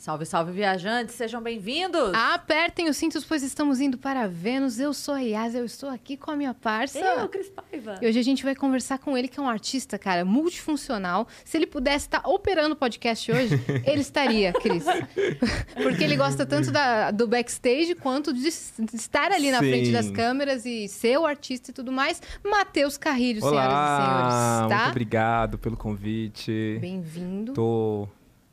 Salve, salve, viajantes, sejam bem-vindos! Apertem os cintos, pois estamos indo para Vênus. Eu sou a Yas, eu estou aqui com a minha parça. Eu, Cris Paiva. E hoje a gente vai conversar com ele, que é um artista, cara, multifuncional. Se ele pudesse estar operando o podcast hoje, ele estaria, Cris. Porque ele gosta tanto da, do backstage quanto de, de estar ali na Sim. frente das câmeras e ser o artista e tudo mais. Matheus Carrilho, senhoras e Olá, senhores, tá? muito obrigado pelo convite. Bem-vindo. Tô,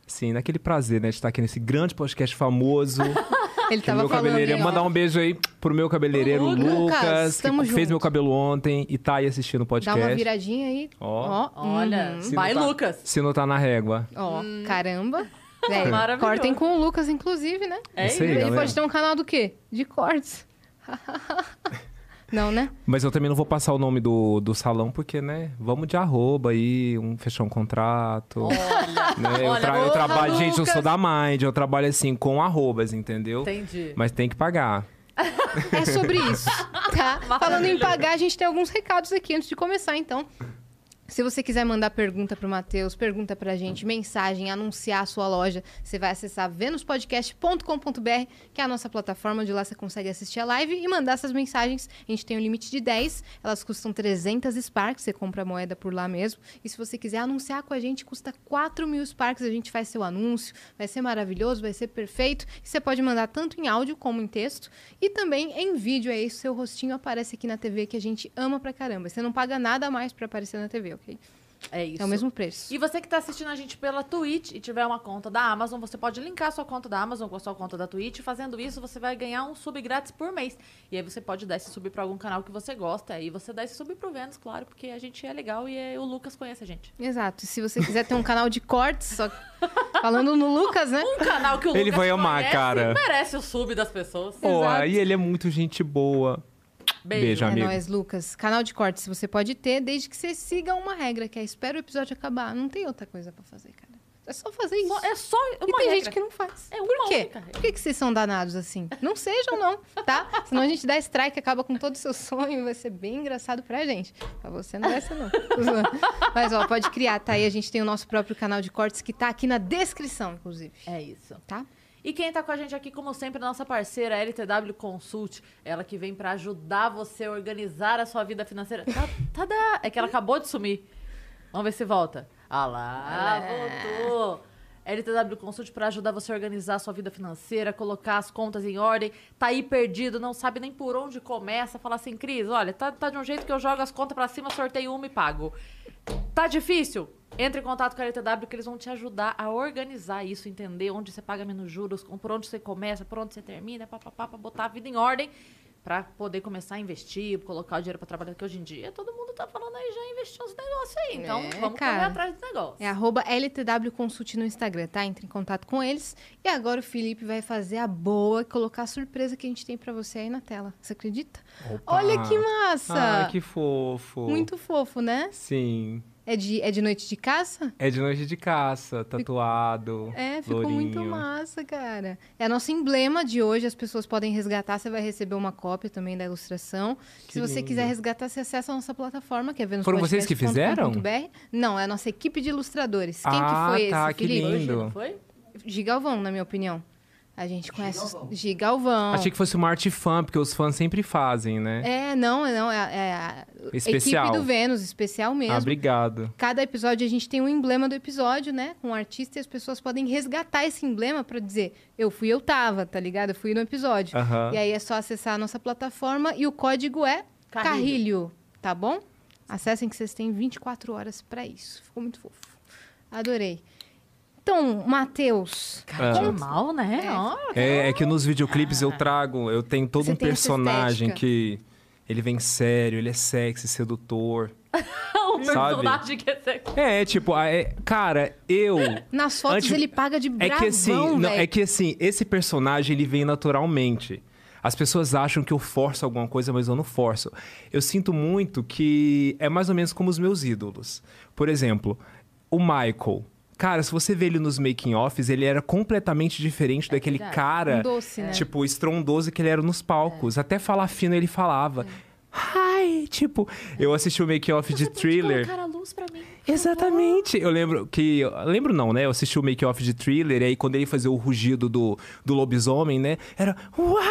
sim, naquele prazer, né, de estar aqui nesse grande podcast famoso. Ele que tava meu falando. cabeleireiro, mandar um beijo aí pro meu cabeleireiro Lucas, Lucas, que tamo fez junto. meu cabelo ontem e tá aí assistindo o Dá podcast. uma viradinha aí. Ó. Olha, uhum. Vai, tá- Lucas. Se não tá na régua. Ó, caramba. Velho, Maravilhoso. cortem com o Lucas, inclusive, né? É Isso aí, Ele galera. pode ter um canal do quê? De cortes. Não, né? Mas eu também não vou passar o nome do, do salão, porque, né, vamos de arroba aí, um, fechar um contrato. né? eu, olha, tra- eu trabalho, gente, eu Lucas. sou da Mind, eu trabalho assim com arrobas, entendeu? Entendi. Mas tem que pagar. É sobre isso, tá? Falando em pagar, a gente tem alguns recados aqui antes de começar, então. Se você quiser mandar pergunta pro Matheus, pergunta pra gente, mensagem, anunciar a sua loja, você vai acessar venuspodcast.com.br, que é a nossa plataforma, onde lá você consegue assistir a live e mandar essas mensagens. A gente tem um limite de 10, elas custam 300 Sparks, você compra a moeda por lá mesmo. E se você quiser anunciar com a gente, custa 4 mil Sparks, a gente faz seu anúncio, vai ser maravilhoso, vai ser perfeito. E você pode mandar tanto em áudio como em texto e também em vídeo, é isso, seu rostinho aparece aqui na TV, que a gente ama pra caramba. Você não paga nada a mais pra aparecer na TV, ok? É isso. É o mesmo preço. E você que está assistindo a gente pela Twitch e tiver uma conta da Amazon, você pode linkar a sua conta da Amazon com a sua conta da Twitch. Fazendo isso, você vai ganhar um sub grátis por mês. E aí você pode dar esse sub para algum canal que você gosta. Aí você dá esse sub pro Vênus, claro, porque a gente é legal e é- o Lucas conhece a gente. Exato. E se você quiser ter um canal de cortes, só falando no Lucas, né? Um canal que o Ele Lucas vai amar, conhece, cara. merece o sub das pessoas. Pô, Exato. aí ele é muito gente boa. Beijo. Beijo, É amigo. nóis, Lucas. Canal de cortes você pode ter desde que você siga uma regra, que é espera o episódio acabar. Não tem outra coisa pra fazer, cara. É só fazer isso. Só- é só uma e tem regra. gente que não faz. É uma Por quê? Por que, que vocês são danados assim? Não sejam, não, tá? Senão a gente dá strike, acaba com todo o seu sonho, vai ser bem engraçado pra gente. Pra você não vai ser, não. Mas, ó, pode criar, tá? aí a gente tem o nosso próprio canal de cortes que tá aqui na descrição, inclusive. É isso. Tá? E quem tá com a gente aqui, como sempre, nossa parceira, a LTW Consult. Ela que vem pra ajudar você a organizar a sua vida financeira. Tá, tá da... É que ela acabou de sumir. Vamos ver se volta. Ah lá, voltou. LTW Consult pra ajudar você a organizar a sua vida financeira, colocar as contas em ordem. Tá aí perdido, não sabe nem por onde começa. Fala assim, Cris, olha, tá, tá de um jeito que eu jogo as contas pra cima, sorteio uma e pago. Tá difícil? Entre em contato com a LTW que eles vão te ajudar a organizar isso, entender onde você paga menos juros, por onde você começa, por onde você termina, papapá, botar a vida em ordem, pra poder começar a investir, colocar o dinheiro pra trabalhar, que hoje em dia todo mundo tá falando aí já investir uns negócios aí. Então É, vamos cara. correr atrás do negócio. É arroba LTW Consult no Instagram, tá? Entre em contato com eles. E agora o Felipe vai fazer a boa e colocar a surpresa que a gente tem pra você aí na tela. Você acredita? Opa. Olha que massa! Ai, que fofo. Muito fofo, né? Sim. É de, é de noite de caça? É de noite de caça, tatuado. É, ficou lourinho. muito massa, cara. É nosso emblema de hoje, as pessoas podem resgatar, você vai receber uma cópia também da ilustração. Que Se você lindo. quiser resgatar, você acessa a nossa plataforma, que é Foram vocês que fizeram? Não, é a nossa equipe de ilustradores. Quem Ah, que foi tá, esse, que Felipe? lindo. Foi? Gigalvão, na minha opinião. A gente conhece os Gigalvão. Achei que fosse uma arte fã, porque os fãs sempre fazem, né? É, não, não, é, é a Especial. equipe do Vênus, especial mesmo. Ah, obrigado. Cada episódio a gente tem um emblema do episódio, né? Com o artista e as pessoas podem resgatar esse emblema pra dizer, eu fui, eu tava, tá ligado? Eu fui no episódio. E aí é só acessar a nossa plataforma e o código é Carrilho. Carrilho, tá bom? Acessem que vocês têm 24 horas pra isso. Ficou muito fofo. Adorei. Então, Matheus, Cara, Ah. mal, né? É. É, é que nos videoclipes eu trago, eu tenho todo Você um personagem que ele vem sério, ele é sexy, sedutor. um Sabe? personagem que é sexy. É, tipo, é- cara, eu nas fotos Antes- ele paga de É bravão, que assim, não, é que assim, esse personagem ele vem naturalmente. As pessoas acham que eu forço alguma coisa, mas eu não forço. Eu sinto muito que é mais ou menos como os meus ídolos. Por exemplo, o Michael. Cara, se você vê ele nos making-offs, ele era completamente diferente daquele verdade. cara, Um doce, né? tipo, estrondoso que ele era nos palcos. Até falar fino ele falava. Ai, tipo, eu assisti o making-off de pode Thriller. colocar a luz pra mim. Exatamente. Eu lembro que. Lembro não, né? Eu assisti o make-off de thriller, e aí quando ele fazia o rugido do, do lobisomem, né? Era. Uá!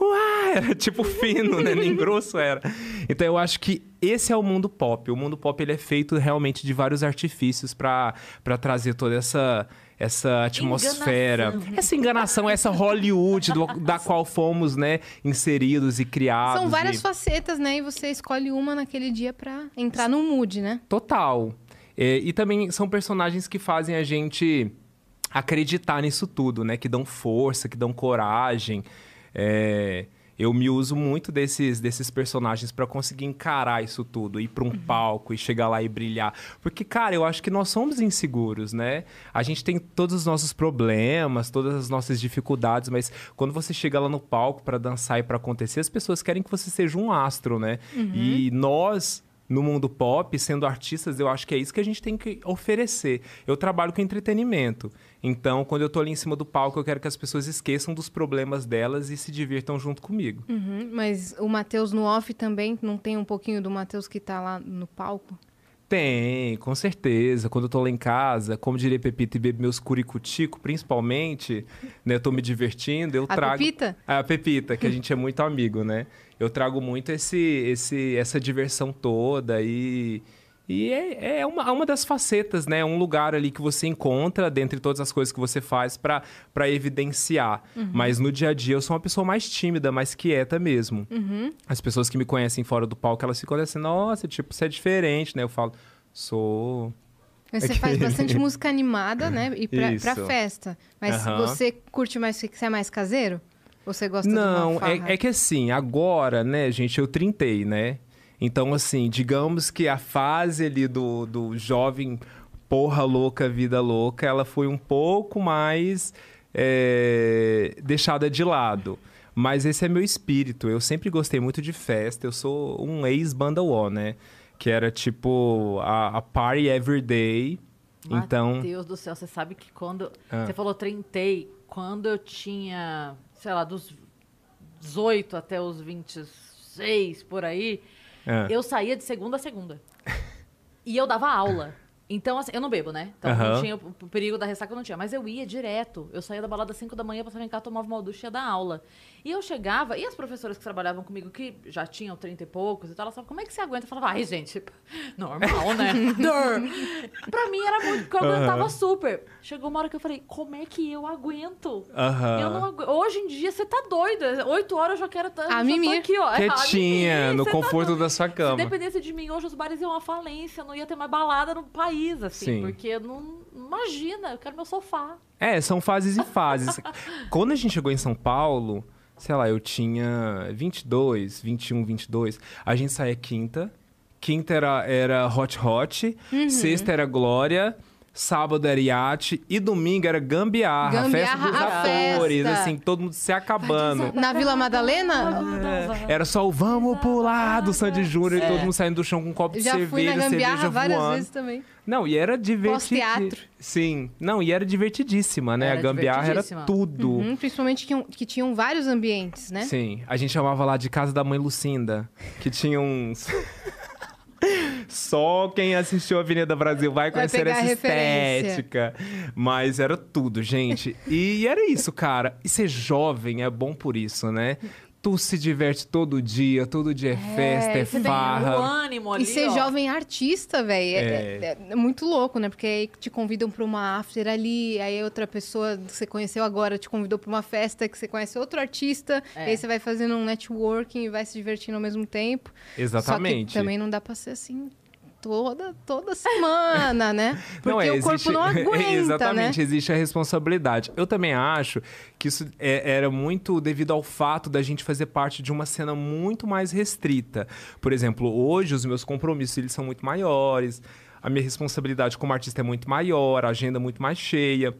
Uá! Era tipo fino, né? Nem grosso era. Então eu acho que esse é o mundo pop. O mundo pop ele é feito realmente de vários artifícios pra trazer toda essa. Essa atmosfera, Enganação. essa enganação, essa Hollywood do- da qual fomos, né, inseridos e criados. São várias e... facetas, né? E você escolhe uma naquele dia pra entrar no mood, né? Total. É, e também são personagens que fazem a gente acreditar nisso tudo, né? Que dão força, que dão coragem. É, eu me uso muito desses, desses personagens para conseguir encarar isso tudo, ir para um palco e chegar lá e brilhar. Porque, cara, eu acho que nós somos inseguros, né? A gente tem todos os nossos problemas, todas as nossas dificuldades, mas quando você chega lá no palco para dançar e para acontecer, as pessoas querem que você seja um astro, né? E nós no mundo pop, sendo artistas, eu acho que é isso que a gente tem que oferecer. Eu trabalho com entretenimento. Então, quando eu tô ali em cima do palco, eu quero que as pessoas esqueçam dos problemas delas e se divirtam junto comigo. Uhum, Mas o Matheus no off também não tem um pouquinho do Matheus que tá lá no palco? Tem, com certeza. Quando eu tô lá em casa, como diria Pepita, e bebo meus curicutico, principalmente, né? Eu tô me divertindo, eu A trago... Pepita? A Pepita, que a gente é muito amigo, né? Eu trago muito esse, esse, essa diversão toda e... E é, é uma, uma das facetas, né? Um lugar ali que você encontra, dentre todas as coisas que você faz, para evidenciar. Mas no dia a dia eu sou uma pessoa mais tímida, mais quieta mesmo. As pessoas que me conhecem fora do palco, elas ficam assim, nossa, tipo, você é diferente, né? Eu falo, sou. Mas Você faz bastante música animada, né? E pra, pra festa. Mas Aham. você curte mais, você é mais caseiro? Você gosta de Não, uma farra? é, é que assim, agora, né, gente, eu trintei, né? Então, assim, digamos que a fase ali do, do jovem porra louca, vida louca, ela foi um pouco mais é, deixada de lado. Mas esse é meu espírito. Eu sempre gostei muito de festa. Eu sou um ex-banda O, né? Que era tipo a, a party every day. Então, Meu Deus do céu, você sabe que quando. Ah. Você falou trintei, quando eu tinha, sei lá, dos 18 até os 26 por aí, Ah. eu saía de segunda a segunda. e eu dava aula. Então, assim, eu não bebo, né? Então, não Aham. tinha, o perigo da ressaca eu não tinha. Mas eu ia direto. Eu saía da balada às 5 da manhã, passava em casa, tomava uma ducha e ia dar aula. E eu chegava, e as professoras que trabalhavam comigo, que já tinham 30 e poucos e tal, elas falavam, como é que você aguenta? Eu falava, ai, gente, normal, né? Pra mim era muito, porque eu aguentava Aham. super. Chegou uma hora que eu falei, como é que eu aguento? Aham. Eu não agu... Hoje em dia, você tá doida. Oito horas eu já quero... A já tô mimir. aqui, ó. Quietinha, A mimir, no tá conforto doida. da sua Se cama. dependesse de mim, hoje os bares iam à falência, não ia ter mais balada no país, assim, Sim. porque não. Imagina, eu quero meu sofá. É, são fases e fases. Quando a gente chegou em São Paulo, sei lá, eu tinha 22, 21, 22. A gente saía quinta. Quinta era, era Hot Hot. Uhum. Sexta era Glória. Sábado era Iate. E domingo era Gambiarra. festa Gambiarra, dos a atores. festa. Assim, todo mundo se acabando. Na Vila Madalena? É, era só o vamos pular do Sandy Júnior e todo mundo saindo do chão com um copo de Já fui cerveja, na Gambiarra cerveja várias voando. vezes também. Não, e era divertido. Pós-teatro. Sim. Não, e era divertidíssima, né? Era a gambiarra era tudo. Uhum, principalmente que, que tinham vários ambientes, né? Sim. A gente chamava lá de casa da mãe Lucinda, que tinha uns. Só quem assistiu a Avenida Brasil vai Vai conhecer a essa estética. Mas era tudo, gente. E era isso, cara. E ser jovem é bom por isso, né? Tu se diverte todo dia, todo dia é festa, é, você tem o farra. ânimo ali, E ser ó. jovem artista, velho, é, É. é- é muito louco, né? Porque aí te convidam pra uma after ali, aí outra pessoa que você conheceu agora te convidou pra uma festa que você conhece outro artista, É. e aí você vai fazendo um networking e vai se divertindo ao mesmo tempo. Exatamente. Só que também não dá pra ser assim toda, toda semana, né? Porque Não, é, o corpo existe- não aguenta, Exatamente, né? existe a responsabilidade. Eu também acho que isso é- era muito devido ao fato da gente fazer parte de uma cena muito mais restrita. Por exemplo, hoje os meus compromissos eles são muito maiores, a minha responsabilidade como artista é muito maior, a agenda é muito mais cheia.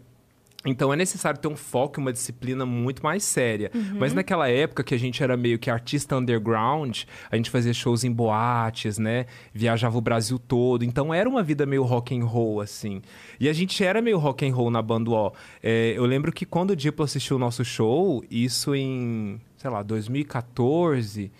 Então é necessário ter um foco e uma disciplina muito mais séria. Mas naquela época que a gente era meio que artista underground, a gente fazia shows em boates, né? Viajava o Brasil todo. Então era uma vida meio rock and roll, assim. E a gente era meio rock and roll na banda ó. É, eu lembro que quando o Diplo assistiu o nosso show, isso em, sei lá, 2014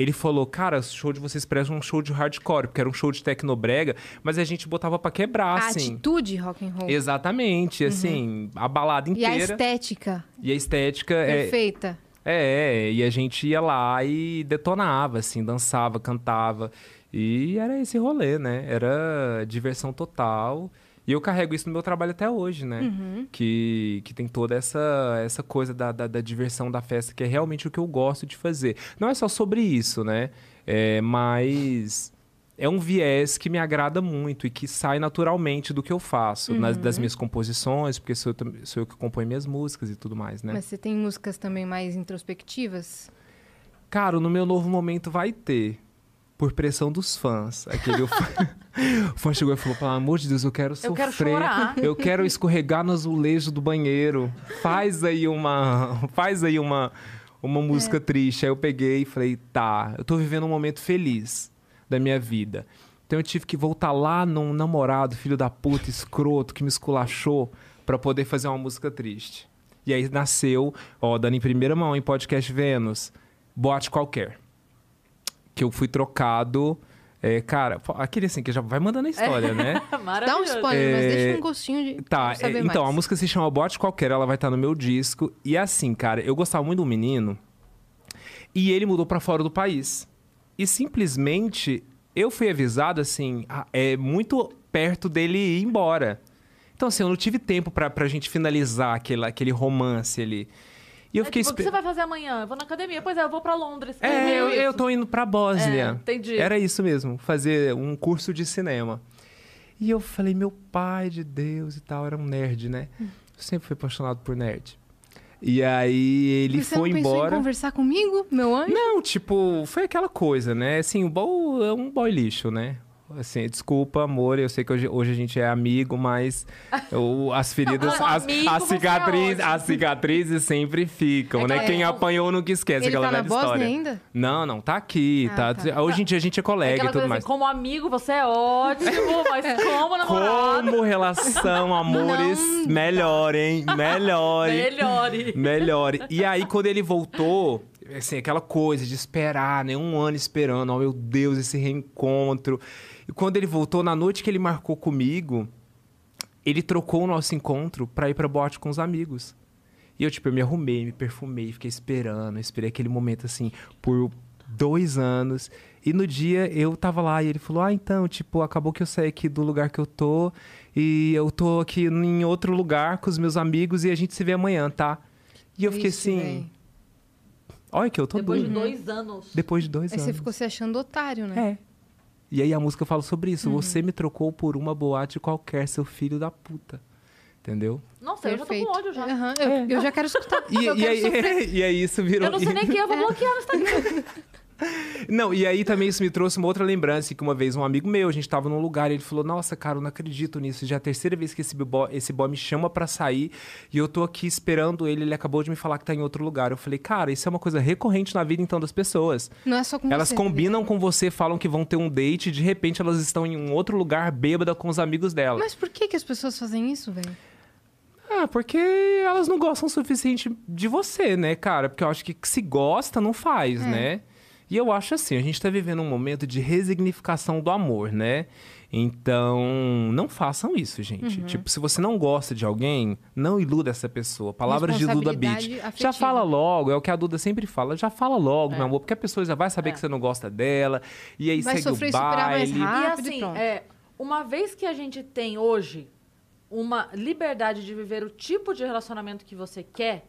ele falou, cara, o show de vocês parece um show de hardcore, porque era um show de tecnobrega, mas a gente botava pra quebrar, A assim. atitude rock and roll. Exatamente, assim, a balada E a inteira. estética E a estética é, perfeita. é, e a gente ia lá e detonava, assim, dançava, cantava. E era esse rolê, né? Era diversão total. E eu carrego isso no meu trabalho até hoje, né? Que, que tem toda essa, essa coisa da, da, da diversão da festa, que é realmente o que eu gosto de fazer. Não é só sobre isso, né? É, mas é um viés que me agrada muito e que sai naturalmente do que eu faço, nas, das minhas composições, porque sou, sou eu que componho minhas músicas e tudo mais, né? Mas você tem músicas também mais introspectivas? Cara, no meu novo momento vai ter. Por pressão dos fãs. Aquele o fã, chegou e falou: pelo amor de Deus, eu quero sofrer. Eu quero chorar." Eu quero escorregar no azulejo do banheiro. Faz aí uma. Faz aí uma, uma música triste. Aí eu peguei e falei: tá, eu tô vivendo um momento feliz da minha vida. Então eu tive que voltar lá num namorado, filho da puta, escroto, que me esculachou, pra poder fazer uma música triste. E aí nasceu, ó, dando em primeira mão em podcast Vênus, Boate Qualquer. Que eu fui trocado. é, cara, aquele assim que já vai mandando a história, né? Dá um spoiler, mas É, deixa um gostinho de Tá, é, então, mais. a música se chama Bote Qualquer, ela vai estar no meu disco. E assim, cara, eu gostava muito do menino. E ele mudou pra fora do país. E simplesmente eu fui avisado, assim, é muito perto dele ir embora. Então, assim, eu não tive tempo pra, pra gente finalizar aquele, aquele romance ali. E eu É fiquei tipo, o que você vai fazer amanhã? Eu vou na academia. Pois é, eu vou pra Londres. é, eu, eu tô indo pra Bósnia. É, entendi. Era isso mesmo, fazer um curso de cinema. E eu falei, meu pai de Deus e tal, era um nerd, né? Eu sempre fui apaixonado por nerd. E aí ele Você foi não pensou embora. em conversar comigo, meu anjo? Não, tipo, foi aquela coisa, né? Assim, o boy é um boy lixo, né? Assim, desculpa, amor, eu sei que hoje, hoje a gente é amigo, mas eu- as feridas, as, amigo, as, é as cicatrizes sempre ficam, É né? que- Quem é, apanhou nunca esquece Ele aquela tá velha história. ainda? Não, não, tá aqui, Ah, tá. tá. Hoje em dia a gente é colega e tudo coisa mais. assim, como amigo, você é ótimo, mas como namorado, Como relação, amores, melhor, hein? Melhor. melhore. Melhore. E aí, quando ele voltou, assim, aquela coisa de esperar, né? Um ano esperando, oh meu Deus, esse reencontro. E quando ele voltou, na noite que ele marcou comigo, ele trocou o nosso encontro pra ir pra boate com os amigos. E eu, tipo, eu me arrumei, me perfumei, fiquei esperando, esperei aquele momento, assim, por dois anos. E no dia eu tava lá e ele falou: Ah, então, tipo, acabou que eu saí aqui do lugar que eu tô e eu tô aqui em outro lugar com os meus amigos e a gente se vê amanhã, tá? E eu fiquei Triste, assim. véi. Olha que eu tô Depois de duro. dois anos. Depois de dois Aí você anos. ficou se achando otário, né? É. E aí a música fala sobre isso. Uhum. Você me trocou por uma boate qualquer, seu filho da puta. Entendeu? Nossa, eu já tô Perfeito. com ódio já. Aham, eu, eu já quero escutar. E, eu e quero aí, e aí isso virou. Eu não sei nem quem eu vou bloquear no Instagram. Não, e aí também isso me trouxe uma outra lembrança, que uma vez um amigo meu, a gente tava num lugar, e ele falou, nossa, cara, eu não acredito nisso, já é a terceira vez que esse boy, esse boy me chama pra sair, e eu tô aqui esperando ele, ele acabou de me falar que tá em outro lugar. Eu falei, cara, isso é uma coisa recorrente na vida, então, das pessoas. Não é só com Elas você. combinam com você, falam que vão ter um date, e de repente elas estão em um outro lugar, bêbada, com os amigos dela. Mas por que, que as pessoas fazem isso, velho? Ah, porque elas não gostam o suficiente de você, né, cara? Porque eu acho que se gosta, não faz, né? E eu acho assim, a gente tá vivendo um momento de resignificação do amor, né? Então, não façam isso, gente. Tipo, se você não gosta de alguém, não iluda essa pessoa. Palavras de Duda Beat. Já fala logo, é o que a Duda sempre fala. Já fala logo, meu amor, porque a pessoa já vai saber que você não gosta dela. E aí Vai segue sofrer o e superar mais baile. rápido. E Rápido e assim, pronto. é, uma vez que a gente tem hoje uma liberdade de viver o tipo de relacionamento que você quer,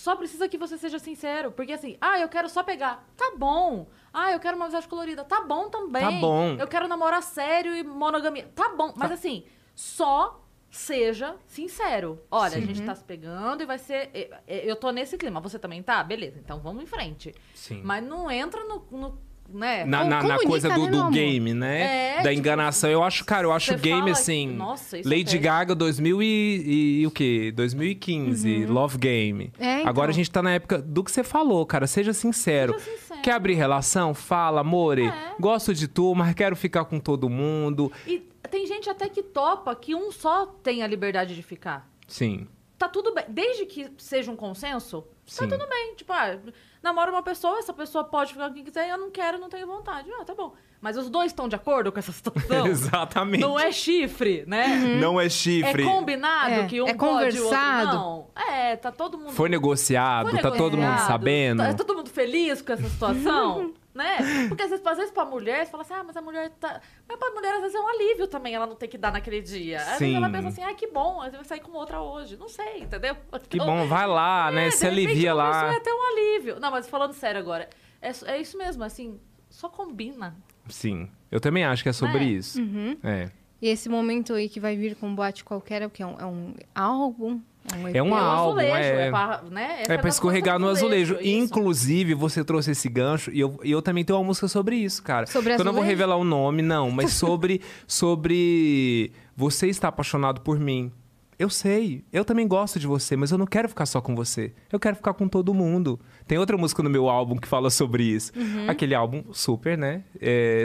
só precisa que você seja sincero. Porque assim, ah, eu quero só pegar. Tá bom. Ah, eu quero uma amizade colorida. Tá bom também. Tá bom. Eu quero namorar sério e monogamia. Tá bom. Mas assim, só seja sincero. Olha, a gente tá se pegando e vai ser. Eu tô nesse clima. Você também tá? Beleza. Então vamos em frente. Sim. Mas não entra no, no, né? Na, na, na coisa do, né, do game, né? É, da tipo, enganação. Eu acho, cara, eu acho você game fala- assim. Nossa, isso Lady é Gaga 2000 e, e o quê? 2015, Love Game. É, então. Agora a gente tá na época do que você falou, cara. Seja sincero. Seja sincero. Quer abrir relação? Fala, amore. É. Gosto de tu, mas quero ficar com todo mundo. E tem gente até que topa que um só tem a liberdade de ficar. Sim. Tá tudo bem. Desde que seja um consenso, Sim. tá tudo bem. Tipo, ah, namora uma pessoa, essa pessoa pode ficar com quem quiser, eu não quero, não tenho vontade. Ah, tá bom. Mas os dois estão de acordo com essa situação? Exatamente. Não é chifre, né? Não é chifre. É combinado É, que um é pode e o outro conversado. não. É, tá todo mundo... Foi negociado, Foi tá todo mundo negociado, sabendo. Tá todo mundo feliz com essa situação, né? Porque às vezes, às vezes pra mulher, você fala assim, ah, mas a mulher tá... Mas pra mulher, às vezes, é um alívio também ela não ter que dar naquele dia. Às Sim. vezes ela pensa assim, ah, que bom, às vezes vai sair com outra hoje. Não sei, entendeu? Que Então, bom, vai lá, né? é, Se de repente, alivia lá. ia ter um alívio. Não, mas falando sério agora, é, é isso mesmo, assim, só combina. Sim. Eu também acho que é sobre É. isso. É. E esse momento aí que vai vir com boate qualquer é o que? É um, é um álbum? É um? É um é um álbum, azulejo, é. é, pra, né? É pra escorregar no azulejo. isso. Inclusive, você trouxe esse gancho e eu, e eu também tenho uma música sobre isso, cara. Sobre eu não vou azulejo? revelar o nome, não, mas sobre, sobre você estar apaixonado por mim. Eu sei, eu também gosto de você, mas eu não quero ficar só com você. Eu quero ficar com todo mundo. Tem outra música no meu álbum que fala sobre isso. Uhum. Aquele álbum super, né? É,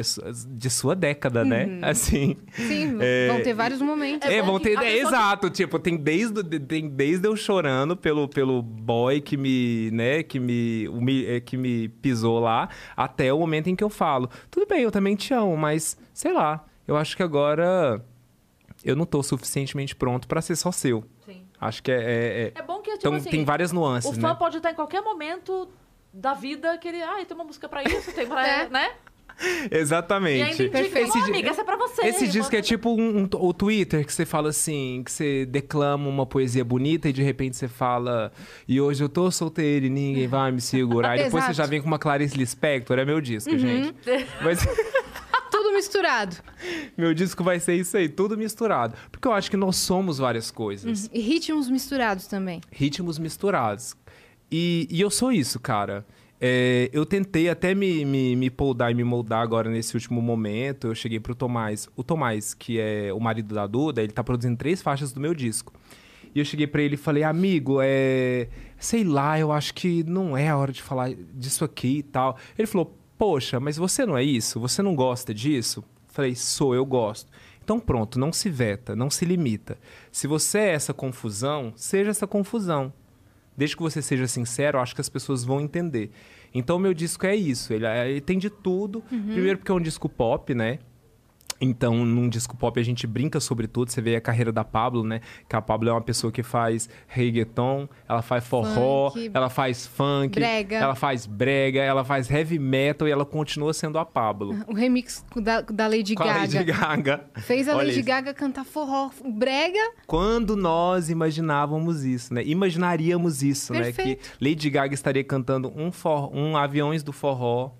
de sua década, né? Assim. Sim, É, vão ter vários momentos. É É, vão ter. é, pessoa que- exato, tipo, tem desde, tem desde eu chorando pelo, pelo boy que me, né, que me, eh, que me pisou lá, até o momento em que eu falo. Tudo bem, eu também te amo, mas sei lá, eu acho que agora eu não tô suficientemente pronto pra ser só seu. Acho que é. é- é- É bom que, tipo então assim, tem várias nuances, o fã né? pode estar em qualquer momento da vida que ele... Ah, tem uma música pra isso, tem pra... É. né? E Exatamente. ainda indica, Perfeito. "Não, Esse di- amiga, essa é pra você. Esse disco é tipo um, um- o Twitter, que você fala assim, que você declama uma poesia bonita e de repente você fala e hoje eu tô solteiro e ninguém vai me segurar. E depois você já vem com uma Clarice Lispector, é meu disco, gente. Mas misturado. meu disco vai ser isso aí, tudo misturado. Porque eu acho que nós somos várias coisas. E ritmos misturados também. ritmos misturados. E, e eu sou isso, cara. É, eu tentei até me, me, me poldar e me moldar agora nesse último momento. Eu cheguei pro Tomás. O Tomás, que é o marido da Duda, ele tá produzindo três faixas do meu disco. E eu cheguei pra ele e falei, amigo, é. Sei lá, eu acho que não é a hora de falar disso aqui e tal. Ele falou, poxa, mas você não é isso? Você não gosta disso? Falei, sou, eu gosto. Então pronto, não se veta, não se limita. Se você é essa confusão, seja essa confusão. Desde que você seja sincero, acho que as pessoas vão entender. Então, meu disco é isso. Ele, ele tem de tudo. Primeiro porque é um disco pop, né? Então, num disco pop, a gente brinca sobre tudo. Você vê a carreira da Pablo, né? Que a Pablo é uma pessoa que faz reggaeton, ela faz forró, Funk, ela faz funk, brega. ela faz brega, ela faz heavy metal e ela continua sendo a Pablo. O remix da, da Lady Com a Gaga. Lady Gaga. Fez a Olha Lady isso. Gaga cantar forró. Brega. Quando nós imaginávamos isso, né? Imaginaríamos isso, né? Perfeito. Que Lady Gaga estaria cantando um, for... um Aviões do Forró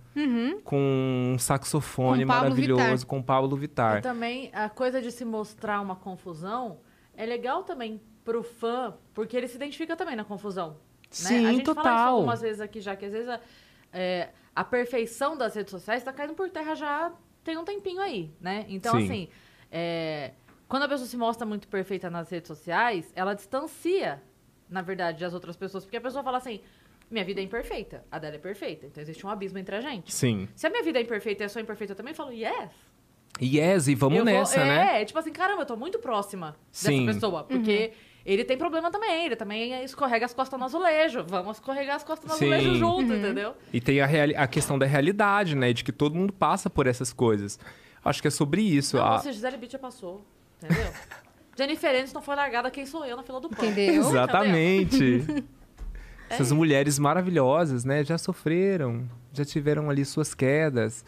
com um saxofone Com maravilhoso Vittar. com Pablo E Vittar. também a coisa de se mostrar uma confusão é legal também pro fã, porque ele se identifica também na confusão. né? Sim, a gente fala isso total. algumas vezes aqui já, que às vezes a, é, a perfeição das redes sociais tá caindo por terra já tem um tempinho aí, né? Então, Sim. assim, é, quando a pessoa se mostra muito perfeita nas redes sociais, ela distancia, na verdade, as outras pessoas. Porque a pessoa fala assim, minha vida é imperfeita, a dela é perfeita. Então existe um abismo entre a gente. Sim. Se a minha vida é imperfeita e a sua é imperfeita também, eu falo, yes. Yes, e vamos Eu vou- nessa, é, né? É, tipo assim, caramba, eu tô muito próxima Sim. dessa pessoa. Porque ele tem problema também, ele também escorrega as costas no azulejo. Vamos escorregar as costas no Sim. azulejo junto, entendeu? E tem a, reali- a questão da realidade, né? De que todo mundo passa por essas coisas. Acho que é sobre isso. Não, a- se Gisele Beach já passou, entendeu? Jennifer Aniston foi largada, quem sou eu na fila do pão. Entendeu? Exatamente. É Essas mulheres maravilhosas, né? Já sofreram, já tiveram ali suas quedas,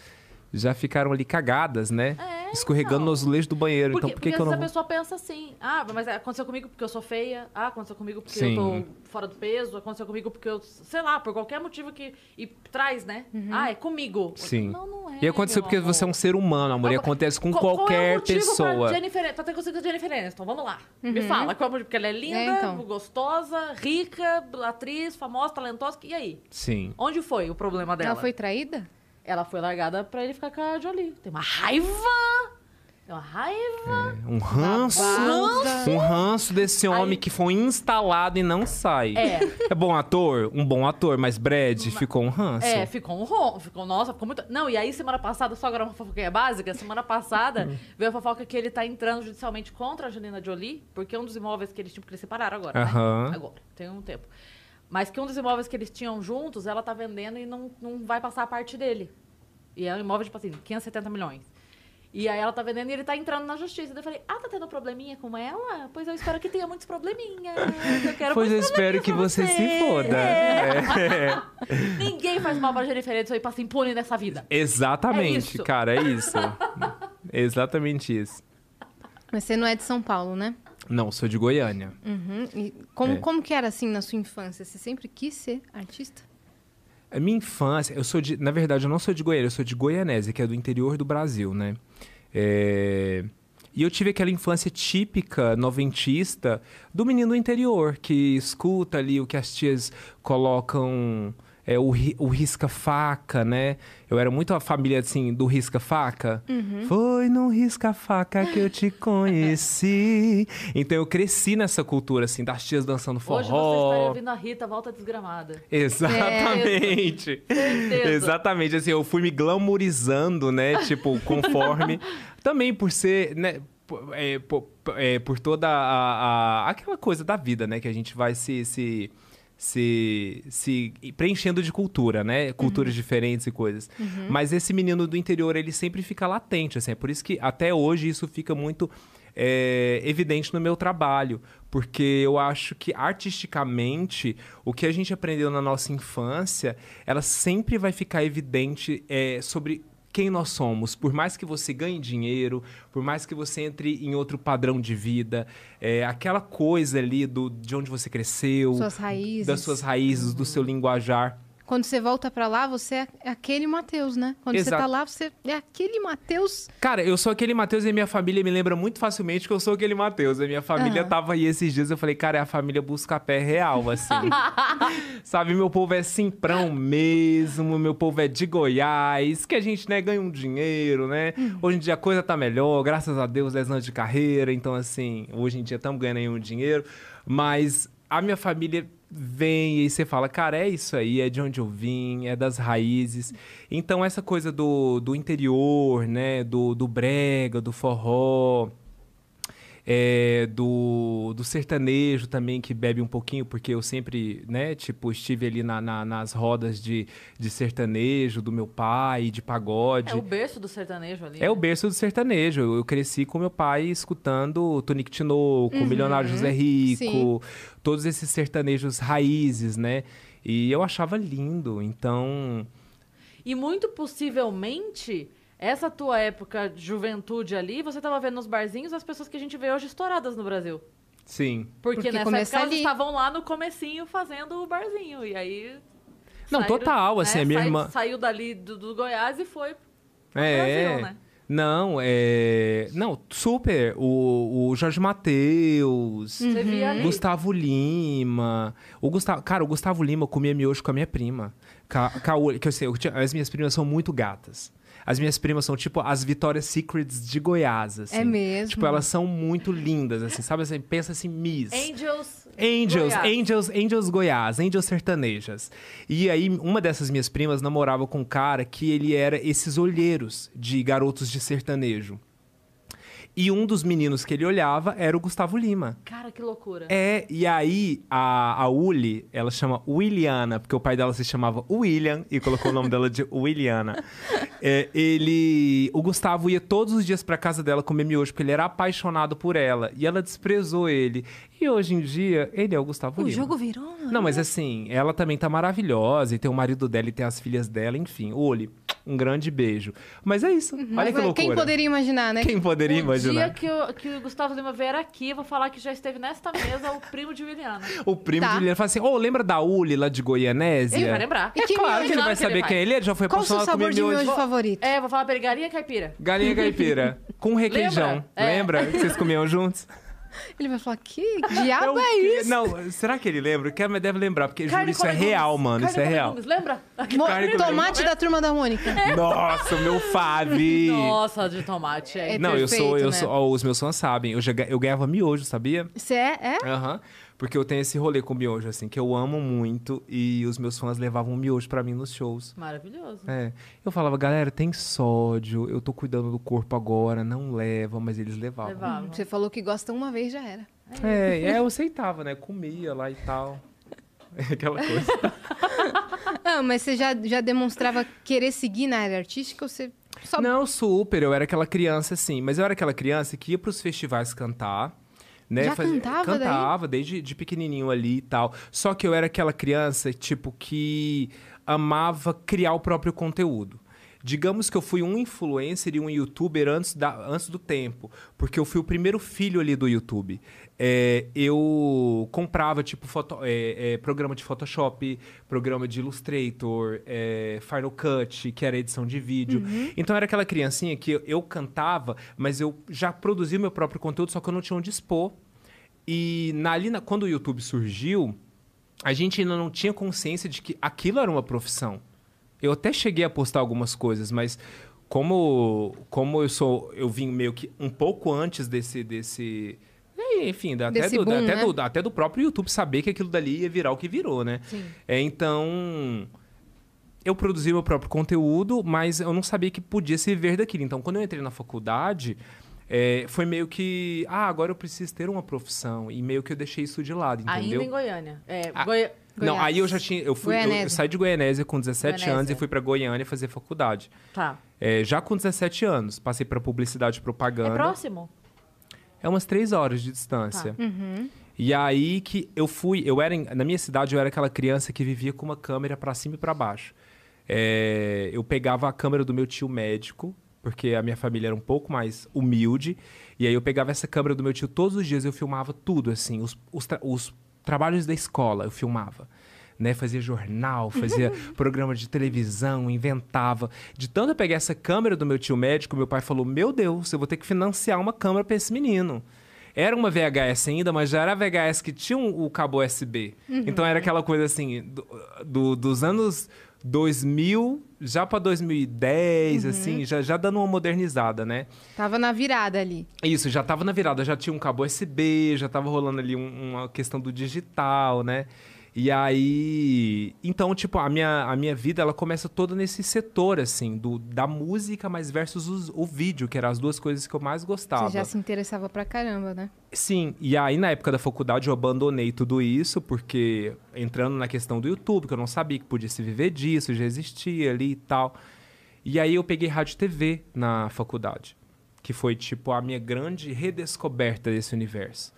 já ficaram ali cagadas, né? É, Escorregando então. no azulejo do banheiro. Porque, então por que, porque que eu não vou... a pessoa pensa assim, ah, mas aconteceu comigo porque eu sou feia, ah, aconteceu comigo porque Sim. eu tô fora do peso, aconteceu comigo porque eu, sei lá, por qualquer motivo que. E traz, né? Ah, é comigo. Sim. Não, não é. E aconteceu porque você é um amor. ser humano, amor. E acontece com qual- qual é qualquer pessoa. Jennifer, pra ter conseguido com a Jennifer Aniston, vamos lá. Me fala, qual é o motivo? Porque ela é linda, É, então. gostosa, rica, atriz, famosa, talentosa. E aí? Sim. Onde foi o problema dela? Ela foi traída? Ela foi largada pra ele ficar com a Jolie. Tem uma raiva! Tem uma raiva! Um ranço, Ranço? um ranço desse homem Aí- que foi instalado e não sai. É. É bom ator? Um bom ator, mas Brad ficou um ranço. É, ficou um rom, ficou, nossa, ficou muito. Não, e aí semana passada, só agora uma fofoquinha básica, semana passada veio a fofoca que ele tá entrando judicialmente contra a Angelina Jolie, porque um dos imóveis que eles tinham, porque eles separaram agora, Aham. né? Agora, tem um tempo. Mas que um dos imóveis que eles tinham juntos, ela tá vendendo e não, não vai passar a parte dele. E é um imóvel, tipo assim, 570 milhões. E aí ela tá vendendo e ele tá entrando na justiça. Daí eu falei, ah, tá tendo probleminha com ela? Pois eu espero que tenha muitos probleminhas. Eu quero Pois eu espero que você pra se foda. É. É. Ninguém faz mal pra Jennifer Aniston e passa impune nessa vida. Exatamente, É cara, é isso. Exatamente isso. Mas você não é de São Paulo, né? Não, sou de Goiânia. Uhum. E como, É. como que era assim na sua infância? Você sempre quis ser artista? A minha infância, eu sou de. Na verdade, eu não sou de Goiânia, eu sou de Goianésia, que é do interior do Brasil, né? É, E eu tive aquela infância típica, noventista, do menino do interior, que escuta ali o que as tias colocam. É, o, ri- o risca-faca, né? Eu era muito a família, assim, do risca-faca. Foi no risca-faca que eu te conheci. Então eu cresci nessa cultura, assim, das tias dançando forró. Hoje você estaria ouvindo a Rita Volta Desgramada. Exatamente. Certeza. Exatamente. Assim, eu fui me glamourizando, né? Tipo, conforme. Também por ser, né? Por, é, por, é, por toda a, a- aquela coisa da vida, né? Que a gente vai se. se se, se preenchendo de cultura, né? Culturas diferentes e coisas. Mas esse menino do interior, ele sempre fica latente, assim. É por isso que até hoje isso fica muito é, evidente no meu trabalho. Porque eu acho que artisticamente, o que a gente aprendeu na nossa infância, ela sempre vai ficar evidente é, sobre quem nós somos. Por mais que você ganhe dinheiro, por mais que você entre em outro padrão de vida, é, aquela coisa ali do, de onde você cresceu, Suas das suas raízes, do seu linguajar. Quando você volta pra lá, você é aquele Matheus, né? Quando você Exato. tá lá, você é aquele Matheus. Cara, eu sou aquele Matheus e minha família me lembra muito facilmente que eu sou aquele Matheus. A minha família Aham. tava aí esses dias, eu falei, cara, é a família busca-pé real, assim. Sabe, meu povo é simprão mesmo, meu povo é de Goiás, que a gente, né, ganha um dinheiro, né? Hoje em dia a coisa tá melhor, graças a Deus, 10 anos de carreira, então, assim, hoje em dia estamos ganhando aí um dinheiro, mas a minha família vem e você fala, cara, é isso aí, é de onde eu vim, é das raízes. Então, essa coisa do, do interior, né, do, do brega, do forró, é, do, do sertanejo também, que bebe um pouquinho, porque eu sempre, né, tipo, estive ali na, na- nas rodas de, de sertanejo do meu pai, de pagode. É o berço do sertanejo ali. É o né? berço do sertanejo. Eu, eu cresci com meu pai escutando Tonico Tinoco, Milionário José Rico, Sim. todos esses sertanejos raízes, né? E eu achava lindo. Então, E muito possivelmente, essa tua época de juventude ali, você tava vendo nos barzinhos as pessoas que a gente vê hoje estouradas no Brasil. sim. Porque, Porque nessa época elas ali. estavam lá no comecinho fazendo o barzinho. E aí. Não, total, assim, a minha Sai- irmã- Saiu dali do, do Goiás e foi pro É. Brasil, né? Não, é. Não, super. O, o Jorge via ali. Gustavo Lima. O Gustavo, cara, o Gustavo Lima comia miojo com a minha prima. Ca, que eu sei, eu tinha- as minhas primas são muito gatas. As minhas primas são tipo as Victoria's Secrets de Goiás, assim. É mesmo? Tipo, elas são muito lindas, assim, sabe? Assim, pensa assim, Miss. Angels. Angels, Goiás. Angels, Angels Goiás, Angels sertanejas. E aí, uma dessas minhas primas namorava com um cara que ele era esses olheiros de garotos de sertanejo. E um dos meninos que ele olhava era o Gustavo Lima. Cara, que loucura. É, e aí a, a Uli, ela chama Williana, porque o pai dela se chamava William e colocou o nome dela de Williana. É, ele. O Gustavo ia todos os dias pra casa dela comer miojo, porque ele era apaixonado por ela. E ela desprezou ele. E hoje em dia, ele é o Gustavo O Lima. jogo virou. Não, mas assim, ela também tá maravilhosa, e tem o marido dela e tem as filhas dela, enfim. Uli, um grande beijo. Mas é isso. Olha Mas, que é, loucura. Quem poderia imaginar, né? Quem poderia o imaginar? dia que, o- que o Gustavo Lima vier aqui, eu vou falar que já esteve nesta mesa o primo de Williana. O primo Tá. de Liliana fala assim: Ô, lembra da Uli lá de Goianésia? Ele vai lembrar. E que Claro que ele vai que ele saber vai. quem é ele. Ele já foi Qual o seu sabor de miojo. miojo favorito? É, vou falar pra ele, galinha caipira. Galinha caipira. Com requeijão. Lembra? É. Lembra? que vocês comiam juntos? Ele vai falar, que diabo o é isso? Não, será que ele lembra? Que mas deve lembrar, porque juro, isso é real, mano. Carne Isso é real. legumes, Lembra? Mo- tomate da turma da Mônica. Nossa, o meu Fave. Nossa, de tomate. É. É Não, eu sou, eu né? sou, ó, os meus fãs sabem. Eu, já, eu ganhava miojo, sabia? Você é? É? Aham. Porque eu tenho esse rolê com miojo, assim, que eu amo muito e os meus fãs levavam miojo pra mim nos shows. Maravilhoso. É. Eu falava, galera, tem sódio, eu tô cuidando do corpo agora, não leva, mas eles levavam. Levava. Você falou que gosta uma vez, já era. É, é, eu aceitava, né? Comia lá e tal. Aquela coisa. Ah, mas você já, já demonstrava querer seguir na área artística ou você só... Não, super. Eu era aquela criança, assim. Mas eu era aquela criança que ia pros festivais cantar. Né? Já cantava daí? Cantava, desde de pequenininho ali e tal. Só que eu era aquela criança, tipo, que amava criar o próprio conteúdo. Digamos que eu fui um influencer e um youtuber antes, da, antes do tempo. Porque eu fui o primeiro filho ali do YouTube. É, eu comprava, tipo, foto, é, é, programa de Photoshop, programa de Illustrator, é, Final Cut, que era edição de vídeo. Então era aquela criancinha que eu, eu cantava, mas eu já produzia meu próprio conteúdo, só que eu não tinha onde expor. E na, ali, na- quando o YouTube surgiu, a gente ainda não tinha consciência de que aquilo era uma profissão. Eu até cheguei a postar algumas coisas, mas como, como eu sou, eu vim meio que um pouco antes desse desse é, enfim, da- até, do, boom, até, né? do, até do próprio YouTube saber que aquilo dali ia virar o que virou, né? Sim. É, então, eu produzi meu próprio conteúdo, mas eu não sabia que podia se viver daquilo. Então, quando eu entrei na faculdade, é, foi meio que, ah, agora eu preciso ter uma profissão. E meio que eu deixei isso de lado, Ainda entendeu? em Goiânia. É, Ah, Goi- Não, Goiás. aí eu já tinha. Eu, fui, eu, saí de Goianésia com 17 anos Goianésia. e fui pra Goiânia fazer faculdade. Tá. É, já com 17 anos, passei pra publicidade e É propaganda. próximo? É umas três horas de distância. Tá. Uhum. E aí que eu fui, eu era em- na minha cidade eu era aquela criança que vivia com uma câmera pra cima e pra baixo. É, eu pegava a câmera do meu tio médico, porque a minha família era um pouco mais humilde, e aí eu pegava essa câmera do meu tio todos os dias, eu filmava tudo assim, os, os, os trabalhos da escola eu filmava. Né, fazia jornal, fazia programa de televisão, inventava. De tanto eu pegar essa câmera do meu tio médico, meu pai falou: Meu Deus, eu vou ter que financiar uma câmera pra esse menino. Era uma VHS ainda, mas já era a VHS que tinha um- o cabo USB. Então era aquela coisa assim, do- do- dos anos 2000 já pra 2010, assim, já, já dando uma modernizada, né? Tava na virada ali. Isso, já tava na virada, já tinha um cabo USB, já tava rolando ali um- uma questão do digital, né? E aí, então, tipo, a minha, a minha vida, ela começa toda nesse setor, assim, do, da música, mas versus os- o vídeo, que eram as duas coisas que eu mais gostava. Você já se interessava pra caramba, né? Sim, e aí na época da faculdade eu abandonei tudo isso, porque entrando na questão do YouTube, que eu não sabia que podia se viver disso, já existia ali e tal. E aí eu peguei rádio e TV na faculdade, que foi tipo a minha grande redescoberta desse universo.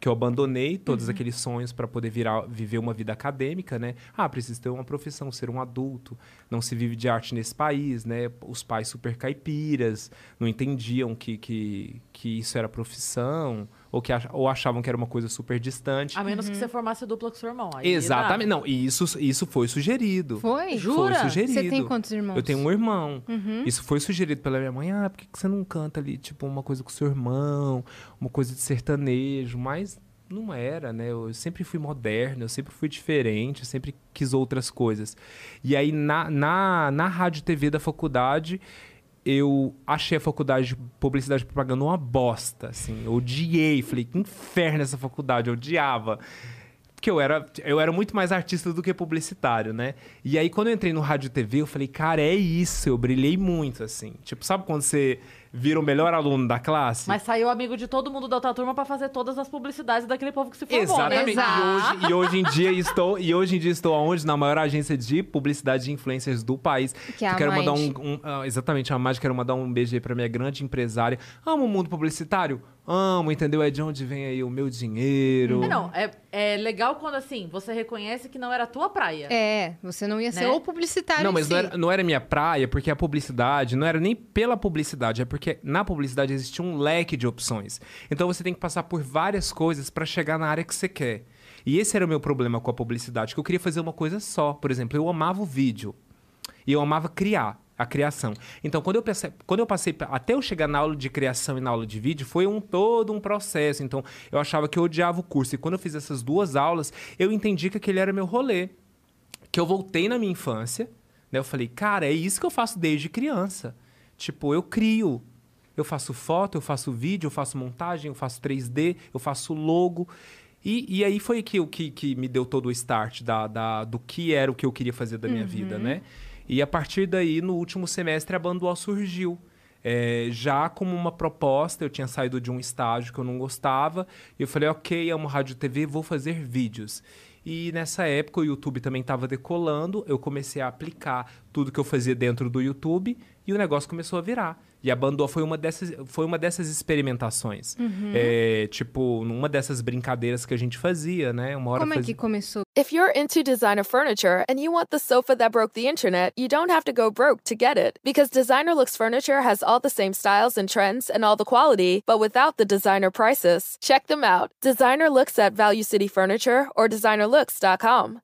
Que eu abandonei todos aqueles sonhos para poder virar, viver uma vida acadêmica, né? Ah, preciso ter uma profissão, ser um adulto. Não se vive de arte nesse país, né? Os pais super caipiras não entendiam que, que, que isso era profissão, ou, que ach- ou achavam que era uma coisa super distante. A menos que você formasse dupla com seu irmão. Aí Exatamente. Não, e isso, isso foi sugerido. Foi? Jura? Foi sugerido. Você tem quantos irmãos? Eu tenho um irmão. Uhum. Isso foi sugerido pela minha mãe. Ah, por que você não canta ali, tipo, uma coisa com seu irmão, uma coisa de sertanejo? Mas não era, né? Eu sempre fui moderno, eu sempre fui diferente, eu sempre quis outras coisas. E aí, na, na, na rádio TV da faculdade, eu achei a faculdade de publicidade e propaganda uma bosta, assim. Eu odiei. Falei, que inferno essa faculdade, eu odiava. Porque eu era, eu era muito mais artista do que publicitário, né? E aí, quando eu entrei no rádio e TV, eu falei, cara, é isso. Eu brilhei muito, assim. Tipo, sabe quando você vira o melhor aluno da classe? Mas saiu amigo de todo mundo da outra turma pra fazer todas as publicidades daquele povo que se formou, Exatamente. né? E hoje, e hoje em dia estou e hoje em dia estou aonde na maior agência de publicidade de influencers do país. Que é a quero mandar um, Mind. um- ah, exatamente a Mágica quero mandar um beijo aí para minha grande empresária. Amo o mundo publicitário, amo, entendeu? É de onde vem aí o meu dinheiro. É, não, é, é legal quando assim, você reconhece que não era a tua praia. É, você não ia ser Né? o publicitário Não, em mas si. não era, não era minha praia, porque a publicidade não era nem pela publicidade, é porque na publicidade existe um leque de opções. Então você tem que passar por várias coisas para chegar na área que você quer. E esse era o meu problema com a publicidade, que eu queria fazer uma coisa só. Por exemplo, eu amava o vídeo e eu amava criar. A criação. Então, quando eu, passei, quando eu passei, até eu chegar na aula de criação e na aula de vídeo, foi um todo um processo. Então, eu achava que eu odiava o curso. E quando eu fiz essas duas aulas, eu entendi que aquele era meu rolê. Que eu voltei na minha infância, né? Eu falei, cara, é isso que eu faço desde criança. Tipo, eu crio. Eu faço foto, eu faço vídeo, eu faço montagem, eu faço 3D, eu faço logo. E, e aí foi que, que, que me deu todo o start da, da, do que era o que eu queria fazer da minha vida, né? E a partir daí, no último semestre, a Banduol surgiu. É, já como uma proposta, eu tinha saído de um estágio que eu não gostava. E eu falei, ok, amo rádio e TV, vou fazer vídeos. E nessa época o YouTube também estava decolando, eu comecei a aplicar tudo que eu fazia dentro do YouTube e o negócio começou a virar. E a Bandô foi uma dessas, foi uma dessas experimentações. Uhum. É, tipo, numa dessas brincadeiras que a gente fazia, né? Uma hora Como é fazia- que começou? If you're into designer furniture and you want the sofa that broke the internet, you don't have to go broke to get it. Because Designer Looks Furniture has all the same styles and trends and all the quality, but without the designer prices. Check them out. Designer Looks at Value City Furniture or designerlooks.com.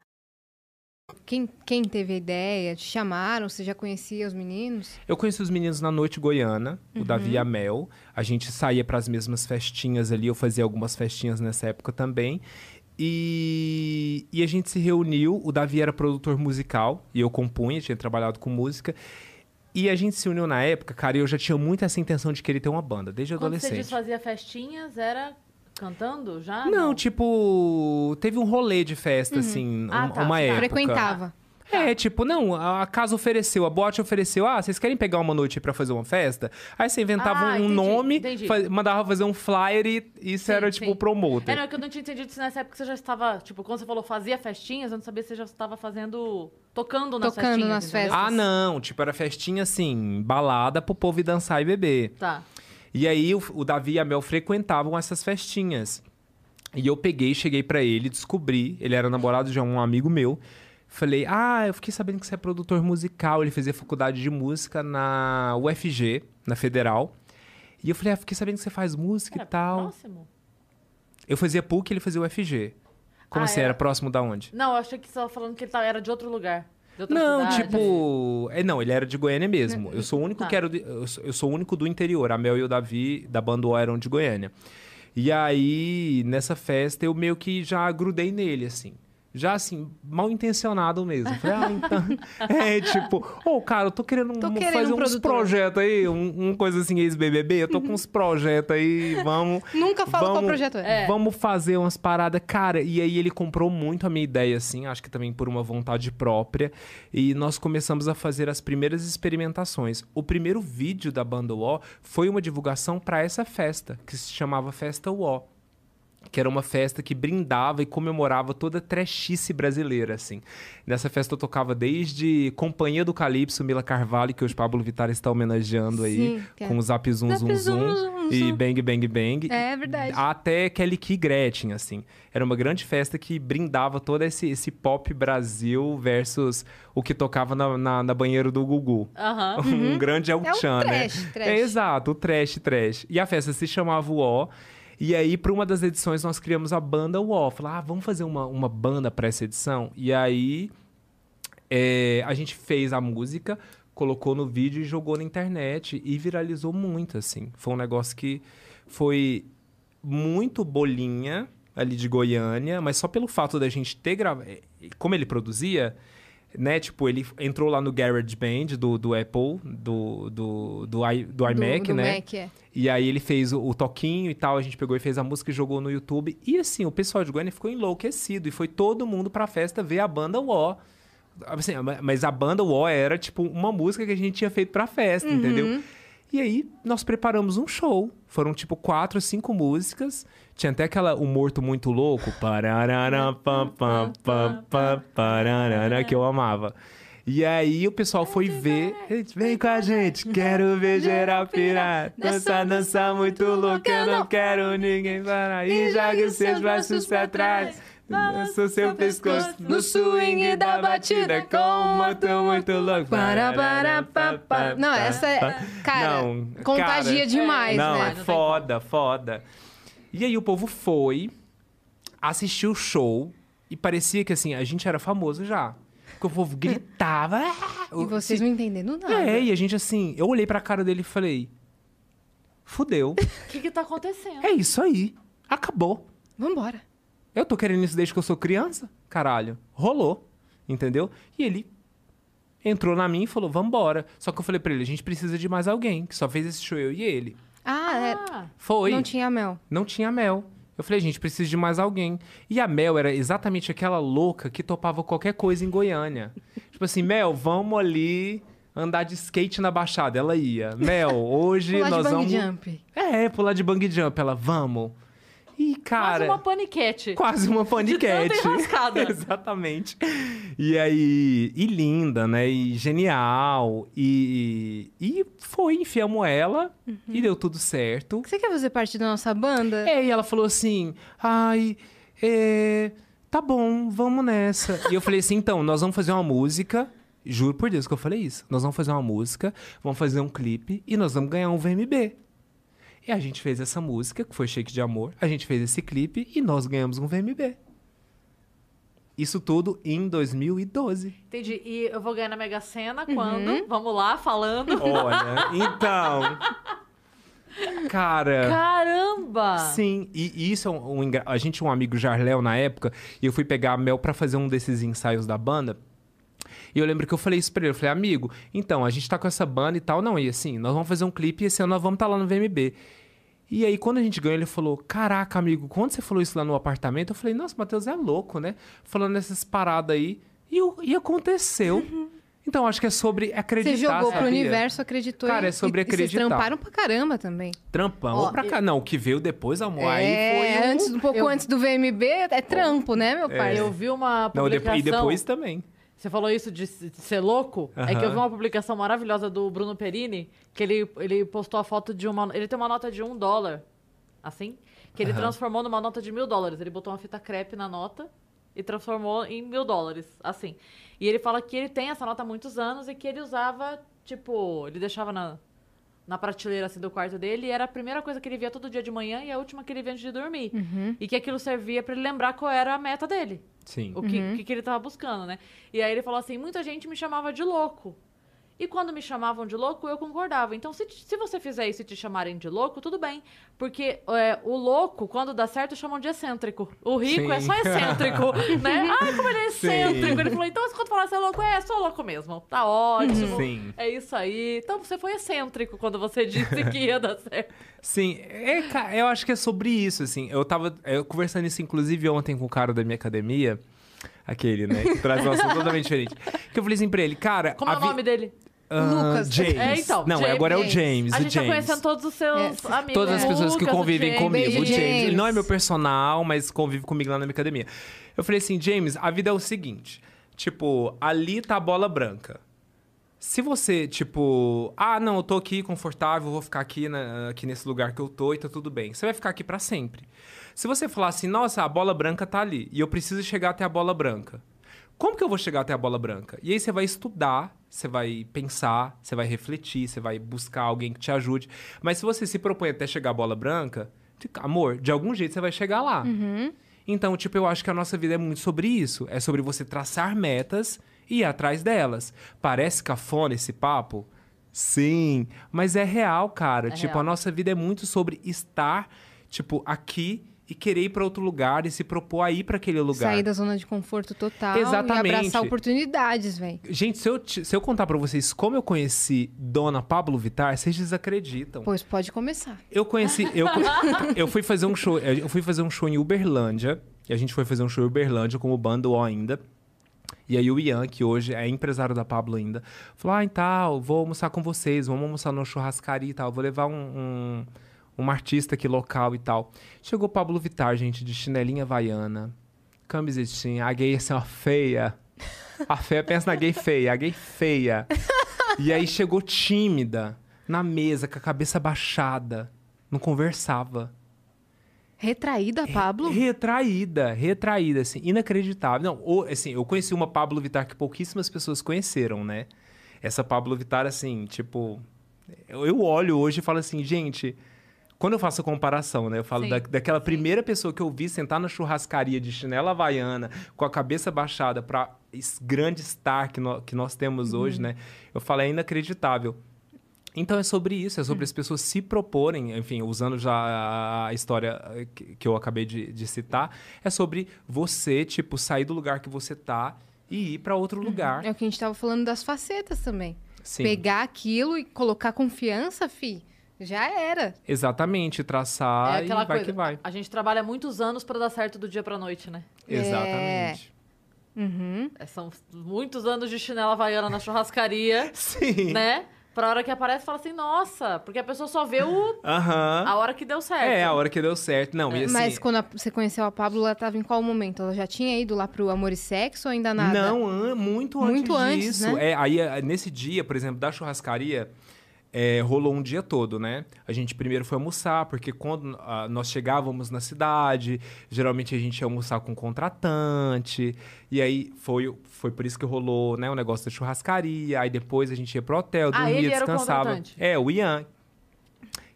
Quem, quem teve a ideia? Te chamaram? Você já conhecia os meninos? Eu conheci os meninos na noite goiana, o Davi e a Mel. A gente saía para as mesmas festinhas ali, eu fazia algumas festinhas nessa época também. E, e a gente se reuniu. O Davi era produtor musical e eu compunha, tinha trabalhado com música. E a gente se uniu na época, cara, e eu já tinha muito essa intenção de querer ter uma banda, desde Quando você adolescente. diz fazia festinhas, era cantando já? Não, tipo, teve um rolê de festa, assim, Ah, um- tá, uma tá. época. Frequentava. É, tipo, não, a casa ofereceu, a boate ofereceu, ah, vocês querem pegar uma noite pra fazer uma festa? Aí você inventava Ah, um entendi, nome, entendi. fa- mandava fazer um flyer e isso Sim, era, tipo, sim. o promoter. É, não, é que eu não tinha entendido se nessa época você já estava, tipo, quando você falou fazia festinhas, eu não sabia se você já estava fazendo, tocando nas Tocando festinhas, nas festas. Ah, não, tipo, era festinha assim, balada pro povo ir dançar e beber. Tá. E aí o, o Davi e a Mel frequentavam essas festinhas. E eu peguei, cheguei pra ele, descobri, ele era namorado de um amigo meu. Falei, ah, eu fiquei sabendo que você é produtor musical. Ele fazia faculdade de música na UFG, na Federal. E eu falei, ah, fiquei sabendo que você faz música Era e tal. próximo? Eu fazia PUC, ele fazia UFG. Como Ah, assim, era- era próximo da onde? Não, eu achei que você estava falando que ele era de outro lugar. Não, cidade. tipo. É, não, ele era de Goiânia mesmo. Eu sou o único Tá. que era. do- eu, sou, o único do interior. A Mel e o Davi da banda O eram de Goiânia. E aí, nessa festa, eu meio que já grudei nele, assim. Já assim, mal intencionado mesmo. Falei, ah, então. é, tipo, ô, cara, eu tô querendo, Tô um- querendo fazer um uns projetos aí, um, um coisa assim, ex-BBB. Eu tô com uns projetos aí, vamos. Nunca falo qual Vamos- projeto é. Vamos fazer umas paradas. Cara, e aí ele comprou muito a minha ideia, assim, acho que também por uma vontade própria. E nós começamos a fazer as primeiras experimentações. O primeiro vídeo da banda UO foi uma divulgação para essa festa, que se chamava Festa UO. Que era uma festa que brindava e comemorava toda a trechice brasileira, assim. Nessa festa eu tocava desde Companhia do Calypso, Mila Carvalho, que hoje Pablo Vittar está homenageando aí, Sim, é- com o Zap Zum Zum Zap Zum e. Bang Bang Bang. É verdade. Até Kelly Key Gretchen, assim. Era uma grande festa que brindava todo esse, esse pop Brasil versus o que tocava na, na, na banheira do Gugu. Um grande El É o Chan, né? trash, trash. É, exato, o trash, trash. E a festa se chamava O. E aí, para uma das edições, nós criamos a banda O. Falar, ah, vamos fazer uma, uma banda para essa edição? E aí, é, a gente fez a música, colocou no vídeo e jogou na internet. E viralizou muito, assim. Foi um negócio que foi muito bolinha ali de Goiânia, mas só pelo fato da gente ter gravado... Como ele produzia, né? Tipo, ele entrou lá no GarageBand do, do Apple, do, do, do, i- do iMac, do, do né? Mac, é. E aí ele fez o, o toquinho e tal, a gente pegou e fez a música e jogou no YouTube. E assim, o pessoal de Goiânia ficou enlouquecido. E foi todo mundo pra festa ver a banda UO. Assim, ma- mas a banda UO era, tipo, uma música que a gente tinha feito pra festa, entendeu? E aí, nós preparamos um show. Foram, tipo, quatro, cinco músicas. Tinha até aquela O Morto Muito Louco. Que eu amava. E aí, o pessoal foi ver. Vem com a gente, quero ver geral pirar. Dança, dança muito louca, eu não quero ninguém parar. E jogue os seus braços pra trás. Balança seu pescoço no swing da batida com moto muito louco. Para, para, pa, pa. Não, essa é. Cara, Não, contagia cara, demais, não, né? é foda, foda. E aí o povo foi, assistiu o show e parecia que assim, a gente era famoso já. Porque o povo gritava. "Ah!" E vocês não entendendo nada. É, e a gente assim, eu olhei pra cara dele e falei: fudeu. O que que tá acontecendo? é isso aí. Acabou. Vambora. Eu tô querendo isso desde que eu sou criança. Caralho. Rolou. Entendeu? E ele entrou na minha e falou: vambora. Só que eu falei pra ele: a gente precisa de mais alguém. Que só fez esse show eu e ele. Ah, é. Ah, Foi. Não tinha mel. Não tinha mel. Eu falei, gente, precisa de mais alguém. E a Mel era exatamente aquela louca que topava qualquer coisa em Goiânia. tipo assim, Mel, vamos ali andar de skate na Baixada. Ela ia. Mel, hoje Pular de nós bang vamos. jump. É, pular de bang jump. Ela, vamos. E, cara. quase uma paniquete. Quase uma paniquete. enrascada. Exatamente. E aí, e linda, né? E genial. E, e foi, enfiamos ela Uhum. e deu tudo certo. Você quer fazer parte da nossa banda? É, e ela falou assim: ai, é, tá bom, vamos nessa. e eu falei assim: então, nós vamos fazer uma música. Juro por Deus que eu falei isso. Nós vamos fazer uma música, vamos fazer um clipe e nós vamos ganhar um VMB. E a gente fez essa música, que foi Shake de Amor. A gente fez esse clipe e nós ganhamos um VMB. Isso tudo em 2012. Entendi. E eu vou ganhar na Mega Sena Uhum. quando? Vamos lá, falando. Olha, então. Cara. Caramba! Sim, e, e isso é um, um A gente tinha um amigo Jarléu na época, e eu fui pegar a Mel pra fazer um desses ensaios da banda. E eu lembro que eu falei isso pra ele. Eu falei, amigo, então, a gente tá com essa banda e tal. Não, e assim, nós vamos fazer um clipe e esse ano nós vamos estar lá no VMB. E aí, quando a gente ganhou, ele falou: Caraca, amigo, quando você falou isso lá no apartamento, eu falei: Nossa, Matheus é louco, né? Falando nessas paradas aí. E, e aconteceu. Então, acho que é sobre acreditar. Você jogou pro sabia? universo, acreditou Cara, é sobre e, e vocês acreditar. tramparam pra caramba também. Trampão Ó, pra cá. Não, o que veio depois, amor, é, aí foi. um- antes, um pouco eu- antes do VMB, é trampo, né, meu pai? Eu vi uma Não, publicação... depois, e depois também. Você falou isso de, ser louco? É que eu vi uma publicação maravilhosa do Bruno Perini, que ele, ele postou a foto de uma... Ele tem uma nota de um dólar, assim, que ele Aham. transformou numa nota de mil dólares. Ele botou uma fita crepe na nota e transformou em mil dólares, assim. E ele fala que ele tem essa nota há muitos anos e que ele usava, tipo... Ele deixava na, na prateleira, assim, do quarto dele e era a primeira coisa que ele via todo dia de manhã e a última que ele via antes de dormir. E que aquilo servia pra ele lembrar qual era a meta dele. Sim. O que, que, que ele tava buscando, né? E aí ele falou assim: muita gente me chamava de louco. E quando me chamavam de louco, eu concordava. Então, se, se você fizer isso e te chamarem de louco, tudo bem. Porque é, o louco, quando dá certo, chamam de excêntrico. O rico é Sim. só excêntrico, né? Ai, como ele é Sim. excêntrico. Ele falou, então, quando falar você é louco, é, sou louco mesmo. Tá ótimo. Sim. É isso aí. Então, você foi excêntrico quando você disse que ia dar certo. Sim, é, eu acho que é sobre isso, assim. Eu tava eu conversando isso, inclusive, ontem com o cara da minha academia. Aquele, né? Que traz um assunto totalmente diferente. Que eu falei assim pra ele, cara. Como é o vi- nome dele? Lucas. James. É, então, Não, James. agora é o James. A gente tá James. conhecendo todos os seus É. amigos. Todas as O pessoas que Lucas, o convivem James. comigo. O James. Ele não é meu personal, mas convive comigo lá na minha academia. Eu falei assim, James, a vida é o seguinte. Tipo, ali tá a bola branca. Se você, tipo, ah, não, eu tô aqui confortável, vou ficar aqui, na- aqui nesse lugar que eu tô e tá tudo bem. Você vai ficar aqui pra sempre. Se você falar assim, nossa, a bola branca tá ali e eu preciso chegar até a bola branca. Como que eu vou chegar até a bola branca? E aí você vai estudar, você vai pensar, você vai refletir, você vai buscar alguém que te ajude. Mas se você se propõe até chegar à bola branca, amor, de algum jeito você vai chegar lá. Então, tipo, eu acho que a nossa vida é muito sobre isso. É sobre você traçar metas e ir atrás delas. Parece cafona esse papo? Sim, mas é real, cara. É tipo, real. a nossa vida é muito sobre estar, tipo, aqui e querer ir pra outro lugar e se propor a ir pra aquele lugar. Sair da zona de conforto total Exatamente. e abraçar oportunidades, velho. Gente, se eu, se eu contar pra vocês como eu conheci Dona Pablo Vittar, vocês desacreditam. Pois pode começar. Eu conheci. Eu, eu fui fazer um show. Eu fui fazer um show em Uberlândia. E a gente foi fazer um show em Uberlândia como banda O ainda. E aí o Ian, que hoje é empresário da Pablo ainda, falou: Ah, e tal, vou almoçar com vocês, vamos almoçar no churrascaria e tal. Vou levar um, um, um artista aqui local e tal. Chegou Pablo Vittar, gente, de chinelinha havaiana, camisetinha, a gay assim, ó, feia. A feia, pensa na gay feia, a gay feia. E aí chegou tímida, na mesa, com a cabeça baixada. Não conversava. Retraída, Pablo? Retraída, retraída, assim, inacreditável. Não, o- assim, eu conheci uma Pablo Vittar que pouquíssimas pessoas conheceram, né? Essa Pablo Vittar, assim, tipo. Eu eu olho hoje e falo assim, gente, Quando eu faço a comparação, né? Eu falo da, daquela primeira pessoa que eu vi sentar na churrascaria de chinela havaiana, com a cabeça baixada para esse grande star que, nó- que nós temos Uhum. hoje, né? Eu falo, é inacreditável. Então é sobre isso, é sobre as pessoas se proporem, enfim, usando já a- história eh, que eu acabei de, de citar, é sobre você, tipo, sair do lugar que você tá e ir para outro lugar. É o que a gente tava falando das facetas também. Sim. Pegar aquilo e colocar confiança, fi, já era. Exatamente, traçar é e vai coisa. que vai. A gente trabalha muitos anos pra dar certo do dia pra noite, né? Exatamente. Uhum. É, São muitos anos de chinela havaiana na churrascaria, Sim. né? Pra hora que aparece, fala assim, nossa, porque a pessoa só vê o... Aham. a hora que deu certo. É, a hora que deu certo. Não, e assim... Mas quando a- você conheceu a Pablo, ela tava em qual momento? Ela já tinha ido lá pro Amor e Sexo ou ainda nada? Não, an- muito antes Muito antes, disso. né? É, aí, nesse dia, por exemplo, da churrascaria, eh, rolou um dia todo, né? A gente primeiro foi almoçar, porque quando ah, nós chegávamos na cidade, geralmente a gente ia almoçar com contratante. E aí foi, foi por isso que rolou né, o negócio da churrascaria. Aí depois a gente ia pro hotel, Ah, dormia, ele era o descansava. contratante? É, o Ian,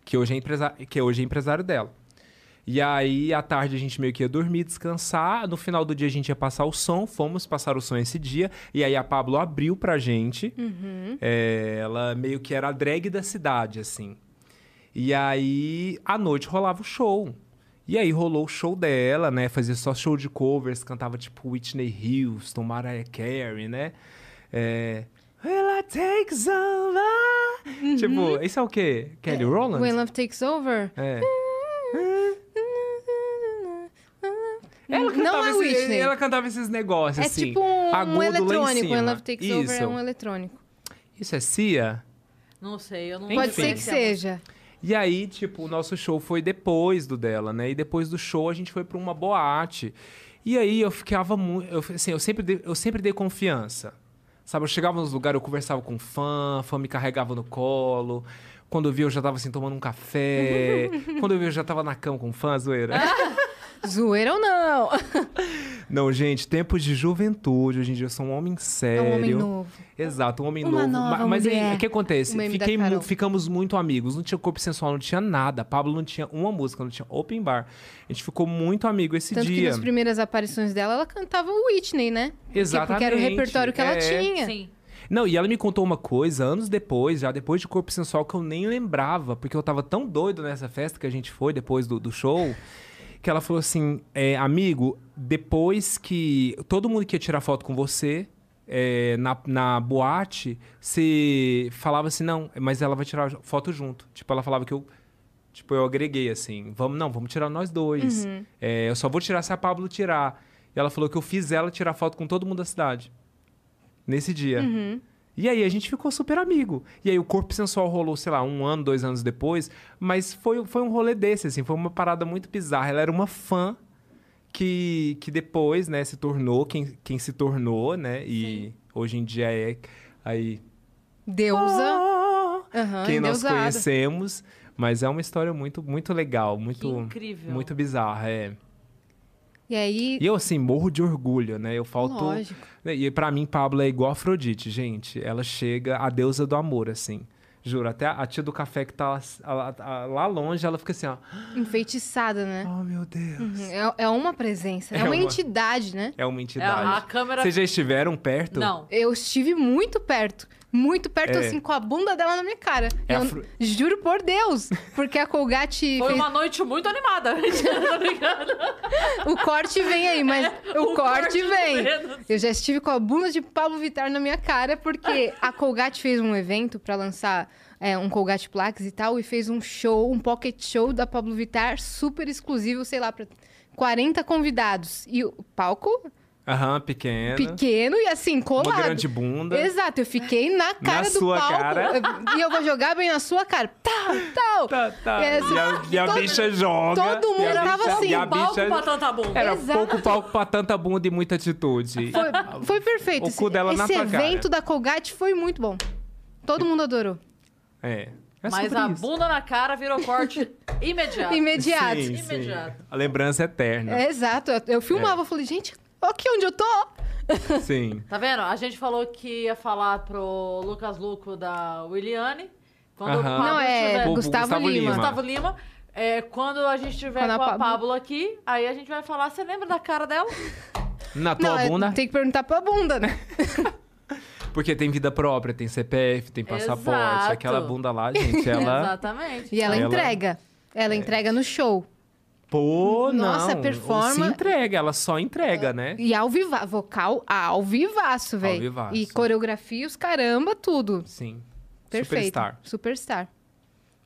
que hoje é, empresa... que hoje é empresário dela. E aí, à tarde, a gente meio que ia dormir, descansar. No final do dia, a gente ia passar o som. Fomos passar o som esse dia. E aí, a Pablo abriu pra gente. É, ela meio que era a drag da cidade, assim. E aí, à noite, rolava o show. E aí, rolou o show dela, né? Fazia só show de covers. Cantava, tipo, Whitney Houston, Mariah Carey, né? É... Will I take over? Tipo, isso é o quê? Kelly Rowland? When Love Takes Over? É. Ela cantava, Não é esse- Whitney. ela cantava esses negócios, É assim. tipo um, agudo um lá em eletrônico. Love Takes Isso. Over é um eletrônico. Isso é Cia? Não sei, eu não Pode Enfim. ser que seja. E aí, tipo, o nosso show foi depois do dela, né? E depois do show a gente foi pra uma boate. E aí eu ficava muito. Eu, assim, eu sempre, dei, eu sempre dei confiança. Sabe, eu chegava nos lugares, eu conversava com fã, fã me carregava no colo. Quando eu vi, eu já tava assim, tomando um café. Quando eu vi, eu já tava na cama com fã, zoeira. Zoeira ou não? Não, gente, tempos de juventude. Hoje em dia eu sou um homem É sério. um homem novo. Exato, um homem Uma novo. nova Ma- Mas o que acontece? Fiquei mu- ficamos muito amigos. Não tinha corpo sensual, não tinha nada. Pablo não tinha uma música, não tinha open bar. A gente ficou muito amigo esse Tanto que dia. nas primeiras aparições dela, ela cantava o Whitney, né? Exatamente. Porque era o repertório que ela é. tinha. Sim. Não, e ela me contou uma coisa anos depois, já depois de corpo sensual, que eu nem lembrava, porque eu tava tão doido nessa festa que a gente foi depois do, do show. Que ela falou assim: é, amigo, depois que todo mundo que ia tirar foto com você, é, na, na boate, você falava assim, não, mas ela vai tirar foto junto. Tipo, ela falava que eu. Tipo, eu agreguei assim, vamos, não, vamos tirar nós dois. É, eu só vou tirar se a Pablo tirar. E ela falou que eu fiz ela tirar foto com todo mundo da cidade. Nesse dia. E aí a gente ficou super amigo. E aí o corpo sensual rolou, sei lá, um ano, dois anos depois. Mas foi, foi um rolê desse, assim, foi uma parada muito bizarra. Ela era uma fã que, que depois, né, se tornou quem, quem se tornou, né? E hoje em dia é aí. Deusa. Ah, Aham, quem nós conhecemos. Mas é uma história muito, muito legal, Que muito, incrível. muito bizarra, é. E aí, E eu, assim, morro de orgulho, né? Eu falto. lógico. E pra mim, Pablo é igual a Afrodite, gente. Ela chega, a deusa do amor, assim. Juro, até a tia do café que tá lá, lá- lá longe, ela fica assim, ó. Enfeitiçada, né? Oh, meu Deus. É, é uma presença, é, É uma, uma- entidade, né? É uma É, entidade. a câmera... Vocês já estiveram perto? Não. Eu estive muito perto. Muito perto, É. assim, com a bunda dela na minha cara. É Eu- afro- Juro por Deus. Porque a Colgate. Foi fez- uma noite muito animada. O corte vem aí, mas o, o corte, corte vem. Eu já estive com a bunda de Pablo Vittar na minha cara, porque a Colgate fez um evento pra lançar é, um Colgate Plaques e tal, e fez um show, um pocket show da Pablo Vittar, super exclusivo, sei lá, pra 40 convidados. E o palco Aham, pequena. pequeno e assim, colado. Uma grande bunda. Exato, eu fiquei na cara do sua palco. cara. E eu vou jogar bem na sua cara. Tal, tal. Tá, tá. É, assim, e a, e a todo- bicha joga. todo mundo e a tava bicha- assim, E a Palco bicha... pra tanta bunda. Era Exato. pouco palco pra tanta bunda e muita atitude. Foi, foi perfeito. O cu dela na Esse tua cara. evento da Colgate foi muito bom. Todo mundo adorou. É. É Mas a isso. bunda na cara virou corte imediato. Imediato. Sim, sim. Imediato. A lembrança eterna. É, exato. Eu, eu filmava, eu falei, gente, aqui onde eu tô. Sim. Tá vendo? A gente falou que ia falar pro Lucas Luco da Williane. Quando Aham. o Pablo Não, é tiver- Gustavo, Gustavo Lima. Lima. Gustavo Lima. É, quando a gente tiver Quando a com a Pablo- Pablo aqui, aí a gente vai falar, você lembra da cara dela? Na tua Não, é- bunda, tem que perguntar pra bunda, né? porque tem vida própria, tem CPF, tem passaporte. Exato. Aquela bunda lá, gente, ela... Exatamente. E ela, Ela- entrega. Ela entrega no show. Pô, Nossa, não. performa- Se entrega, ela só entrega, né? E ao viva, vocal ao vivaço, velho. vivaço. E coreografia, os caramba, tudo. Sim. Perfeito. Superstar. Superstar.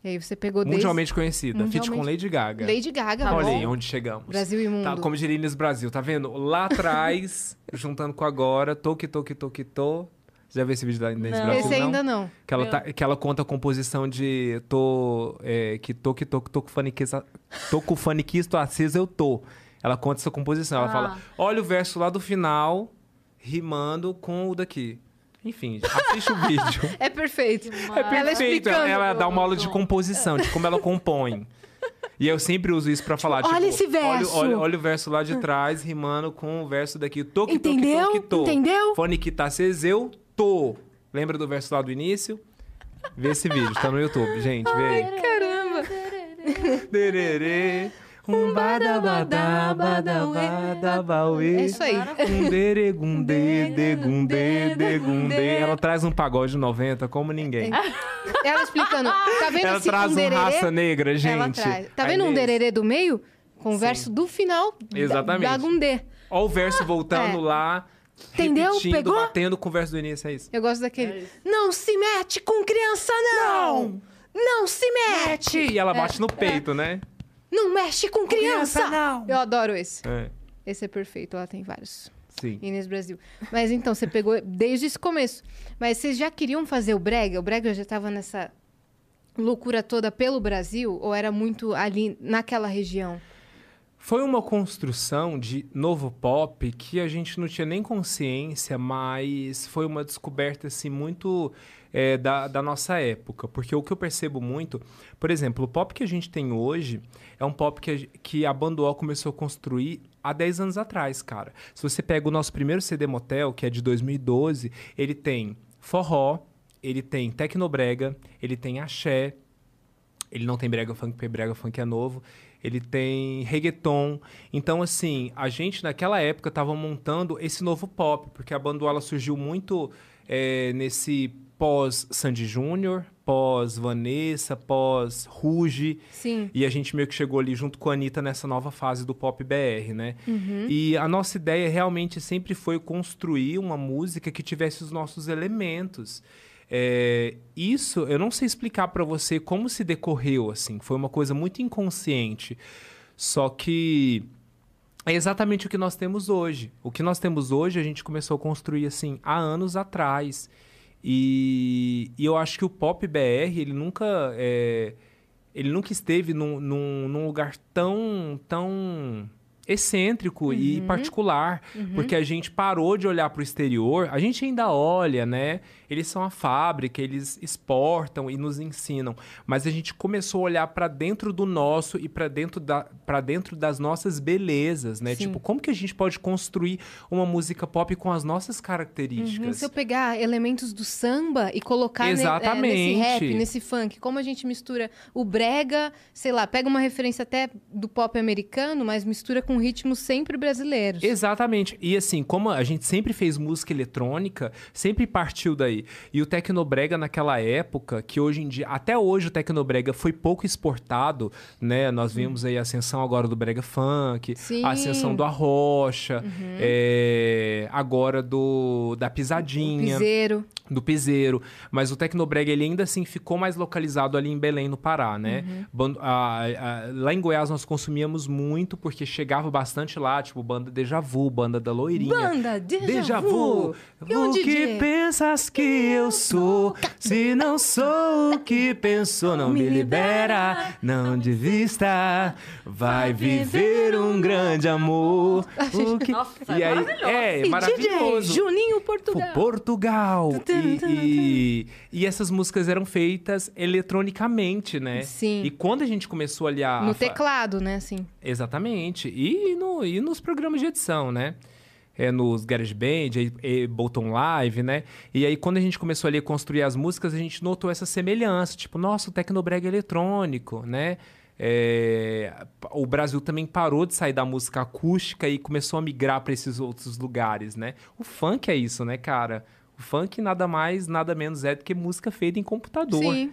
E aí você pegou desde Mundialmente conhecida. Feat com Mundialmente- Lady Gaga. Lady Gaga, Olha bom. aí onde chegamos. Brasil e mundo. Tá, como diria Inês Brasil, tá vendo? Lá atrás, juntando com agora, toque, toque, toque, tô. Já viu esse vídeo da Inês Não. Brasil? Esse ainda não. Que ela, tá- que ela conta a composição de tô. É, que tô, que tô, que tô com faniquista. Tô com faniquista acesa, eu tô. Ela conta essa composição. Ela Ah. fala: olha o verso lá do final, rimando com o daqui. Enfim, assiste o vídeo. É perfeito. É Ela perfeito. explicando. Ela dá uma aula de composição, de como ela compõe. E eu sempre uso isso pra falar, olha tipo, esse verso. Olha, olha- olha o verso lá de trás, rimando com o verso daqui. Tô, que, Entendeu? Tô, que, tô, que, tô. Entendeu? Fone que tá acesa, eu tô. Lembra do verso lá do início? Vê esse vídeo, tá no YouTube, gente, vê aí. Caramba. Dererê, um badabadá, badabadabauê. É isso aí. Um deregundê, degundê, degundê. Ela traz um pagode 90 como ninguém. Ela explicando. Tá vendo Ela esse traz um um dererê? raça negra, gente. Tá vendo um Inês. dererê do meio? Com o verso do final da- Exatamente. da Gundê. Ó o verso voltando É. lá. Entendeu? Repetindo, Pegou? batendo com o verso do início, é isso. Eu gosto daquele. não se mete com criança, não! Não, se mete! E ela bate no peito, né? Não mexe com criança! criança, não! Eu adoro esse. É, Esse é perfeito, ela tem vários. sim. Inês Brasil. Mas então, você pegou desde esse começo. Mas vocês já queriam fazer o Brega? O Brega já tava nessa loucura toda pelo Brasil? Ou era muito ali naquela região? Foi uma construção de novo pop que a gente não tinha nem consciência, mas foi uma descoberta assim muito é, da, da nossa época. Porque o que eu percebo muito, por exemplo, o pop que a gente tem hoje é um pop que a, que a Banduol começou a construir há 10 anos atrás, cara. Se você pega o nosso primeiro CD Motel, que é de 2012, ele tem forró, ele tem tecnobrega, ele tem axé, ele não tem brega funk, porque brega funk é novo. Ele tem reggaeton. Então, assim, a gente naquela época estava montando esse novo pop, porque a Banduala surgiu muito é, nesse pós Sandy Júnior, pós Vanessa, pós Ruge. Sim. E a gente meio que chegou ali junto com a Anitta nessa nova fase do pop BR, né? E a nossa ideia realmente sempre foi construir uma música que tivesse os nossos elementos. É, isso eu não sei explicar pra você como se decorreu, assim. Foi uma coisa muito inconsciente. Só que é exatamente o que nós temos hoje. O que nós temos hoje a gente começou a construir assim há anos atrás. E, e eu acho que o pop BR ele nunca é, ele nunca esteve num, num, num lugar tão tão excêntrico e particular, porque a gente parou de olhar para o exterior. A gente ainda olha, né? Eles são a fábrica, eles exportam e nos ensinam, mas a gente começou a olhar para dentro do nosso e para dentro da dentro das nossas belezas, né? Sim. Tipo, como que a gente pode construir uma música pop com as nossas Uhum, características? Se eu pegar elementos do samba e colocar ne- é, nesse rap, nesse funk, como a gente mistura o brega, sei lá, pega uma referência até do pop americano, mas mistura com ritmos sempre brasileiros. Exatamente. E assim, como a gente sempre fez música eletrônica, sempre partiu daí. E o Tecnobrega naquela época, que hoje em dia, até hoje o Tecnobrega foi pouco exportado, né? Nós vimos aí a ascensão agora do Brega Funk, Sim. a ascensão do Arrocha, é, agora do da Pisadinha Piseiro. do piseiro, mas o Tecnobrega ele ainda assim ficou mais localizado ali em Belém, no Pará, né? Uhum. Ban- a- a- lá em Goiás nós consumíamos muito porque chegava bastante lá, tipo banda Deja Vu, banda da Loirinha. Banda Deja Vu. E um o que DJ? pensas que eu sou? Se não sou o que pensou, não me libera, não de vista. Vai viver um grande amor. O que... Nossa, e é aí, maravilhoso. é, E maravilhoso. DJ Juninho Portugal. Portugal. E, e, e essas músicas eram feitas eletronicamente, né? Sim. E quando a gente começou ali a. No teclado, né, assim. Exatamente. E, no, e nos programas de edição, né? É, nos GarageBand, e, e Bolton Live, né? E aí, quando a gente começou ali a construir as músicas, a gente notou essa semelhança. Tipo, nossa, o Tecnobrega eletrônico, né? é, o Brasil também parou de sair da música acústica e começou a migrar para esses outros lugares, né? O funk é isso, né, cara? O funk nada mais, nada menos é do que música feita em computador. Sim.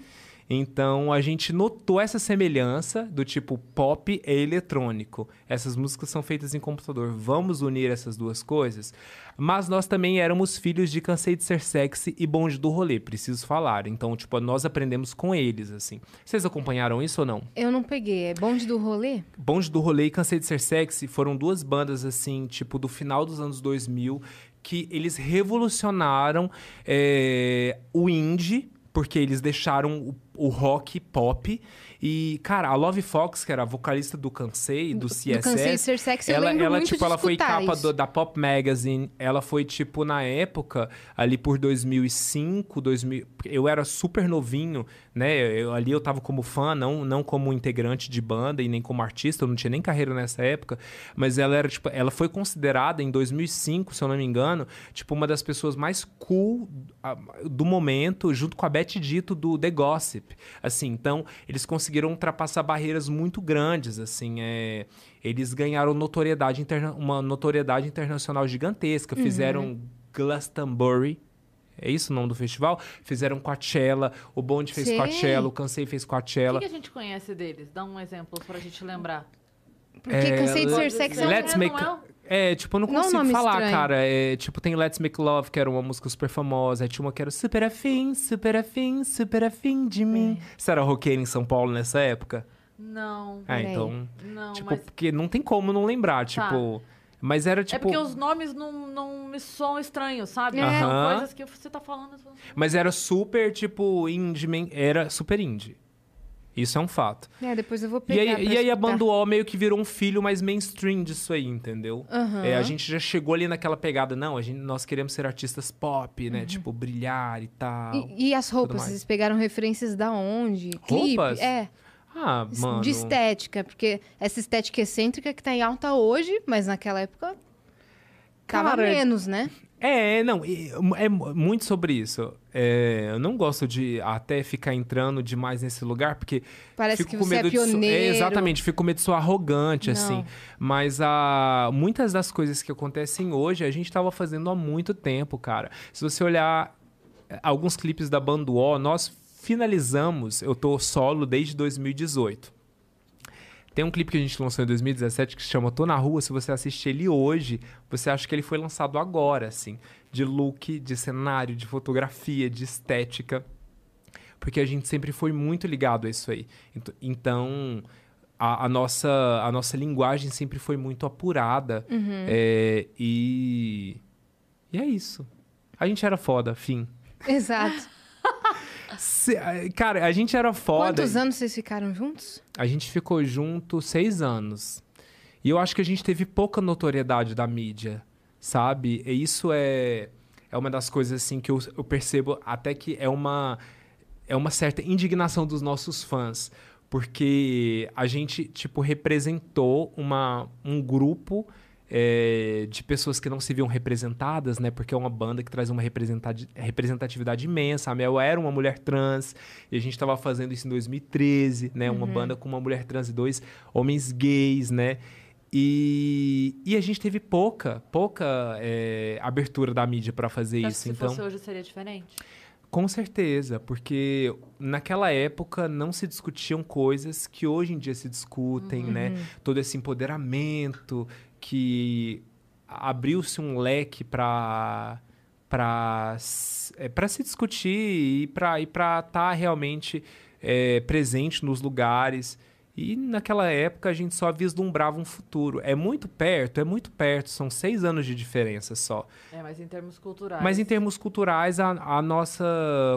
Então a gente notou essa semelhança do tipo pop e eletrônico. Essas músicas são feitas em computador. Vamos unir essas duas coisas? Mas nós também éramos filhos de Cansei de Ser Sexy e Bonde do Rolê, preciso falar. Então, tipo, nós aprendemos com eles, assim. Vocês acompanharam isso ou não? Eu não peguei. É bonde do rolê? Bonde do Rolê e Cansei de Ser Sexy foram duas bandas, assim, tipo, do final dos anos 2000, que eles revolucionaram é, o indie, porque eles deixaram o, o rock pop. E, cara, a Love Fox, que era a vocalista do Cansei, do CSS... Do Cansei Ser Sexy, eu ela, lembro ela muito tipo, ela foi capa do- da Pop Magazine. Ela foi, tipo, na época, ali por 2005, 2000... Eu era super novinho, né? Eu, ali eu tava como fã, não, não como integrante de banda e nem como artista. Eu não tinha nem carreira nessa época. Mas ela era, tipo... Ela foi considerada, em 2005, se eu não me engano, tipo, uma das pessoas mais cool do momento, junto com a Betty Dito do The Gossip. Assim, então, eles conseguiram ultrapassar barreiras muito grandes, assim, é... Eles ganharam notoriedade interna... uma notoriedade internacional gigantesca, fizeram Glastonbury, é isso o nome do festival? Fizeram Coachella, o Bond fez Sei. Coachella, o Cansei fez O Coachella. que, que a gente conhece deles? Dá um exemplo pra gente lembrar. Porque É, Cansei de Ser Sexy é um... Let's Não Make... é? É, tipo, eu não Não é consigo nome falar, estranho. cara. É, tipo, tem Let's Make Love, que era uma música super famosa. Aí tinha uma que era super afim, super afim, super afim de mim. É. Você era roqueiro em São Paulo nessa época? Não. Ah, então... Não, tipo, mas. porque não tem como não lembrar, tipo... Mas era, tipo... É porque os nomes não, não me soam estranhos, sabe? É. São coisas que você tá falando. Mas era super, tipo, indie... Era super indie. Isso é um fato. É, depois eu vou E pegar aí, pra e aí a O meio que virou um filho mais mainstream disso aí, entendeu? Aham. É, a gente já chegou ali naquela pegada, não, a gente, nós queremos ser artistas pop, né? Tipo, brilhar e tal. Uhum. E, e as roupas, vocês pegaram referências da onde? Roupas? Clipe? É, Ah, mano. de estética, porque essa estética excêntrica que tá em alta hoje, mas naquela época tava Cara, menos, né? É, não, é muito sobre isso. É, eu não gosto de até ficar entrando demais nesse lugar, porque Parece que você é so- pioneiro. exatamente, fico com medo de soar arrogante, Não. assim. Mas a, muitas das coisas que acontecem hoje, a gente estava fazendo há muito tempo, cara. Se você olhar eh, alguns clipes da banda O, nós finalizamos, eu tô solo desde 2018. Tem um clipe que a gente lançou em 2017 que se chama Tô na Rua. Se você assistir ele hoje, você acha que ele foi lançado agora, assim. De look, de cenário, de fotografia, de estética. Porque a gente sempre foi muito ligado a isso aí. Ent- Então, a, a nossa, a nossa linguagem sempre foi muito apurada. É, e, e é isso. A gente era foda, fim. Exato. Se- cara, a gente era foda. Quantos anos vocês ficaram juntos? A gente ficou junto seis anos. E eu acho que a gente teve pouca notoriedade da mídia, sabe? E isso é, é uma das coisas assim que eu, eu percebo até que é uma, é uma certa indignação dos nossos fãs. Porque a gente, tipo, representou uma, um grupo é, de pessoas que não se viam representadas, né? Porque é uma banda que traz uma representati- representatividade imensa. A Mel era uma mulher trans e a gente estava fazendo isso em 2013, né? Uma banda com uma mulher trans e dois homens gays, né? E, e a gente teve pouca, pouca é, abertura da mídia para fazer Acho que isso. se Então, fosse hoje seria diferente. com certeza, porque naquela época não se discutiam coisas que hoje em dia se discutem, né? Todo esse empoderamento que abriu-se um leque para para para se discutir e para e para estar realmente é, presente nos lugares. E naquela época a gente só vislumbrava um futuro. É muito perto, é muito perto. São seis anos de diferença só. É, mas em termos culturais. Mas em termos culturais, a, a nossa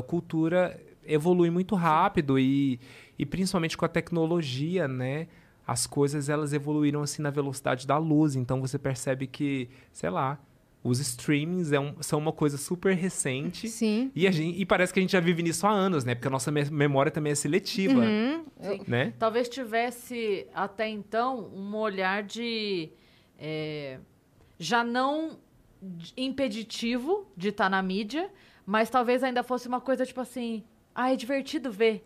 cultura evolui muito rápido e, e principalmente com a tecnologia, né? As coisas elas evoluíram assim na velocidade da luz. Então você percebe que, sei lá, os streamings é um- são uma coisa super recente. Sim. E, a gente, e parece que a gente já vive nisso há anos, né? Porque a nossa me- memória também é seletiva, Uhum. Sim. né? Talvez tivesse até então um olhar de. é, já não impeditivo de estar na mídia, mas talvez ainda fosse uma coisa tipo assim. Ah, é divertido ver,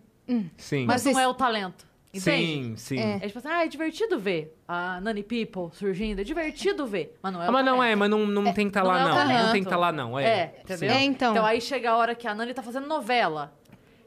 Sim. mas Mas não é o talento. Entende? Sim, sim. É. É tipo assim, ah, é divertido ver a Nani People surgindo, é divertido ver, mas não é Ah, o mas não é, mas não, não tem que estar não lá, é o não. Não talento. tem que estar lá, não. É, É, entendeu? É, então. Então aí chega a hora que a Nani tá fazendo novela.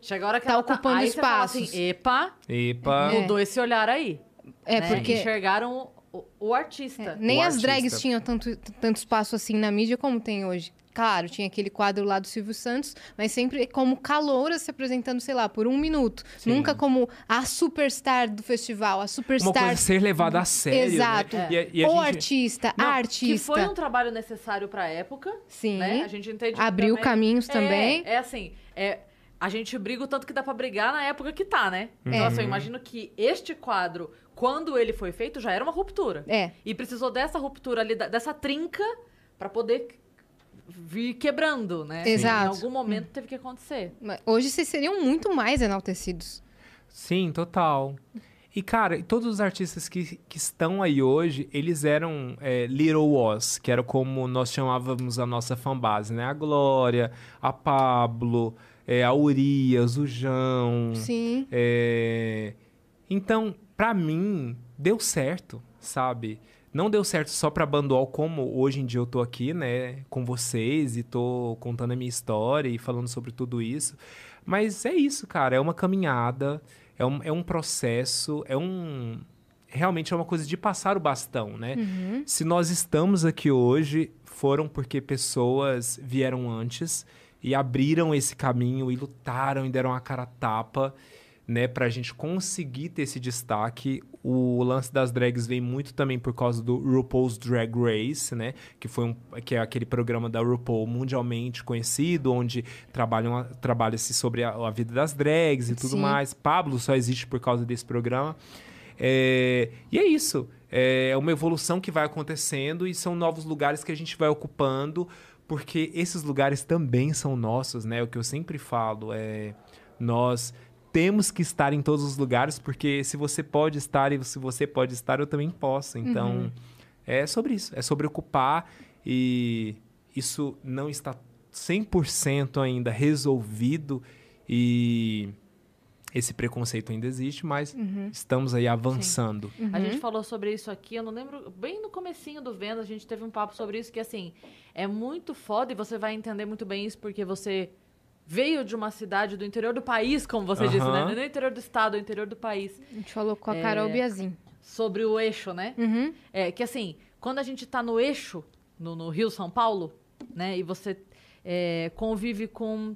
Chega a hora que Tá ela ocupando você fala espaços. assim, epa, Epa. É. mudou esse olhar aí. É, né? porque Enxergaram o, o artista. nem O as artista. drags tinham tanto, tanto espaço assim na mídia como tem hoje. Claro, tinha aquele quadro lá do Silvio Santos, mas sempre como caloura se apresentando, sei lá, por um minuto. Sim. Nunca como a superstar do festival, a Uma superstar. coisa ser levada a sério. Exato. Né? E, a- e a Ou gente- artista, Não, a Que artista. foi um trabalho necessário pra época. Sim. né? A gente entende que Abriu também- caminhos É, também. É, assim, é, a gente briga o tanto que dá pra brigar na época que tá, né? É. Então, assim, eu imagino que este quadro, quando ele foi feito, já era uma ruptura. É. E precisou dessa ruptura ali, dessa trinca, pra poder vir quebrando, né? Exato. Em algum momento teve que acontecer. Mas Hoje vocês seriam muito mais enaltecidos. Sim, total. E, cara, todos os artistas que, que estão aí hoje, eles eram é, Little Oz, que era como nós chamávamos a nossa fanbase, né? A Glória, a Pablo, é, a Urias, o João. Sim. É, Então, pra mim, deu certo, sabe? Não deu certo só pra Banduol, como hoje em dia eu tô aqui, né, com vocês e tô contando a minha história e falando sobre tudo isso. Mas é isso, cara, é uma caminhada, é um, é um processo, é um. Realmente é uma coisa de passar o bastão, né? Se nós estamos aqui hoje, foram porque pessoas vieram antes e abriram esse caminho e lutaram e deram a cara a tapa né, pra gente conseguir ter esse destaque. O lance das drags vem muito também por causa do RuPaul's Drag Race, né, que foi um, que é aquele programa da RuPaul mundialmente conhecido, onde trabalham a- trabalha-se sobre a, a vida das drags e tudo Sim. mais. Pablo só existe por causa desse programa. É, e é isso. É uma evolução que vai acontecendo e são novos lugares que a gente vai ocupando, porque esses lugares também são nossos, né? O que eu sempre falo é nós temos que estar em todos os lugares, porque se você pode estar e se você pode estar, eu também posso. Então, é sobre isso. É sobre ocupar e isso não está 100% ainda resolvido e esse preconceito ainda existe, mas estamos aí avançando. A gente falou sobre isso aqui, eu não lembro, bem no comecinho do Venda, a gente teve um papo sobre isso, que assim, é muito foda e você vai entender muito bem isso porque você veio de uma cidade do interior do país, como você disse, né? Não é no interior do estado, é o interior do país. A gente falou com a É. Carol Biazin. Sobre o eixo, né? Uhum. É que assim, quando a gente tá no eixo, no, no Rio São Paulo, né? E você é, convive com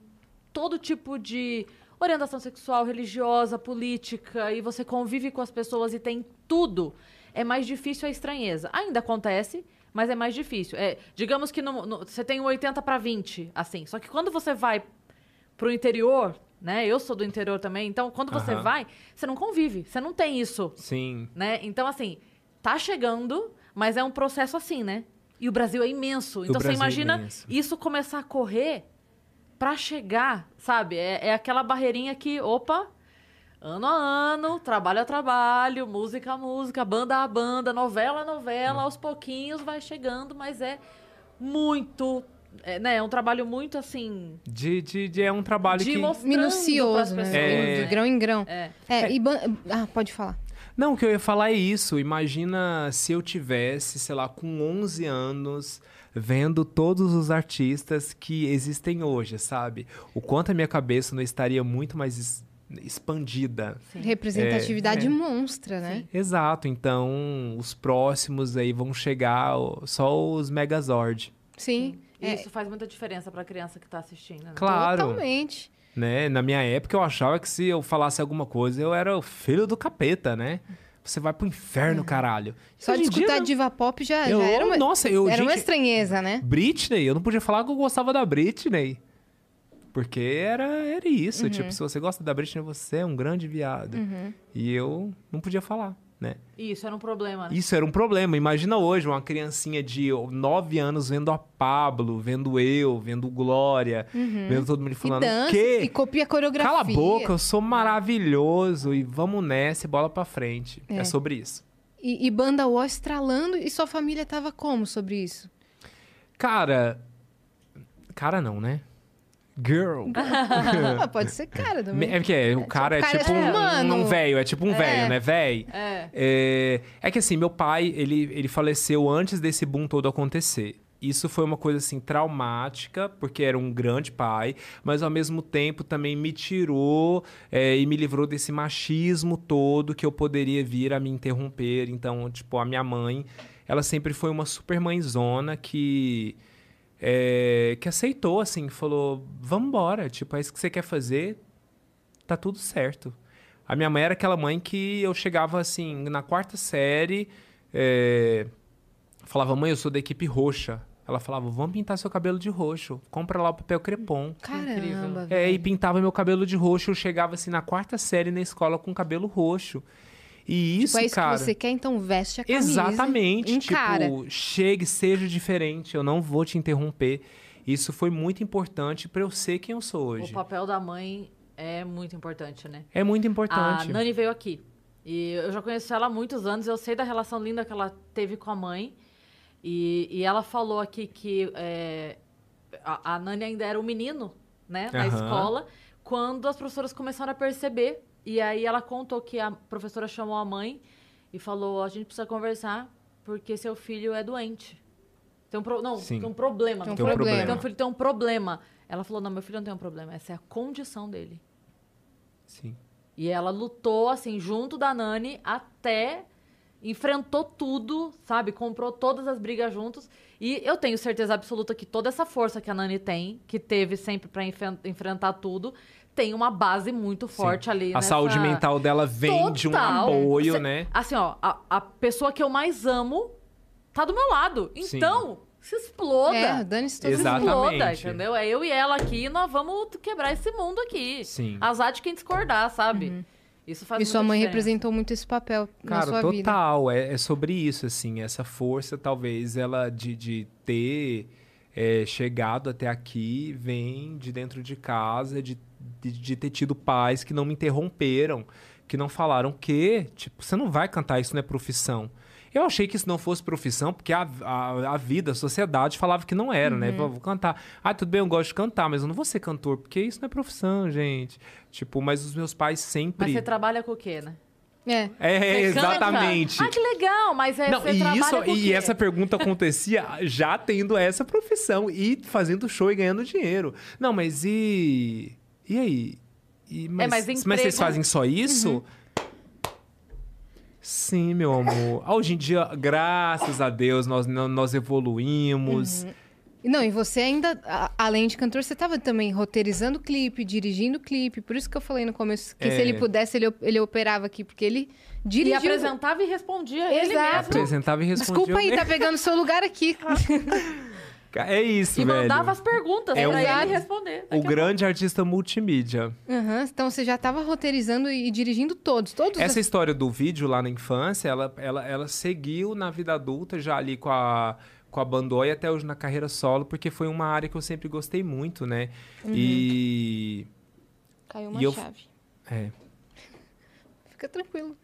todo tipo de orientação sexual, religiosa, política, e você convive com as pessoas e tem tudo, é mais difícil a estranheza. Ainda acontece, mas é mais difícil. É, digamos que no- no- você tem um 80 para 20, assim. Só que quando você vai pro interior, né? Eu sou do interior também, então quando você Aham. vai, você não convive, você não tem isso Sim. né? Então, assim, tá chegando, mas é um processo assim, né? E o Brasil é imenso. Então, você Brasil é imagina imenso. isso começar a correr pra chegar, sabe? É, é aquela barreirinha que, opa, ano a ano, trabalho a trabalho, música a música, banda a banda, novela a novela, aos pouquinhos vai chegando, mas é muito, é, né? É um trabalho muito, assim, De, de, de- é um trabalho de que... Minucioso, né? pessoas. É. De grão em grão. É. É, e ban- Ah, pode falar. Não, o que eu ia falar é isso. Imagina se eu tivesse, sei lá, com 11 anos, vendo todos os artistas que existem hoje, sabe? O quanto a minha cabeça não estaria muito mais es- expandida. Sim. Representatividade É, é. monstra, né? Exato. Então, os próximos aí vão chegar só os Megazord, Sim. E É, Isso faz muita diferença pra criança que tá assistindo, né? Claro. Totalmente. né? Na minha época eu achava que se eu falasse alguma coisa, eu era o filho do capeta, né? Você vai pro inferno, caralho. Só Hoje de dia, escutar não. diva pop já, Eu- já era uma, nossa, eu- era uma gente- estranheza, né? Britney, eu não podia falar que eu gostava da Britney. Porque era, era isso. Tipo, se você gosta da Britney, você é um grande viado. E eu não podia falar, né? Isso era um problema, né? Isso era um problema. Imagina hoje uma criancinha de 9 anos vendo a Pablo, vendo eu, vendo Glória, vendo todo mundo E falando dança, que e copia a coreografia. Cala a boca, eu sou maravilhoso e vamos nessa e bola pra frente. É, É. sobre isso. E, e banda Wall estralando, e sua família tava como sobre isso? Cara, cara não, né? Girl. Ah, pode ser cara também. É porque é, o cara é, cara é tipo um, um velho, é tipo um É. velho, né? Véi. É. É, é que assim, meu pai, ele, ele faleceu antes desse boom todo acontecer. Isso foi uma coisa assim traumática, porque era um grande pai, mas ao mesmo tempo também me tirou é, e me livrou desse machismo todo que eu poderia vir a me interromper. Então, tipo, a minha mãe, ela sempre foi uma super mãezona que é, que aceitou, assim, falou: vamos embora, tipo, é isso que você quer fazer, tá tudo certo. A minha mãe era aquela mãe que eu chegava assim, na quarta série, é, falava, mãe, eu sou da equipe roxa. Ela falava, vamos pintar seu cabelo de roxo, compra lá o papel crepom. Caramba. É, e pintava meu cabelo de roxo, eu chegava assim na quarta série na escola com cabelo roxo. E isso, Tipo, é isso cara. que você quer, então veste a camisa. Exatamente. Encara. Tipo, chegue, seja diferente, eu não vou te interromper. Isso foi muito importante pra eu ser quem eu sou O hoje. papel da mãe é muito importante, né? É muito A importante. Nani veio aqui. E eu já conheço ela há muitos anos, eu sei da relação linda que ela teve com a mãe. E, e ela falou aqui que é, a, a Nani ainda era um menino, né, na Aham. escola, quando as professoras começaram a perceber. E aí ela contou que a professora chamou a mãe e falou: a gente precisa conversar porque seu filho é doente. Tem um pro... Não, Sim. tem um problema. Tem um não foi- problema. Teu filho tem um problema. Ela falou: não, meu filho não tem um problema, essa é a condição dele. Sim. E ela lutou, assim, junto da Nani até enfrentou tudo, sabe? Comprou todas as brigas juntos. E eu tenho certeza absoluta que toda essa força que a Nani tem, que teve sempre pra enfen- enfrentar tudo, tem uma base muito forte ali. A nessa- saúde mental dela vem de um Total. apoio, Cê- né? Assim, ó, a, a pessoa que eu mais amo tá do meu lado. Sim. Então, se exploda. É, dane-se todo Se. Exatamente. exploda, entendeu? É eu e ela aqui e nós vamos quebrar esse mundo aqui. Sim. Azar de quem discordar, sabe? Isso faz E sua mãe diferença. representou muito esse papel na Cara, sua vida. total. É, é sobre isso, assim. Essa força, talvez, ela de, de ter é, chegado até aqui, vem de dentro de casa, de, de, de ter tido pais que não me interromperam, que não falaram que, tipo, você não vai cantar, isso não é profissão. Eu achei que isso não fosse profissão, porque a, a, a vida, a sociedade falava que não era, né? Vou, vou cantar. Ah, tudo bem, eu gosto de cantar, mas eu não vou ser cantor, porque isso não é profissão, gente. Tipo, mas os meus pais sempre. Mas você trabalha com o quê, né? É. É, exatamente. Ah, que legal, mas é, Não, você e, trabalha isso, e quê? essa pergunta acontecia já tendo essa profissão e fazendo show e ganhando dinheiro. Não, mas e. E aí? E, mas, É, mas mas emprego- vocês fazem só isso? Sim, meu amor. Hoje em dia, graças a Deus, nós, nós evoluímos. Não, e você ainda, além de cantor, você estava também roteirizando clipe, dirigindo clipe. Por isso que eu falei no começo que É. se ele pudesse, ele, ele operava aqui, porque ele E dirigiu. apresentava e respondia ele Exato. mesmo. Apresentava e respondia. Desculpa aí, tá pegando seu lugar aqui. É isso, E velho. mandava as perguntas É pra um- ele responder. O grande artista multimídia. Aham, Então você já estava roteirizando e dirigindo todos, todos Essa os... história do vídeo lá na infância, ela, ela, ela seguiu na vida adulta, já ali com a, com a Bandói até hoje na carreira solo, porque foi uma área que eu sempre gostei muito, né? E. Caiu uma E eu- chave. É. Fica tranquilo.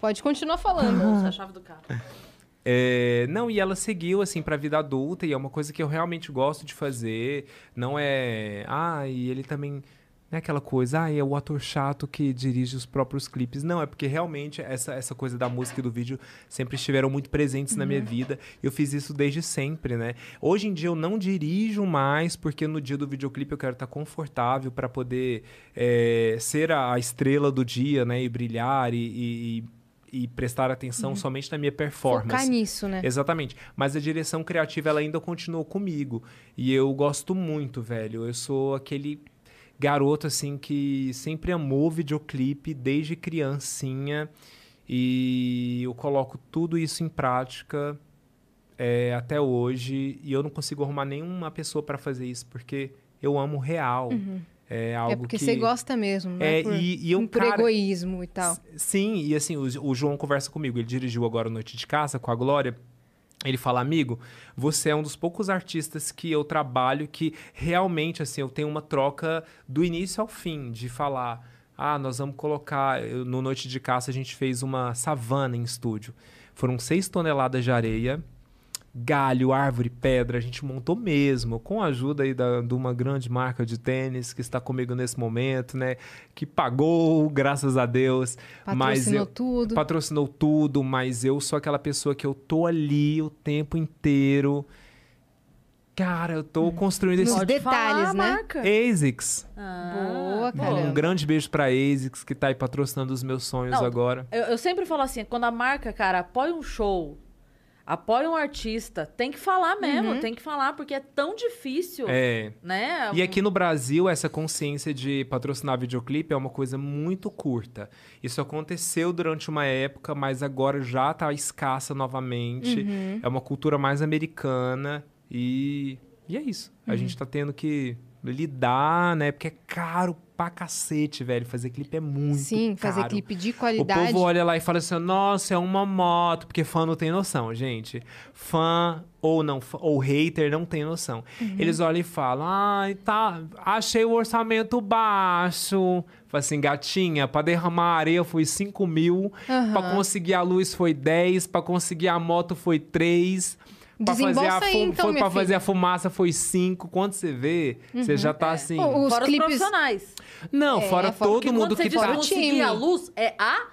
Pode continuar falando. Bolsa, a chave do carro. É, não, e ela seguiu assim pra vida adulta e é uma coisa que eu realmente gosto de fazer. Não é, ah, e ele também não é aquela coisa, ah, é o ator chato que dirige os próprios clipes. Não, é porque realmente essa, essa coisa da música e do vídeo sempre estiveram muito presentes na minha vida. Eu fiz isso desde sempre, né? Hoje em dia eu não dirijo mais porque no dia do videoclipe eu quero estar confortável para poder é, ser a, a estrela do dia, né? E brilhar e, e- e- e prestar atenção somente na minha performance. Focar nisso, né? Exatamente. Mas a direção criativa ela ainda continuou comigo. E eu gosto muito, velho. Eu sou aquele garoto assim que sempre amou videoclipe desde criancinha e eu coloco tudo isso em prática é, até hoje e eu não consigo arrumar nenhuma pessoa para fazer isso porque eu amo real. É algo É porque que você gosta mesmo, É, é por, e- e eu, por cara, egoísmo e tal. Sim, e assim, o, o João conversa comigo. Ele dirigiu agora Noite de Casa com a Glória. Ele fala, amigo, você é um dos poucos artistas que eu trabalho que realmente, assim, eu tenho uma troca do início ao fim, de falar, ah, nós vamos colocar. eu- no Noite de Caça a gente fez uma savana em estúdio. Foram seis toneladas de areia, galho, árvore, pedra, a gente montou mesmo, com a ajuda aí da, de uma grande marca de tênis que está comigo nesse momento, né? Que pagou, graças a Deus. mas Patrocinou eu, tudo. Patrocinou tudo, mas eu sou aquela pessoa que eu tô ali o tempo inteiro. Cara, eu tô construindo esse Nos Pode detalhes, né? marca. ASICS. Boa, Ah, bom. caramba. Um grande beijo pra ASICS, que tá aí patrocinando os meus sonhos Não, agora. Eu, eu sempre falo assim, quando a marca, cara, apoia um show, apoia um artista, tem que falar mesmo, tem que falar, porque é tão difícil, É. né? E aqui no Brasil, essa consciência de patrocinar videoclipe é uma coisa muito curta. Isso aconteceu durante uma época, mas agora já tá escassa novamente. Uhum. É uma cultura mais americana e, e é isso. A Uhum. gente tá tendo que lidar, né? Porque é caro pra cacete, velho. Fazer clipe é muito Sim, fazer caro. clipe de O qualidade. povo olha lá e fala assim: nossa, é uma moto, porque fã não tem noção, gente. Fã ou não, fã- ou hater não tem noção. Uhum. Eles olham e falam: ai, tá, achei o orçamento baixo. Fala assim, gatinha, pra derramar areia foi 5 mil, Aham. pra conseguir a luz foi 10, pra conseguir a moto foi 3. Pra fazer, a Desembolsa aí, então, foi, pra fazer a fumaça foi 5. Quando você vê, você já tá assim. Ô, Os Fora clipes- os profissionais. Não, É, fora fora todo mundo quando você que diz tá. conseguir time. a luz, é a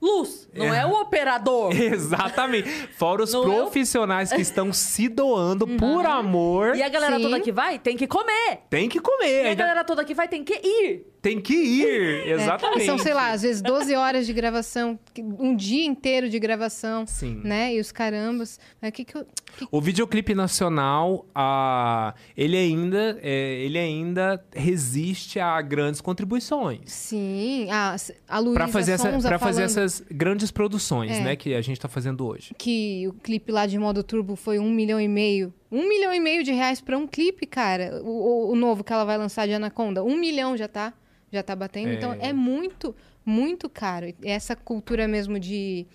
luz, não é, É. o operador. Exatamente. Fora os Não é o- profissionais que estão se doando por amor. E a galera Sim. toda que vai tem que comer. Tem que comer. E a galera toda que vai tem que ir. Tem que ir. É, Exatamente. São, sei lá, às vezes 12 horas de gravação, um dia inteiro de gravação, Sim. né? E os carambas. Mas que que eu... O videoclipe nacional, ah, ele ainda, é, ele ainda resiste a grandes contribuições. Sim, a, a Luísa Para fazer, essa, fazer essas grandes produções, É. né, que a gente tá fazendo hoje. que o clipe lá de modo turbo foi um milhão e meio. Um milhão e meio de reais pra um clipe, cara. O, o- o novo que ela vai lançar de Anaconda. Um milhão já tá, já tá batendo. É. Então é muito, muito caro. Essa cultura mesmo de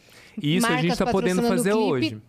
isso a gente marcas tá podendo fazer clipe, hoje.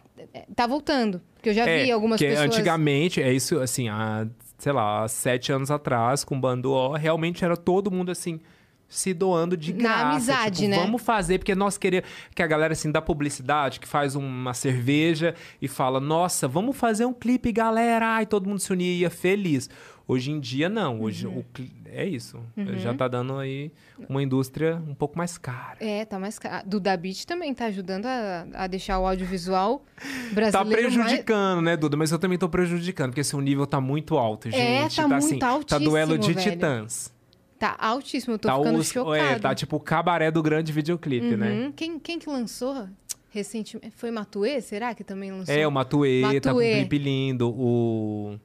Tá voltando. Porque eu já vi É, algumas que pessoas... Antigamente, é isso, assim, há, sei lá, há sete anos atrás, com o Bando O, realmente era todo mundo, assim, se doando de Na graça. amizade, tipo, né? Vamos fazer, porque nós queremos... Que a galera, assim, da publicidade, que faz uma cerveja e fala, nossa, vamos fazer um clipe, galera! Ai, todo mundo se unia ia feliz. Hoje em dia, não. Hoje, Uhum. o é isso. Já tá dando aí uma indústria um pouco mais cara. É, tá mais caro. Do Da Beat também tá ajudando a, a deixar o audiovisual Tá brasileiro mais... prejudicando, né, Duda? Mas eu também tô prejudicando, porque assim, o nível tá muito alto, gente. É, tá assim, muito Tá duelo de altíssimo, velho. titãs. Tá altíssimo, eu tô tá ficando os- chocada. É, tá tipo o cabaré do grande videoclipe, né? Uhum. Quem, quem que lançou recentemente? Foi Matuê, será que também lançou? É, o Matuê, tá com um Matuê. clipe lindo. O.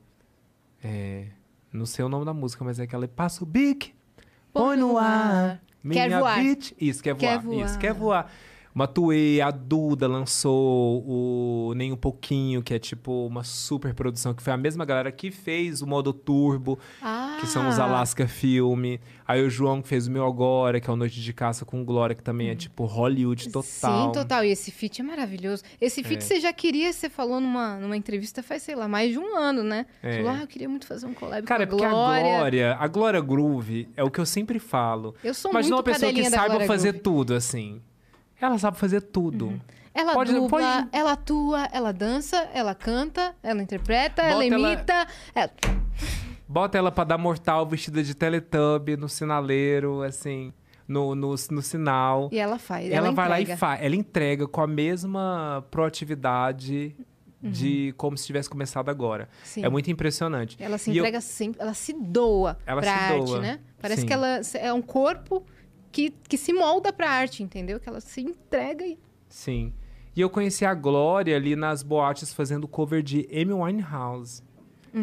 É. Não sei o nome da música, mas é aquela. Passa o bique, põe no ar. Quer Minha voar. bitch. Isso, quer voar. Quer voar. Isso, quer voar. Matuê, a Duda lançou o Nem Um Pouquinho, que é tipo uma super produção, que foi a mesma galera que fez o modo turbo, Ah, que são os Alaska Filme. Aí o João que fez o meu agora, que é o Noite de Caça com Glória, que também é tipo Hollywood total. Sim, total. E esse feat é maravilhoso. Esse feat É. você já queria, você falou numa, numa entrevista faz, sei lá, mais de um ano, né? É. Você falou, ah, eu queria muito fazer um collab Cara, é com a porque Glória. a Glória, a Glória Groove é o que eu sempre falo. Eu sou Imagina muito uma pessoa que saiba fazer tudo, assim. Ela sabe fazer tudo. Ela Pode- dubla, pode- ela atua, ela dança, ela canta, ela interpreta, ela Bota ela- imita. ela- Bota ela pra dar mortal vestida de Teletubby no sinaleiro, assim, no, no, no sinal. E ela faz. ela Ela, vai lá e faz. Ela entrega com a mesma proatividade de como se tivesse começado agora. Uhum. Sim. É muito impressionante. Ela se E eu- entrega sempre, ela se doa Ela pra se arte, doa, né? Parece sim. que ela é um corpo que, que se molda pra arte, entendeu? Que ela se entrega e. Sim. E eu conheci a Glória ali nas boates fazendo cover de Amy Winehouse.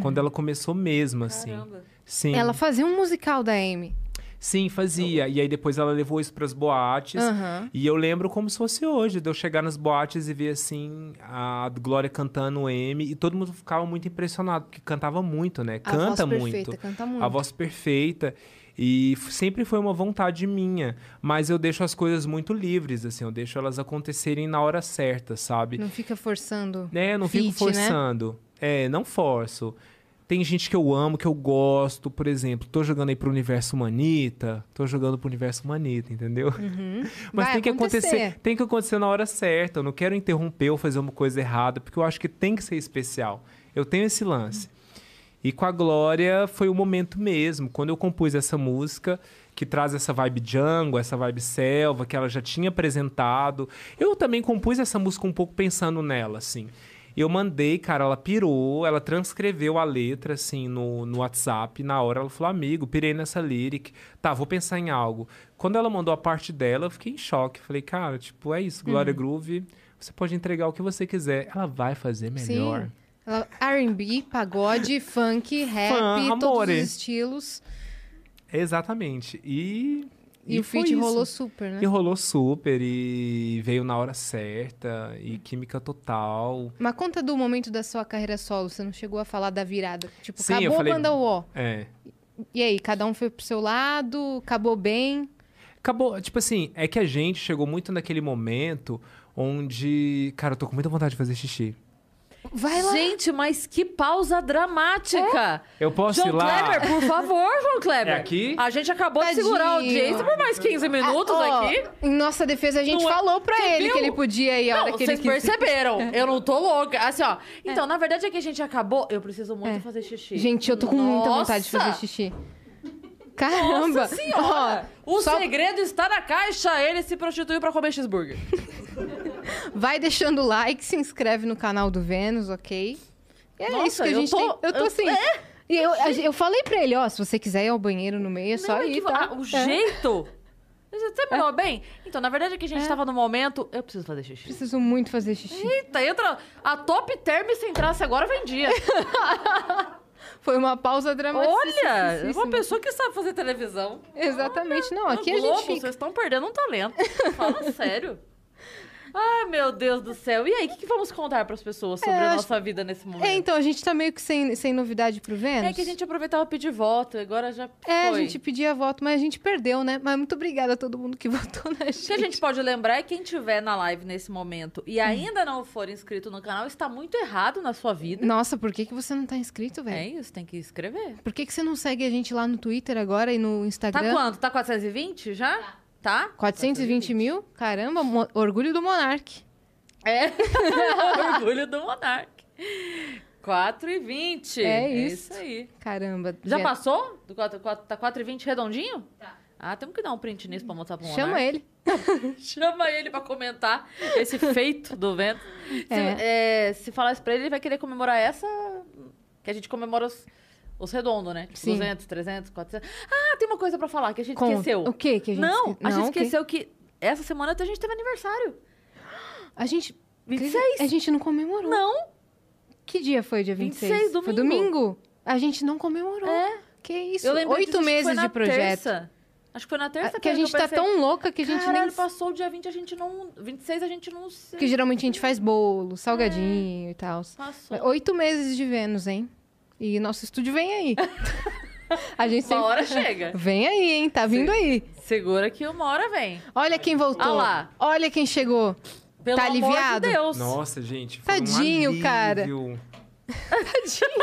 Quando ela começou mesmo, assim. Caramba. Sim. Ela fazia um musical da Amy. Sim, fazia. E aí depois ela levou isso pras boates. Aham. E eu lembro como se fosse hoje, de eu chegar nas boates e ver assim a Glória cantando M e todo mundo ficava muito impressionado, porque cantava muito, né? A Canta voz muito. perfeita, canta muito. A voz perfeita. E sempre foi uma vontade minha, mas eu deixo as coisas muito livres, assim, eu deixo elas acontecerem na hora certa, sabe? Não fica forçando. É, eu não fico feat, né? forçando. É, não forço. Tem gente que eu amo, que eu gosto, por exemplo, tô jogando aí pro universo Manita, tô jogando pro universo Manita, entendeu? Mas Vai tem que acontecer. acontecer, tem que acontecer na hora certa. Eu não quero interromper ou fazer uma coisa errada, porque eu acho que tem que ser especial. Eu tenho esse lance. E com a Glória foi o momento mesmo, quando eu compus essa música que traz essa vibe jungle, essa vibe selva, que ela já tinha apresentado. Eu também compus essa música um pouco pensando nela, assim. Eu mandei, cara, ela pirou, ela transcreveu a letra, assim, no, no WhatsApp. Na hora ela falou, amigo, pirei nessa lyric. Tá, vou pensar em algo. Quando ela mandou a parte dela, eu fiquei em choque. Falei, cara, tipo, é isso, Glória Groove, você pode entregar o que você quiser. Ela vai fazer melhor. Sim. Ela- R&B, pagode, funk, rap, todos os estilos. Exatamente. E. E, o foi feat rolou super, né? E rolou super, e veio na hora certa, e química total. Mas conta do momento da sua carreira solo. Você não chegou a falar da virada. Tipo, Sim, acabou falei- a banda UO. É. E aí, cada um foi pro seu lado, acabou bem. Acabou, tipo assim, é que a gente chegou muito naquele momento onde. Cara, eu tô com muita vontade de fazer xixi. Vai lá. Gente, mas que pausa dramática! Eu posso João ir lá? Kleber, por favor, João Kleber. É aqui? A gente acabou Tadinho. de segurar a audiência por mais 15 minutos Ah, ó, aqui. Em nossa defesa, a gente Não é- falou pra ele viu? que ele podia ir a hora Não, que ele vocês perceberam. Eu não tô louca. Assim, ó. Então, na verdade é que a gente acabou. Eu preciso muito É. fazer xixi. Gente, eu tô com muita Nossa! vontade de fazer xixi. Caramba! Nossa senhora! Ó, o só segredo está na caixa. Ele se prostituiu pra comer cheeseburger. vai deixando o like, se inscreve no canal do Vênus, ok? E é Nossa, isso que a eu gente tô- tem. Eu tô eu- assim. E eu, eu falei pra ele, ó, se você quiser ir ao banheiro no meio, é só Não, é ir, que- tá? ah, o É. jeito. Você terminou bem? Então, na verdade é que a gente tava no momento. Eu preciso fazer xixi. Preciso muito fazer xixi. Eita, entra. A top term se entrasse agora vendia. Foi uma pausa dramática. Olha, uma pessoa que sabe fazer televisão. Exatamente, não, Na aqui a Globo, gente fica. Vocês estão perdendo um talento. Fala sério. Ai, meu Deus do céu. E aí, o que, que vamos contar pras pessoas sobre É, a acho- nossa vida nesse momento? É, então, a gente tá meio que sem, sem novidade pro Vênus. É que a gente aproveitava pedir voto, agora já É, a gente pedia voto, mas a gente perdeu, né? Mas muito obrigada a todo mundo que votou na gente. O que a gente pode lembrar é que quem tiver na live nesse momento e ainda não for inscrito no canal está muito errado na sua vida. Nossa, por que, que você não tá inscrito, É velho? isso, tem que escrever. Por que, que você não segue a gente lá no Twitter agora e no Tá Instagram? quanto? Tá 420 já? Tá? 420 mil? Caramba, orgulho do Monark. É. Orgulho do Monark. 4 e 20. É isso. aí. Caramba. Já passou? Do 4, 4, tá 4 e 20 redondinho? Tá. Ah, temos que dar um print nisso pra mostrar pro Monark. Chama ele. Chama ele pra comentar esse feito do vento. Se, É. é, se falar isso pra ele, ele vai querer comemorar essa... Que a gente comemora os, os redondos, né? Tipo, Sim. 200, 300, 400. Ah, tem uma coisa pra falar que a gente Conta. esqueceu. O que que a gente Não, esque- a gente Não, esqueceu que essa semana a gente teve aniversário. A gente... 26. A gente não comemorou. Não. Que dia foi dia 26? 26, Foi domingo. domingo? A gente não comemorou. É. Que isso? Eu lembro Oito meses de projeto. Terça. Acho que foi na terça que a gente tá tão louca que a gente Caralho, nem... passou o dia 20, a gente não... 26 a gente não... Que geralmente a gente faz bolo, salgadinho e tal. Passou. Oito meses de Vênus, hein? E nosso estúdio vem aí. a gente Uma sempre... hora chega. Vem aí, hein? Tá vindo aí. Segura que uma hora vem. Olha quem voltou. Ah lá. Olha quem chegou. Pelo Tá amor aliviado? de Deus. Nossa, gente. Foi Tadinho, um cara.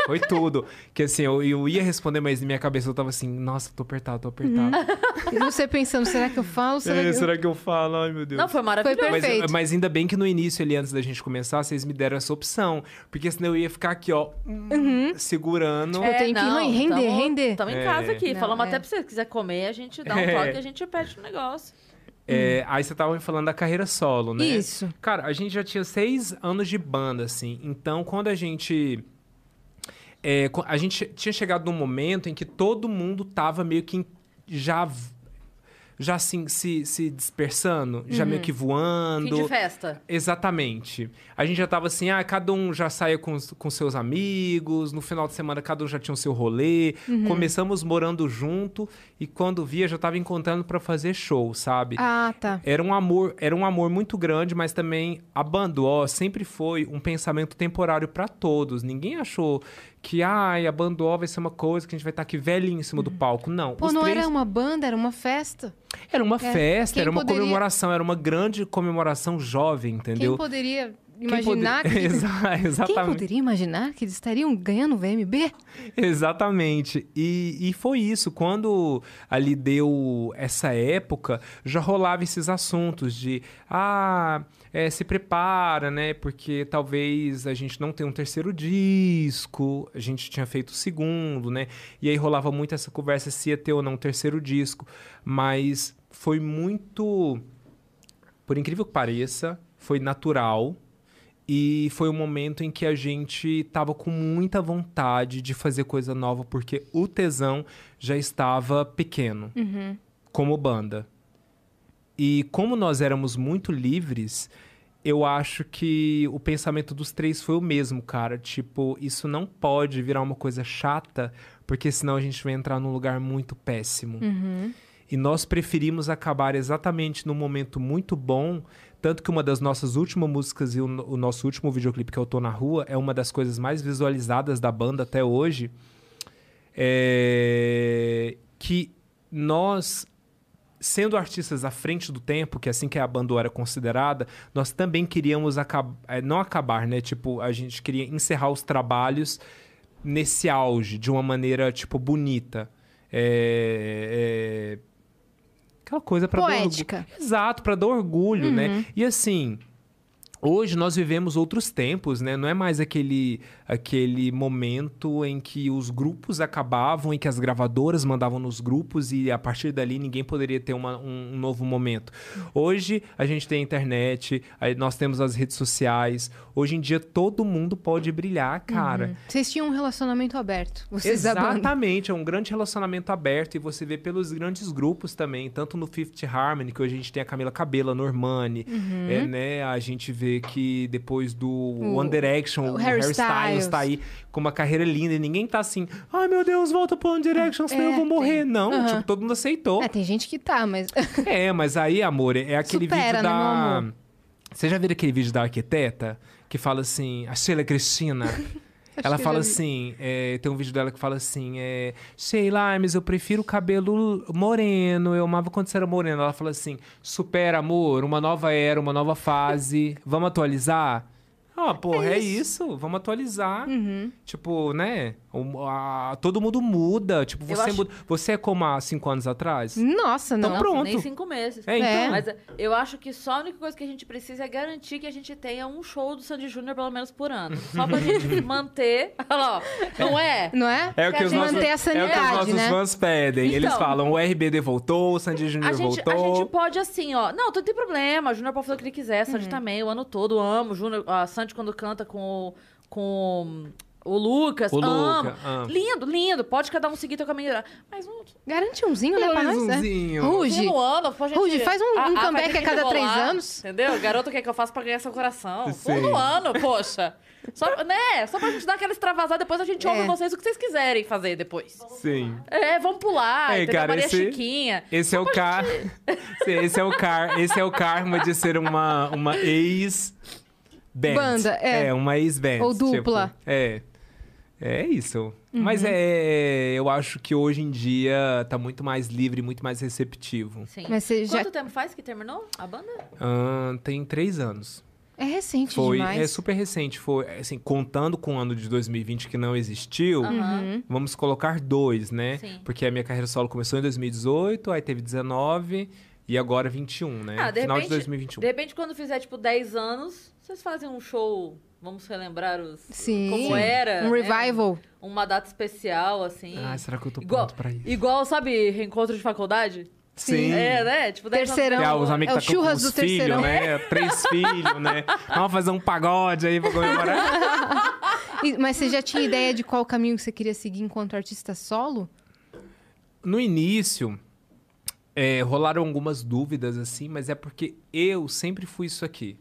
Foi tudo. Que assim, eu, eu ia responder, mas na minha cabeça eu tava assim, nossa, tô apertado, tô apertado. E você pensando, será que eu falo? Será É, que eu... será que eu falo? Ai, meu Deus. Não, foi maravilhoso. Foi Mas, Perfeito. mas ainda bem que no início ali, antes da gente começar, vocês me deram essa opção. Porque senão eu ia ficar aqui, ó, Uhum. segurando. Eu tenho que render, render. Estamos em É. casa aqui. Não, Falamos é. até pra você. Se quiser comer, a gente dá um É. toque e a gente pede o negócio. É, aí você tava me falando da carreira solo, né? Isso. Cara, a gente já tinha seis anos de banda, assim. Então, quando a gente. é, a gente tinha chegado num momento em que todo mundo tava meio que já. Já assim, se, se dispersando, já meio que voando. Fim de festa. Exatamente. A gente já tava assim, ah, cada um já saia com, com seus amigos, no final de semana cada um já tinha o seu rolê. Uhum. Começamos morando junto e quando via já tava encontrando pra fazer show, sabe? Ah, tá. Era um amor, era um amor muito grande, mas também a Banduó sempre foi um pensamento temporário pra todos. Ninguém achou que ai, a Banduó vai ser uma coisa que a gente vai estar aqui velhinho em cima do palco. Não. Uhum. Pô, não três- era uma banda, era uma festa. era uma É, festa, quem era uma poderia- comemoração, era uma grande comemoração jovem, entendeu? Quem poderia imaginar Quem que... Exa- Quem poderia imaginar que eles estariam ganhando o VMB? Exatamente. E, e foi isso. Quando ali deu essa época, já rolava esses assuntos de ah, é, se prepara, né? Porque talvez a gente não tenha um terceiro disco, a gente tinha feito o segundo, né? E aí rolava muito essa conversa se ia ter ou não um terceiro disco. Mas foi muito. Por incrível que pareça, foi natural. E foi um momento em que a gente tava com muita vontade de fazer coisa nova, porque o tesão já estava pequeno, como banda. E como nós éramos muito livres, eu acho que o pensamento dos três foi o mesmo, cara. Tipo, isso não pode virar uma coisa chata, porque senão a gente vai entrar num lugar muito péssimo. E nós preferimos acabar exatamente num momento muito bom. Tanto que uma das nossas últimas músicas e o, o nosso último videoclipe, que é Eu Tô Na Rua, é uma das coisas mais visualizadas da banda até hoje. É... Que nós, sendo artistas à frente do tempo, que é assim que a banda era considerada, nós também queríamos acab... eh, não acabar, né? Tipo, a gente queria encerrar os trabalhos nesse auge, de uma maneira, tipo, bonita. É... é, Aquela coisa pra dar orgulho. Poética. Exato, pra dar orgulho, né? E assim, hoje nós vivemos outros tempos, né? Não é mais aquele, aquele momento em que os grupos acabavam, em que as gravadoras mandavam nos grupos e a partir dali ninguém poderia ter uma- um, um novo momento. Hoje a gente tem a internet, nós temos as redes sociais. Hoje em dia todo mundo pode brilhar, cara. Vocês tinham um relacionamento aberto. Vocês. Exatamente, é um grande relacionamento aberto e você vê pelos grandes grupos também, tanto no Fifth Harmony, que hoje a gente tem a Camila Cabela, Normani, é, né? A gente vê que depois do One Direction, o o, Harry Harry Styles Styles. tá aí com uma carreira linda e ninguém tá assim, ai meu Deus, volta pro One Direction, senão É, eu vou morrer. Não, Aham. tipo, todo mundo aceitou. É, tem gente que tá, mas. É, mas aí, amor, é aquele Supera, vídeo né, da. amor? Você já viu aquele vídeo da arquiteta que fala assim, a Sheila Cristina? Ela fala assim, é, tem um vídeo dela que fala assim, é, Sheila, mas eu prefiro o cabelo moreno, eu amava quando você era moreno. Ela fala assim, supera, amor, uma nova era, uma nova fase, vamos atualizar? Ah, porra, é isso. vamos atualizar. Uhum. Tipo, né? O- a- todo mundo muda. Tipo, você acho- muda. Você é como há cinco anos atrás? Nossa, não. Então pronto. Nem cinco meses. É, então. É. Mas eu acho que só a única coisa que a gente precisa é garantir que a gente tenha um show do Sandy Júnior pelo menos por ano. Só pra gente manter. Olha lá, ó. não é? Não é? É o que, os nossos, manter a é o que os sanidade, nossos né? fãs pedem. Eles Então. falam, o RBD voltou, o Sandy Júnior A gente, a voltou. gente pode assim, ó. Não, não tem problema. A Júnior pode fazer o que ele quiser. Sandy Uhum. também, o ano todo. Amo. Júnior, a Sandy quando canta com, o- com o Lucas. O amo. Luca, amo. Lindo, lindo. Pode cada um seguir teu caminho. Mas um, Garante umzinho, né, pra né? umzinho. Ruge. um ano, gente, Ruge, faz um- um vai comeback a que cada três anos. Entendeu? O garoto quer que eu faça pra ganhar seu coração. Sim. Um no ano, poxa. Só, né? Só pra gente dar aquela extravasada, depois a gente É. ouve vocês o que vocês quiserem fazer depois. Sim. É, vamos pular, É, cara, Maria esse- Chiquinha. Esse é o car... esse é o car... Esse é o karma de ser uma, uma ex... Band. Banda, é. uma ex-band. Ou dupla. tipo, é. É isso. Uhum. Mas é... Eu acho que hoje em dia tá muito mais livre, muito mais receptivo. Sim. Mas você já- Quanto tempo faz que terminou a banda? Tem três anos. É recente Foi, demais. é super recente. Foi, assim, contando com o ano de 2020 que não existiu, Aham. vamos colocar dois, né? Sim. Porque a minha carreira solo começou em 2018, aí teve 19 e agora 21, né? Ah, de Final repente, de 2021. de repente, quando fizer, tipo, 10 anos, vocês fazem um show, vamos relembrar os... Sim. Como era, Um né? revival. Uma data especial, assim. Ah, será que eu tô igual, pronto pra isso? Igual, sabe, reencontro de faculdade? Sim. É, né? Tipo, 10 anos Terceirão. É, depois. os amigos É o tá com churras os do filhos, terceirão. né? Três filhos, né? Vamos fazer um pagode aí pra comemorar. Mas você já tinha ideia de qual caminho que você queria seguir enquanto artista solo? No início, é, rolaram algumas dúvidas, assim, mas é porque eu sempre fui isso aqui.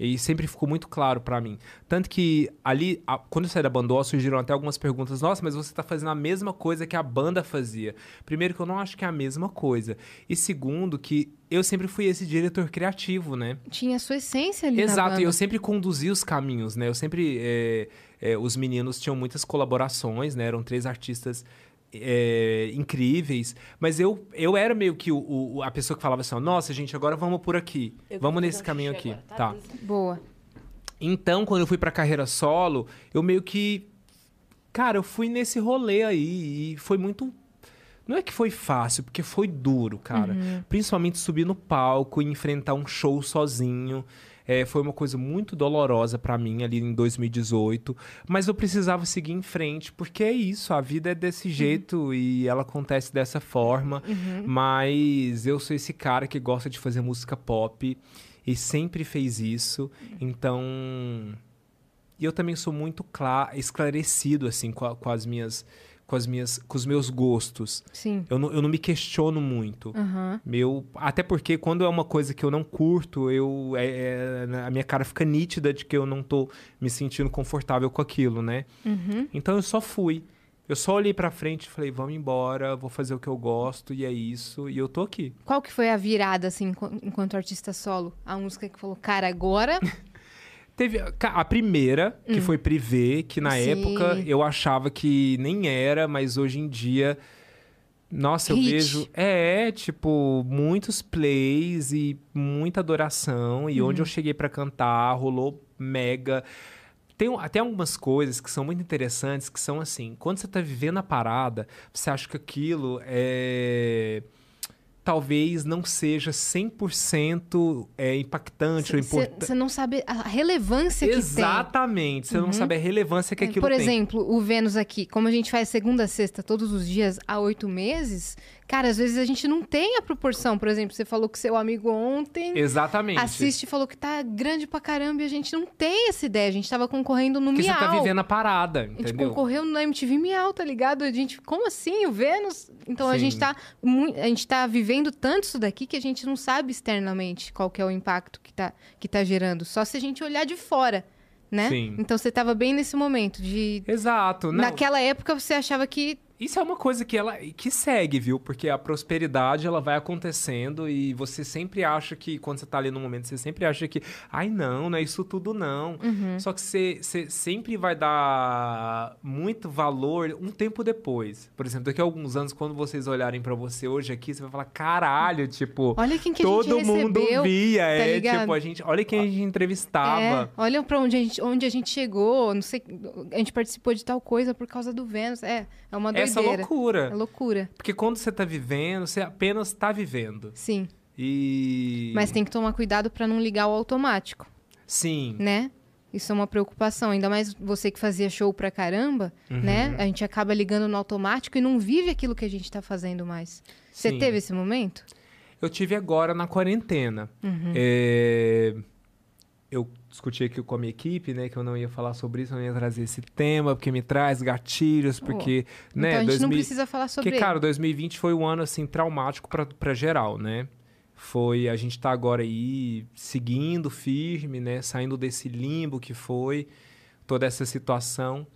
E sempre ficou muito claro pra mim. Tanto que ali, a- quando eu saí da Bandó, surgiram até algumas perguntas. Nossa, mas você tá fazendo a mesma coisa que a banda fazia. Primeiro, que eu não acho que é a mesma coisa. E segundo, que eu sempre fui esse diretor criativo, né? Tinha a sua essência ali na Exato, banda. e eu sempre conduzi os caminhos, né? Eu sempre. é, é, os meninos tinham muitas colaborações, né? Eram três artistas é, incríveis, mas eu, eu era meio que o, o- a pessoa que falava assim: nossa, gente, agora vamos por aqui, Eu vamos nesse caminho aqui. agora, Tá. Beleza. Boa. Então, quando eu fui pra carreira solo, eu meio que. Cara, eu fui nesse rolê aí e foi muito. Não é que foi fácil, porque foi duro, cara. Principalmente subir no palco e enfrentar um show sozinho. É, foi uma coisa muito dolorosa pra mim ali em 2018. Mas eu precisava seguir em frente, porque é isso, a vida é desse jeito e ela acontece dessa forma. Mas eu sou esse cara que gosta de fazer música pop e sempre fez isso. Então. E eu também sou muito cla- esclarecido, assim, com, a- com as minhas. Com, as minhas, com os meus gostos. Sim. Eu não, eu não me questiono muito. Aham. Meu, até porque quando é uma coisa que eu não curto, eu é- é- a minha cara fica nítida de que eu não tô me sentindo confortável com aquilo, né? Uhum. Então eu só fui. Eu só olhei pra frente e falei, vamos embora, vou fazer o que eu gosto e é isso, e eu tô aqui. Qual que foi a virada, assim, enqu- enquanto artista solo? A música que falou, cara, agora... Teve a primeira, que foi Privé, que na Sim. época eu achava que nem era, mas hoje em dia. Nossa, eu Hit. vejo. É, tipo, muitos plays e muita adoração. E onde eu cheguei pra cantar, rolou mega. Tem até algumas coisas que são muito interessantes, que são assim, quando você tá vivendo a parada, você acha que aquilo é. Talvez não seja 100% é, impactante ou importante. Você não sabe a relevância que. Exatamente. Você não sabe a relevância que É, aquilo Por tem. exemplo, o Vênus aqui, como a gente faz segunda a sexta todos os dias há oito meses, cara, às vezes a gente não tem a proporção. Por exemplo, você falou que seu amigo ontem Exatamente. assiste e falou que tá grande pra caramba e a gente não tem essa ideia. A gente tava concorrendo no Porque Miau. você tá vivendo a parada, A gente entendeu? concorreu no MTV Miau, tá ligado? A gente, como assim, o Vênus? Então a gente tá a gente tá vivendo tanto isso daqui que a gente não sabe externamente qual que é o impacto que tá, que tá gerando. Só se a gente olhar de fora, né? Sim. Então você tava bem nesse momento de Exato. Naquela época você achava que Isso é uma coisa que ela que segue, viu? Porque a prosperidade ela vai acontecendo e você sempre acha que quando você tá ali no momento, você sempre acha que, ai não, não é isso tudo não. Uhum. Só que você, você sempre vai dar muito valor um tempo depois. Por exemplo, daqui a alguns anos quando vocês olharem pra você hoje aqui, você vai falar, caralho, tipo, olha quem que a todo gente mundo recebeu. via, tá é, ligado? tipo, a gente, olha quem a gente entrevistava. É, olha pra onde a, gente, onde a gente chegou, não sei, a gente participou de tal coisa por causa do Vênus. É, é uma doideira. Essa loucura. É loucura. Porque quando você tá vivendo, você apenas tá vivendo. Sim. E. Mas tem que tomar cuidado pra não ligar o automático. Sim. né? Isso é uma preocupação, ainda mais você que fazia show pra caramba, Uhum. né? A gente acaba ligando no automático e não vive aquilo que a gente tá fazendo mais. Você Sim. teve esse momento? Eu tive agora na quarentena. Uhum. É, Eu discuti aqui com a minha equipe, né? Que eu não ia falar sobre isso, eu não ia trazer esse tema, porque me traz gatilhos, porque, né? então a gente não 2000 precisa falar sobre Porque, cara, 2020 foi um ano, assim, traumático pra, pra geral, né? Foi, a gente tá agora aí seguindo firme, né? Saindo desse limbo que foi toda essa situação.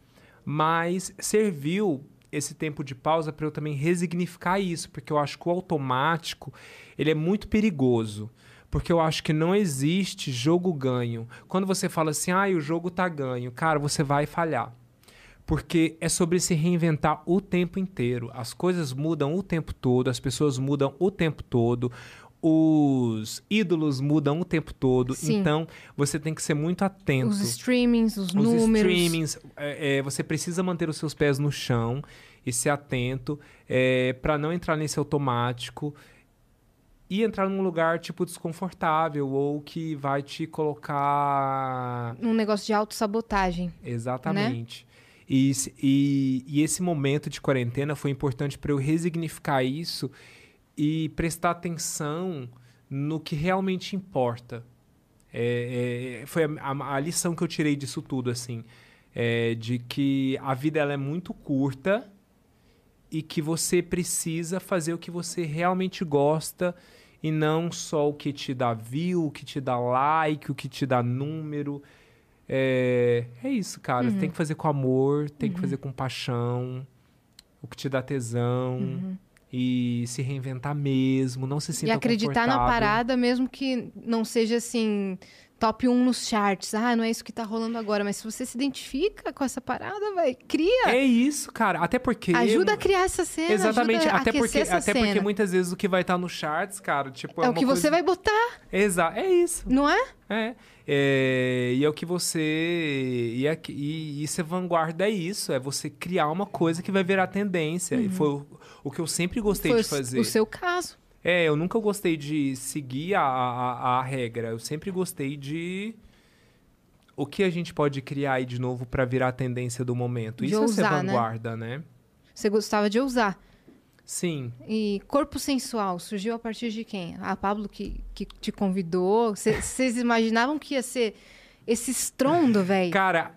Mas serviu esse tempo de pausa para eu também resignificar isso, porque eu acho que o automático, ele é muito perigoso. Porque eu acho que não existe jogo ganho. Quando você fala assim, ah, o jogo tá ganho, cara, você vai falhar. Porque é sobre se reinventar o tempo inteiro. As coisas mudam o tempo todo, as pessoas mudam o tempo todo, os ídolos mudam o tempo todo. Sim. Então, você tem que ser muito atento. Os streamings, os, Os números. streamings, é, é, você precisa manter os seus pés no chão e ser atento para não entrar nesse automático e entrar num lugar tipo desconfortável ou que vai te colocar Um negócio de autossabotagem. Exatamente. E, se- e, e esse momento de quarentena foi importante para eu resignificar isso e prestar atenção no que realmente importa. É, é, foi a, a- a lição que eu tirei disso tudo, assim. é, de que a vida ela é muito curta e que você precisa fazer o que você realmente gosta e não só o que te dá view, o que te dá like, o que te dá número. É, é isso, cara. Tem que fazer com amor, tem que fazer com paixão, o que te dá tesão. E se reinventar mesmo, não se sinta e acreditar na parada, mesmo que não seja assim top 1 nos charts. Ah, não é isso que tá rolando agora, mas se você se identifica com essa parada, vai, cria. É isso, cara. Até porque. Ajuda a criar essa cena. Exatamente. Até, porque, até cena. porque muitas vezes o que vai estar no charts, cara, tipo. É o uma que você coisa- vai botar, Exato. É isso. não é? É. É, e é o que você. E, é, e, e ser vanguarda é isso. É você criar uma coisa que vai virar tendência. E foi o, o que eu sempre gostei Uhum. Foi de o- fazer. o seu caso. É, eu nunca gostei de seguir a, a, a regra. Eu sempre gostei de. O que a gente pode criar aí de novo pra virar a tendência do momento? De Isso é ser ousar, né? vanguarda, né? Você gostava de usar. Sim. E corpo sensual surgiu a partir de quem? A Pablo que, que te convidou? Cê- Vocês imaginavam que ia ser esse estrondo, velho? Cara, ca-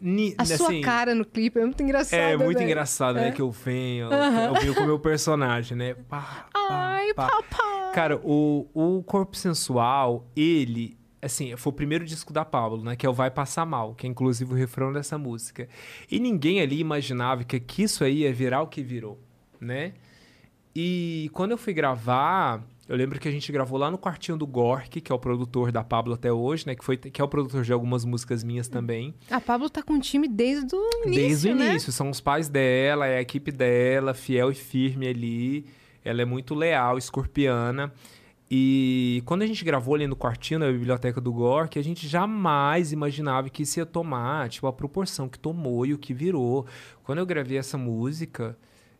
ni- A sua assim, cara no clipe é muito engraçado. É muito velho. engraçado, né? É. Que eu venho, eu venho com o meu personagem, né? Pá, pá, Ai, pá. papai. Cara, o, o Corpo Sensual, ele, assim, foi o primeiro disco da Pablo, né? Que é o Vai Passar Mal, que é inclusive o refrão dessa música. E ninguém ali imaginava que, que isso aí ia virar o que virou, né? E quando eu fui gravar, eu lembro que a gente gravou lá no quartinho do Gork, que é o produtor da Pablo até hoje, né? Que, foi, que é o produtor de algumas músicas minhas também. A Pablo tá com o time desde o início, Desde o né? início, são os pais dela, é a equipe dela, fiel e firme ali. Ela é muito leal, escorpiana. E quando a gente gravou ali no quartinho, na biblioteca do Gork, a gente jamais imaginava que isso ia tomar, tipo, a proporção que tomou e o que virou. Quando eu gravei essa música,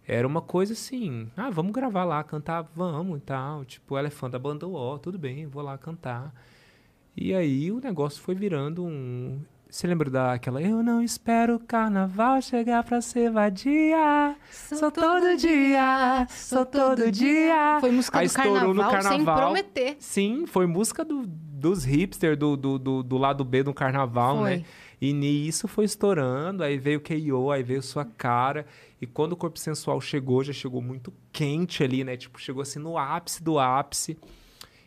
era uma coisa assim, ah, vamos gravar lá, cantar, vamos e tal. Tipo, ela é fã da banda O, tudo bem, vou lá cantar. E aí o negócio foi virando um. Você lembra daquela Eu não espero o carnaval chegar pra ser vadia. Sou todo dia, sou todo dia. Foi música Aí do estourou no carnaval, sem carnaval. prometer. Sim, foi música do, dos hipster do, do, do, do lado B do carnaval, Foi. né? E nisso foi estourando, aí veio o K.O., aí veio sua cara. E quando o corpo sensual chegou, já chegou muito quente ali, né? Tipo, chegou assim no ápice do ápice.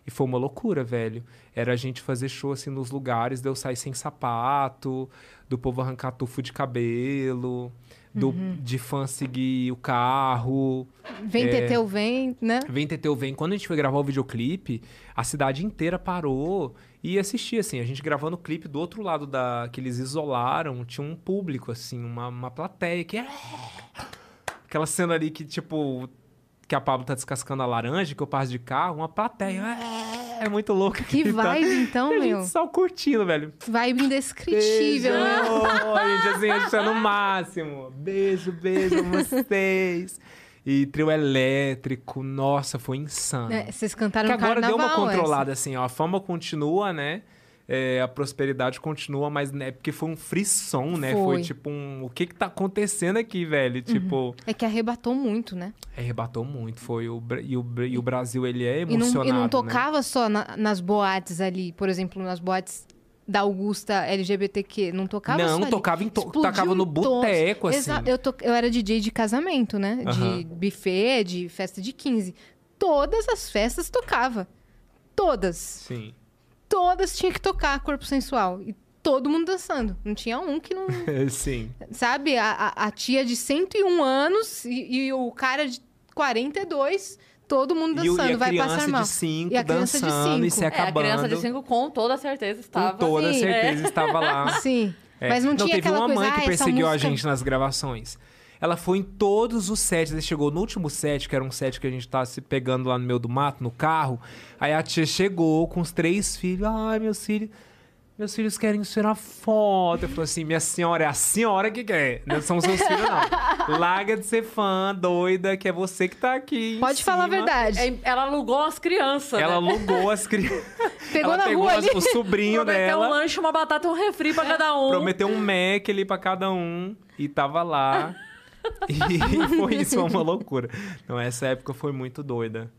E foi uma loucura, velho. Era a gente fazer show assim nos lugares, de eu sair sem sapato, do povo arrancar tufo de cabelo, do, Uhum. de fã seguir o carro. Vem É. Teteu, vem, né? Vem Teteu Vem. Quando a gente foi gravar o videoclipe, a cidade inteira parou e assistia, assim. A gente gravando o clipe do outro lado da... que eles isolaram, tinha um público, assim, uma, uma plateia que... Aquela cena ali que, tipo... Que a Pablo tá descascando a laranja, que eu passo de carro, uma plateia. É muito louca. Que tá- vibe, então, E a meu. gente só curtindo, velho. Vibe indescritível, né? Beijo! A gente assim, achando o máximo. Beijo, beijo a vocês. E trio elétrico, nossa, foi insano. É, vocês cantaram que no agora deu uma carnaval, controlada, assim, ó. A fama continua, né? É, a prosperidade continua, mas né, porque foi um frisson, né? Foi. Foi. Uhum. tipo um. O que que tá acontecendo aqui, velho? Tipo, essa. É que arrebatou muito, né? arrebatou muito. Foi o, e, o, e o Brasil, ele é E não, emocionado. e não né? tocava só na- nas boates ali, por exemplo, nas boates da Augusta LGBTQ. Não tocava Não, tocava, em to- Explodiu tocava no boteco, assim. Eu, to- eu era DJ de casamento, né? Aham. De buffet, de festa de 15. Todas as festas tocava. Todas. Sim. Todas tinha que tocar corpo sensual. E todo mundo dançando. Não tinha um que não. Sim. Sabe? A, a- a tia de 101 anos e, e o cara de 42, todo mundo dançando. e a Vai passar mal. de 5 E a criança de dançando e cinco. se É, a acabando. criança de 5 com toda certeza estava. Com toda Sim. certeza estava lá. Sim. É. Mas não, tinha teve aquela uma coisa, mãe "Ah, que essa perseguiu a música- gente nas gravações. Ela foi em todos os sets. Ela chegou no último set, que era um set que a gente tava se pegando lá no meio do mato, no carro. Aí a tia chegou com os três filhos. Ai, meus filhos. Meus filhos querem tirar foto. Eu falei assim: minha senhora, é a senhora que quer. Não são seus filhos, não. Larga de ser fã, doida, que é você que tá aqui. em Pode falar a cima. verdade. É, Ela alugou as crianças. Ela né? alugou as crianças. Pegou ela na pegou rua as- ali. o sobrinho Prometeu dela. um lanche, uma batata e um refri pra cada um. Prometeu um Mac ali pra cada um e tava lá. e foi isso, foi uma loucura. Então, essa época foi muito doida.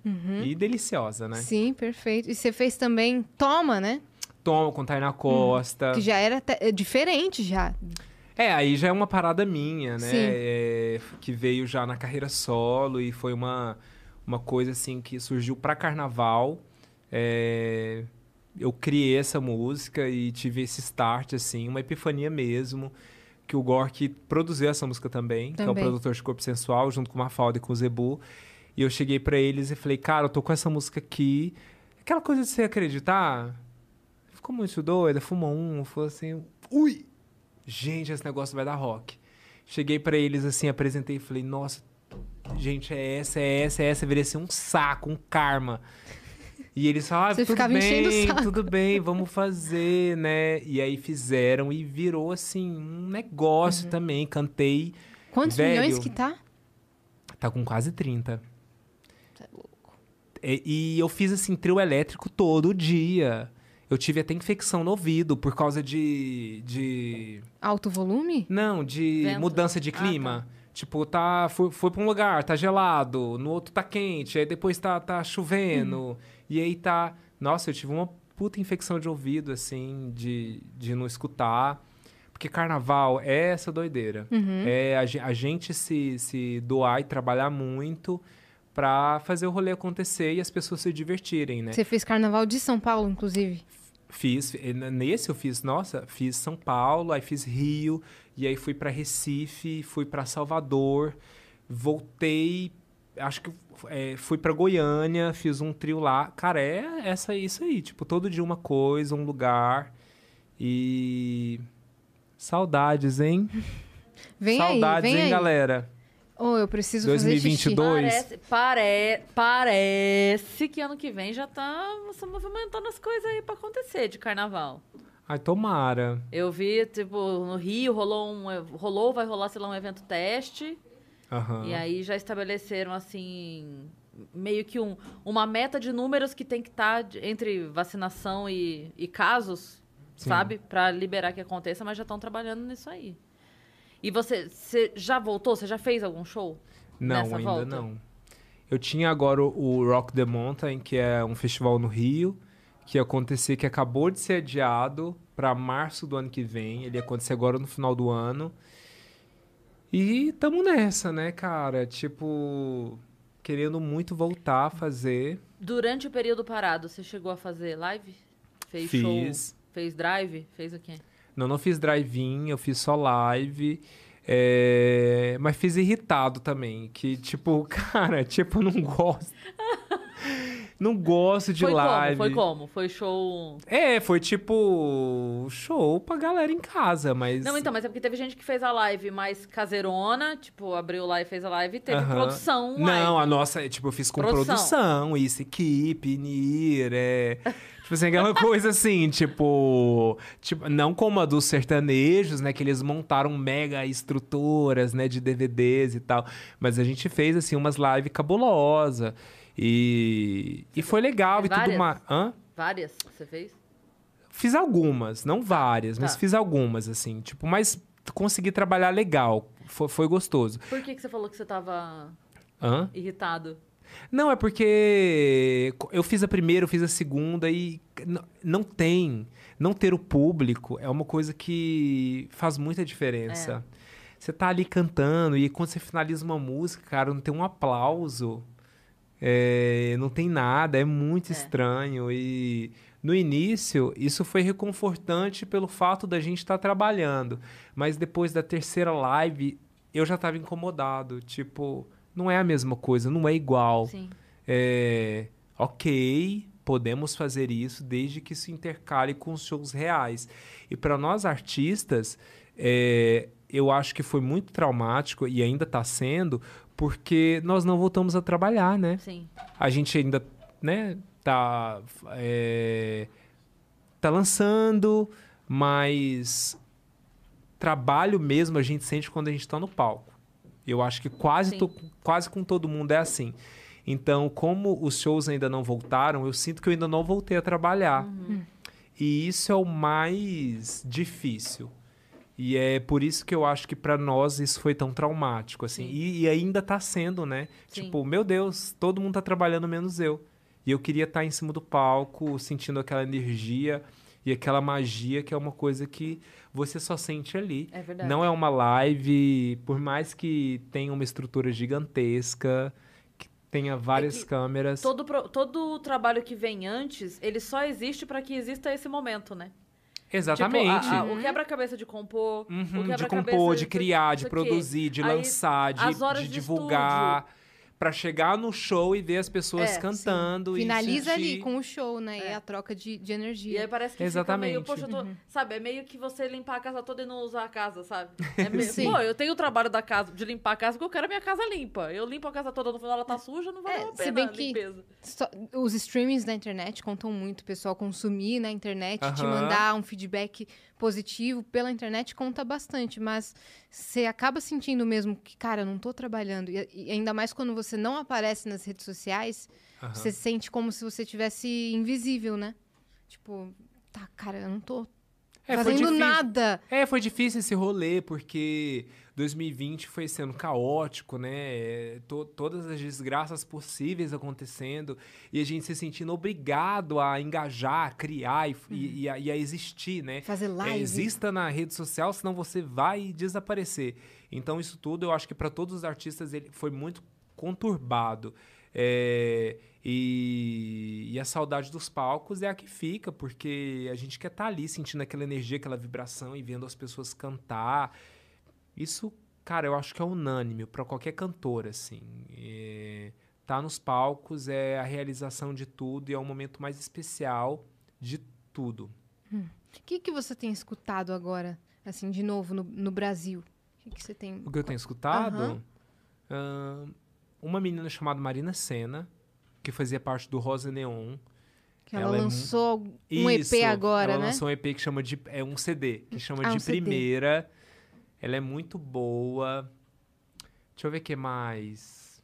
E deliciosa, né? Sim, perfeito. E você fez também Toma, né? Toma com Tainá Costa. Que já era é diferente já. É, aí já é uma parada minha, né? É, que veio já na carreira solo e foi uma, uma coisa assim que surgiu pra carnaval. É, eu criei essa música e tive esse start, assim, uma epifania mesmo. Que o Gork produziu essa música também, que é o Também. produtor de Corpo Sensual, junto com o Mafalda e com o Zebu. E eu cheguei pra eles e falei, cara, eu tô com essa música aqui. Aquela coisa de você acreditar. ficou muito doida, fumou um, falou assim, ui, gente, esse negócio vai dar rock. Cheguei pra eles assim, apresentei e falei, nossa, gente, é essa, é essa, é essa, virei assim um saco, um karma. E eles falaram, ah, tudo bem, tudo bem, vamos fazer, né? E aí fizeram e virou assim um negócio também, cantei. Quantos Velho. milhões que tá? Tá com quase 30. Você é louco. E, e eu fiz assim, trio elétrico todo dia. Eu tive até infecção no ouvido por causa de. de... Alto volume? Não, de Vento. mudança de Ah, clima. Tipo, tá. Foi, foi pra um lugar, tá gelado, no outro tá quente, aí depois tá, tá chovendo. E aí tá. Nossa, eu tive uma puta infecção de ouvido, assim, de, de não escutar. Porque carnaval é essa doideira. Uhum. É a, a gente se, se doar e trabalhar muito pra fazer o rolê acontecer e as pessoas se divertirem, né? Você fez carnaval de São Paulo, inclusive. Fiz, nesse eu fiz, nossa, fiz São Paulo, aí fiz Rio, e aí fui pra Recife, fui pra Salvador, voltei, acho que eh, fui pra Goiânia, fiz um trio lá. Cara, é essa isso aí, tipo, todo dia uma coisa, um lugar. E saudades, hein? Vem saudades, aí, vem hein, aí. galera? Oh, eu preciso fazer xixi. 2022. Parece, pare, parece que ano que vem já tá você movimentando as coisas aí pra acontecer de carnaval. Ai, tomara. Eu vi, tipo, no Rio rolou um. Rolou, vai rolar, sei lá, um evento teste. Aham. E aí já estabeleceram, assim, meio que um, uma meta de números que tem que estar entre vacinação e, e casos, Sim. sabe? Pra liberar que aconteça, mas já estão trabalhando nisso aí. E você, você já voltou? Você já fez algum show? Não, ainda volta? não. Eu tinha agora o, o Rock the Mountain, que é um festival no Rio, que ia acontecer, que acabou de ser adiado para março do ano que vem. Ele ia acontecer agora no final do ano. E tamo nessa, né, cara? Tipo, querendo muito voltar a fazer. Durante o período parado, você chegou a fazer live? Fez Fiz. show? Fez drive? Fez o quê? Não, não fiz drive-in, eu fiz só live. é, Mas fiz irritado também. Que, tipo, cara, tipo, não gosto. Não gosto de foi live. como? Foi como? Foi show. É, foi tipo show pra galera em casa, mas. Não, então, mas é porque teve gente que fez a live mais caseirona, tipo, abriu lá e fez a live e teve Aham. produção. Não, live. a nossa, tipo, eu fiz com Produção. produção, isso, equipe, NIR, é. Tipo assim, aquela coisa assim, tipo, tipo. Não como a dos sertanejos, né? Que eles montaram mega estruturas, né? De DVDs e tal. Mas a gente fez, assim, umas lives cabulosas. E. E foi legal e tudo várias? mais. Hã? Várias que você fez? Fiz algumas, não várias, mas Tá. fiz algumas, assim. Tipo, mas consegui trabalhar legal. Foi, foi gostoso. Por que, que você falou que você tava Hã? irritado? Não, é porque eu fiz a primeira, eu fiz a segunda e não tem. Não ter o público é uma coisa que faz muita diferença. Você tá ali cantando e quando você finaliza uma música, cara, não tem um aplauso. É, não tem nada, é muito É. estranho. E no início, isso foi reconfortante pelo fato da gente estar trabalhando. Mas depois da terceira live, eu já estava incomodado. Tipo, não é a mesma coisa, não é igual. Sim. É, ok, podemos fazer isso desde que isso intercale com os shows reais. E para nós artistas, é, eu acho que foi muito traumático e ainda está sendo, porque nós não voltamos a trabalhar, né? Sim. A gente ainda, né, tá, é, tá lançando, mas trabalho mesmo a gente sente quando a gente está no palco. Eu acho que quase, to- quase com todo mundo é assim. Então, como os shows ainda não voltaram, eu sinto que eu ainda não voltei a trabalhar. Uhum. E isso é o mais difícil. E é por isso que eu acho que para nós isso foi tão traumático, assim. Sim. E, e ainda tá sendo, né? Sim. Tipo, meu Deus, todo mundo tá trabalhando menos eu. E eu queria estar em cima do palco, sentindo aquela energia e aquela magia que é uma coisa que você só sente ali. É verdade. Não é uma live, por mais que tenha uma estrutura gigantesca, que tenha várias É que câmeras. Todo, todo o trabalho que vem antes, ele só existe pra que exista esse momento, né? Exatamente. Tipo, a- a- o quebra-cabeça de compor, Uhum, o de quebra-cabeça compor, de criar, de produzir, de Aí, lançar, de, de pra chegar no show e ver as pessoas É, sim. cantando. e Finaliza ali com o show, né? E É. a troca de, de E energia. aí parece que Exatamente. fica meio, poxa, eu tô, sabe, é meio que você limpar a casa toda e não usar a casa, sabe? É meio, Sim. pô, eu tenho o trabalho da casa, de limpar a casa, porque eu quero a minha casa limpa. Eu limpo a casa toda, no final ela tá suja, não vale É, a se pena bem a que- limpeza. Só- os streamings da internet contam muito. O pessoal consumir na internet, te Aham. mandar um feedback positivo pela internet conta bastante. Mas você acaba sentindo mesmo que, cara, eu não tô trabalhando. E, e ainda mais quando você não aparece nas redes sociais, Aham. você sente como se você tivesse invisível, né? Tipo, tá, cara, eu não tô É, fazendo nada. É, foi difícil esse rolê, porque 2020 foi sendo caótico, né? É, to- todas as desgraças possíveis acontecendo e a gente se sentindo obrigado a engajar, a criar e, e- e a, e a existir, né? Fazer É, live. exista na rede social, senão você vai desaparecer. Então, isso tudo, eu acho que para todos os artistas ele foi muito conturbado. É, e, e a saudade dos palcos é a que fica, porque a gente quer estar ali sentindo aquela energia, aquela vibração e vendo as pessoas cantar. Isso, cara, eu acho que é unânime para qualquer cantor, assim. É, tá nos palcos é a realização de tudo e é o momento mais especial de tudo. O que, que você tem escutado agora, assim, de novo, no, no Brasil? O que, que você tem. O que eu tenho escutado? Ahn, uma menina chamada Marina Senna, que fazia parte do Rosa Neon. Que ela, Ela é lançou um Isso, EP agora, ela né? lançou um EP que chama de. É um CD, que chama Ah, um de CD. Primeira. Ela é muito boa. Deixa eu ver o que mais.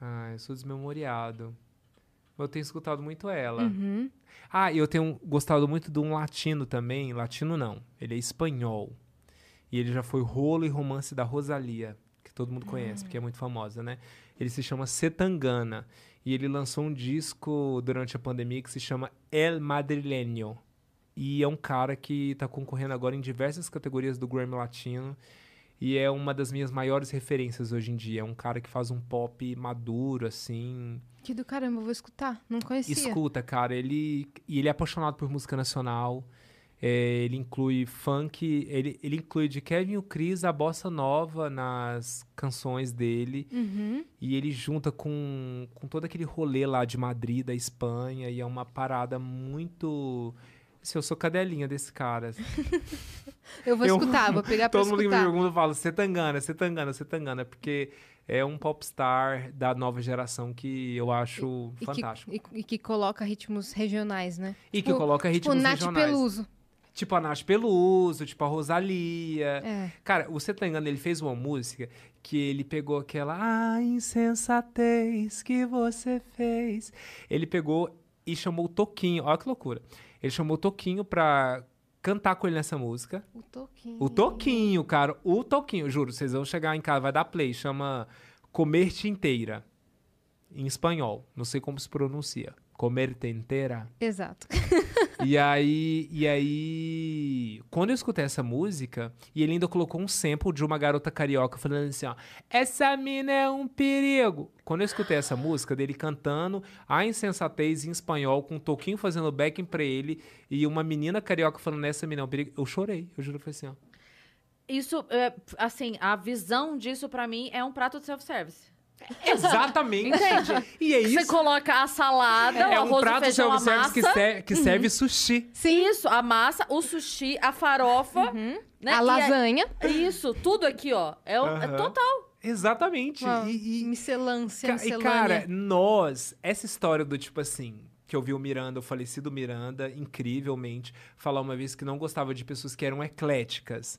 Ah, eu sou desmemoriado. Eu tenho escutado muito ela. Uhum. Ah, eu tenho gostado muito de um latino também. Latino não, ele é espanhol. E ele já foi rolo e romance da Rosalia, todo mundo conhece, porque é muito famosa, né? Ele se chama Setangana. E ele lançou um disco durante a pandemia que se chama El Madrileño. E é um cara que tá concorrendo agora em diversas categorias do Grammy Latino. E é uma das minhas maiores referências hoje em dia. É um cara que faz um pop maduro, assim, Que do caramba, eu vou escutar. Não conhecia. Escuta, cara, ele e ele é apaixonado por música nacional. É, ele inclui funk, ele, ele inclui de Kevin e o Cris a bossa nova nas canções dele. Uhum. E ele junta com, com todo aquele rolê lá de Madrid, da Espanha. E é uma parada muito. Assim, eu sou cadelinha desse cara. Eu vou Eu- escutar, vou pegar pra Todo mundo que me escutar. pergunta fala, Setangana, Setangana, Setangana. Porque é um popstar da nova geração que eu acho E que, fantástico. e, e que coloca ritmos regionais, né? E que coloca ritmos tipo Nath regionais. Peluso. Tipo a Nath Peluso, tipo a Rosalia. É. Cara, o Setangana, ele fez uma música que ele pegou aquela ah, insensatez que você fez. Ele pegou e chamou o Toquinho. Olha que loucura. Ele chamou o Toquinho pra cantar com ele nessa música. O Toquinho. O Toquinho, cara. O Toquinho, juro. Vocês vão chegar em casa, vai dar play. Chama Comer-te Inteira. Em espanhol. Não sei como se pronuncia. Comer-te inteira. Exato. E aí, e aí, quando eu escutei essa música, e ele ainda colocou um sample de uma garota carioca falando assim, ó, essa mina é um perigo. Quando eu escutei essa música dele cantando a insensatez em espanhol, com um toquinho fazendo backing pra ele, e uma menina carioca falando essa mina é um perigo, eu chorei, eu juro, foi assim, ó. Isso, é, assim, a visão disso pra mim é um prato de self-service. Exatamente. Entende? E é Você isso. coloca a salada, É o um arroz, o prato feijão, a self-service massa. que, ser- que serve sushi. Sim. Isso, a massa, o sushi, a farofa, né? A E aí- lasanha. Isso, tudo aqui, ó. É, o- é total. Exatamente. Uma E- e, miscelância, Ca- E, miscelânea. cara, nós, essa história do tipo assim, que eu vi o Miranda, o falecido Miranda, incrivelmente, falar uma vez que não gostava de pessoas que eram ecléticas.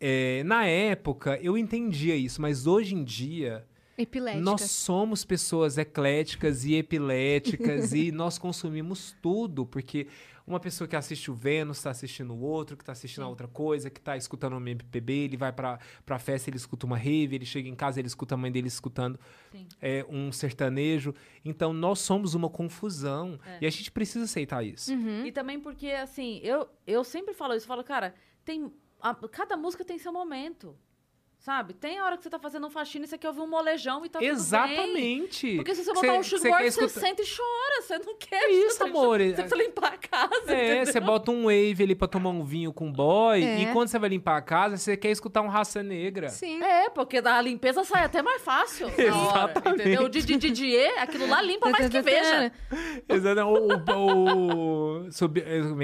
É, na época, eu entendia isso, mas hoje em dia, Epilética. nós somos pessoas ecléticas e epiléticas e nós consumimos tudo, porque uma pessoa que assiste o Vênus está assistindo o outro, que está assistindo a outra coisa, que está escutando um MPB, ele vai pra, pra festa, ele escuta uma rave, ele chega em casa, ele escuta a mãe dele escutando é, um sertanejo. Então, nós somos uma confusão É. e a gente precisa aceitar isso. Uhum. E também porque, assim, eu, eu sempre falo isso. Falo, cara, tem... a- cada música tem seu momento. Sabe? Tem a hora que você tá fazendo um faxina e você quer ouvir um molejão e tá. Exatamente. Porque se você botar um Cê- cê sugar, você escutar- sente e chora. Você não quer. isso, você tá- amor? Você precisa limpar a casa, É, você bota um wave ali pra tomar um vinho com boy, É. e quando você vai limpar a casa, você quer escutar um raça negra. Sim. É, porque da limpeza sai até mais fácil. na hora, Exatamente. entendeu? O Didier, aquilo lá limpa mais que veja. Exato. O, o,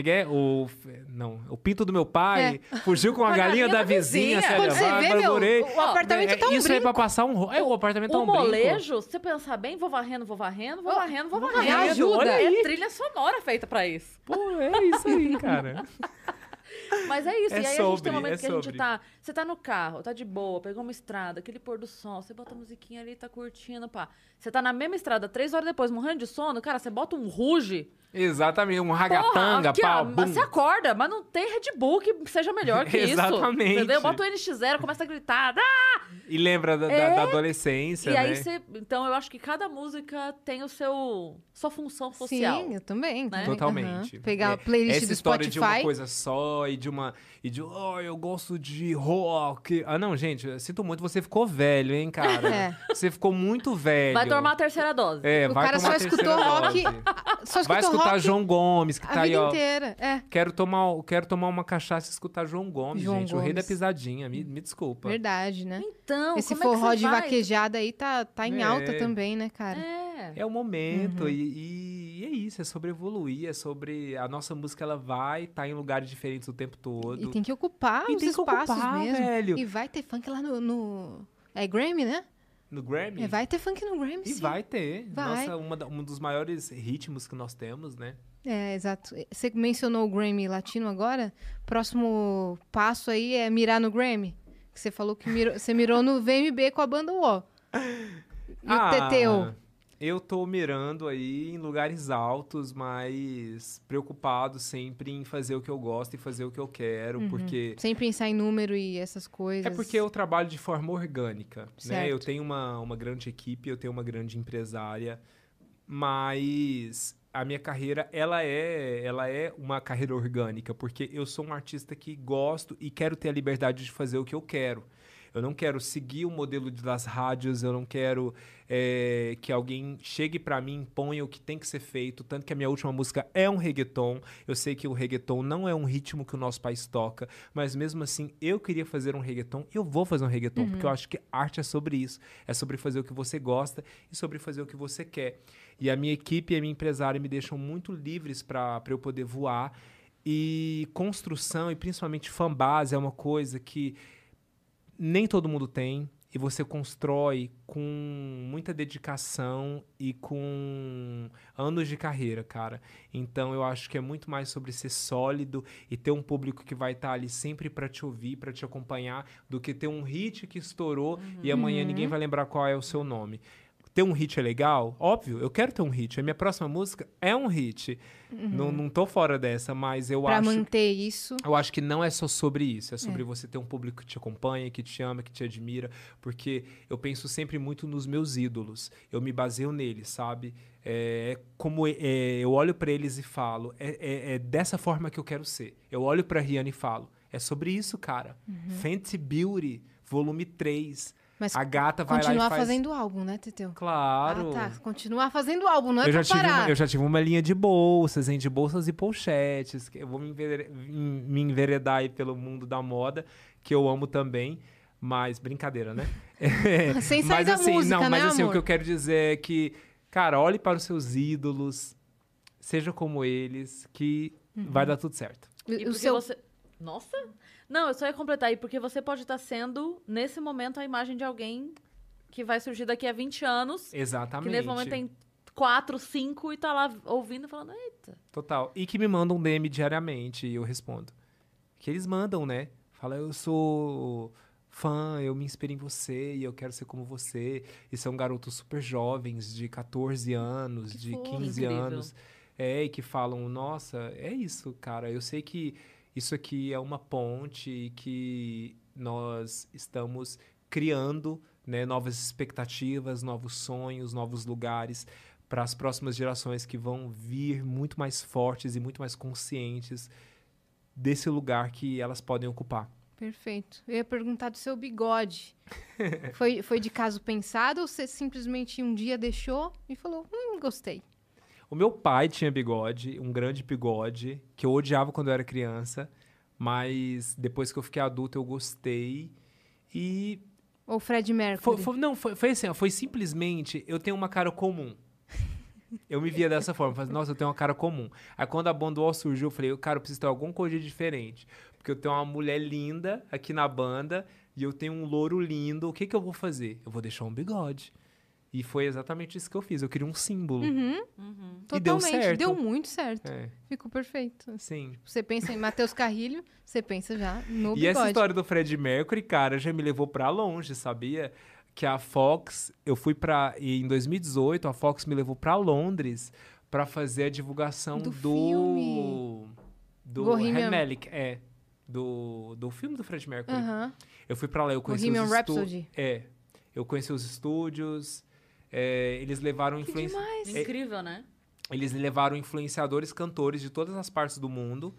é é? O, não, o pinto do meu pai fugiu com a, galinha, da vizinha. sério, Quando você vê, meu, o apartamento É, tá um Isso aí é brinco. pra passar um... É, o apartamento tá O um brinco. molejo, se você pensar bem, vou varrendo, vou varrendo, vou varrendo, vou varrendo. Me ajuda. É trilha sonora feita pra isso. Pô, é isso aí, cara. Mas é isso. É e aí a gente tem sobre, um momento é que a gente sobre. tá. Você tá no carro, tá de boa, pegou uma estrada, aquele pôr do sol, você bota a musiquinha ali, tá curtindo, pá. Você tá na mesma estrada, três horas depois, morrendo de sono, cara, você bota um ruge. Exatamente, um Porra, ragatanga, pau, ó, bum. você acorda, mas não tem Red Bull que seja melhor que isso. Exatamente. Entendeu? Bota o NX0, começa a gritar. "Ah!" E lembra da, É. da adolescência, E né? aí você. Então eu acho que cada música tem o seu. sua função social. Sim, eu também. Né? Totalmente. Aham. Pegar É, a playlist Essa do história Spotify. de uma coisa só e de uma. E de, oh, eu gosto de rock. Ah, não, gente, eu sinto muito, você ficou velho, hein, cara? É. Você ficou muito velho. Vai tomar a terceira dose. É, O vai cara tomar só a terceira escutou rock. dose. Só escutou Vai escutar rock João Gomes, que a tá aí, vida ó. inteira. É, Quero tomar, quero tomar uma cachaça e escutar João Gomes, João gente. O rei da Gomes. pisadinha. Me, me desculpa. verdade, né? Então, Esse como é que forró você de vai? vaquejada aí tá, tá em É. alta também, né, cara? É. É o momento Uhum. e, e é isso, é sobre evoluir, é sobre a nossa música ela vai estar em lugares diferentes o tempo todo. E tem que ocupar E os tem que espaços ocupar, mesmo. velho. E vai ter funk lá no, no- É Grammy, né? No Grammy. É, vai ter funk no Grammy, E sim. vai ter. Vai. Nossa, uma da- um dos maiores ritmos que nós temos, né? É, exato. Você mencionou o Grammy Latino agora. Próximo passo aí é mirar no Grammy. Que Você falou que mirou, você mirou no VMB com a banda UO. E o Teteu? Eu tô mirando aí em lugares altos, mas preocupado sempre em fazer o que eu gosto e fazer o que eu quero, Uhum. porque Sem pensar em número e essas coisas. É porque eu trabalho de forma orgânica, né? Certo. Eu tenho uma, uma grande equipe, eu tenho uma grande empresária, mas a minha carreira, ela é, ela é uma carreira orgânica, porque eu sou um artista que gosto e quero ter a liberdade de fazer o que eu quero. Eu não quero seguir o modelo de- das rádios, eu não quero é, que alguém chegue pra mim e imponha o que tem que ser feito. Tanto que a minha última música é um reggaeton. Eu sei que o reggaeton não é um ritmo que o nosso país toca, mas mesmo assim eu queria fazer um reggaeton. Eu vou fazer um reggaeton, porque eu acho que arte é sobre isso. É sobre fazer o que você gosta e sobre fazer o que você quer. E a minha equipe e a minha empresária me deixam muito livres para eu poder voar. E construção e principalmente fanbase é uma coisa que nem todo mundo tem e você constrói com muita dedicação e com anos de carreira, cara. Então eu acho que é muito mais sobre ser sólido e ter um público que vai estar ali sempre para te ouvir, para te acompanhar, do que ter um hit que estourou e amanhã ninguém vai lembrar qual é o seu nome. Ter um hit é legal? Óbvio, eu quero ter um hit. A minha próxima música é um hit. Não, não tô fora dessa, mas eu Pra acho manter isso. eu acho que não é só sobre isso, é sobre você ter um público que te acompanha, que te ama, que te admira, porque eu penso sempre muito nos meus ídolos, eu me baseio neles, sabe? É como é, eu olho pra eles e falo, é, é- é dessa forma que eu quero ser. Eu olho pra Rihanna e falo, é sobre isso, cara. Fenty Beauty, volume 3. Mas a gata vai lá e continuar faz... fazendo álbum, né, Teteu? Claro. Ah, tá. Continuar fazendo álbum, não é eu, já tive parar. uma, eu já tive uma linha de bolsas, hein? De bolsas e pochetes. que Eu vou me, enveredar aí pelo mundo da moda, que eu amo também. Mas, brincadeira, né? É, Sem sair mas da assim, música, não, mas né, assim, o amor? que eu quero dizer é que, cara, olhe para os seus ídolos, seja como eles, que Uhum. vai dar tudo certo. O- E o seu... você. Nossa! Não, eu só ia completar aí, porque você pode estar sendo, nesse momento, a imagem de alguém que vai surgir daqui a 20 anos. Exatamente. Que nesse momento tem 4, 5 e tá lá ouvindo falando, eita. Total. E que me mandam DM diariamente e eu respondo. Que eles mandam, né? Fala, eu sou fã, eu me inspiro em você e eu quero ser como você. E são garotos super jovens, de 14 anos, Que de fofo. 15 Incrível. anos. É, e que falam, nossa, é isso, cara. Eu sei que isso aqui é uma ponte que nós estamos criando né, novas expectativas, novos sonhos, novos lugares para as próximas gerações que vão vir muito mais fortes e muito mais conscientes desse lugar que elas podem ocupar. Perfeito. Eu ia perguntar do seu bigode. foi, foi de caso pensado ou você simplesmente um dia deixou e falou, hum, gostei? O meu pai tinha bigode, um grande bigode, que eu odiava quando eu era criança, mas depois que eu fiquei adulto eu gostei. E. Ou Fred Mercury? Foi, foi- não, foi, foi assim, foi simplesmente eu tenho uma cara comum. Eu me via dessa forma, falei, nossa, eu tenho uma cara comum. Aí quando a banda UOL surgiu, eu falei, cara, eu preciso ter alguma coisa diferente. Porque eu tenho uma mulher linda aqui na banda e eu tenho um louro lindo. O que, que eu vou fazer? Eu vou deixar um bigode. E foi exatamente isso que eu fiz. Eu queria um símbolo. Uhum. E deu Totalmente. certo. Deu muito certo. É, Ficou perfeito. sim. Você pensa em Matheus Carrilho, você pensa já no E bigode. essa história do Fred Mercury, cara, já me levou pra longe, sabia? Que a Fox, eu fui pra. e em 2018, a Fox me levou pra Londres pra fazer a divulgação Do do. filme. Do Bohemian- Remelic, é. Do, do filme do Fred Mercury. Aham. Eu fui pra lá, eu conheci Bohemian os Rhapsody. É. Eu conheci os estúdios. É, eles levaram Que influência. demais. Incrível, né? Eles levaram influenciadores, cantores de todas as partes do mundo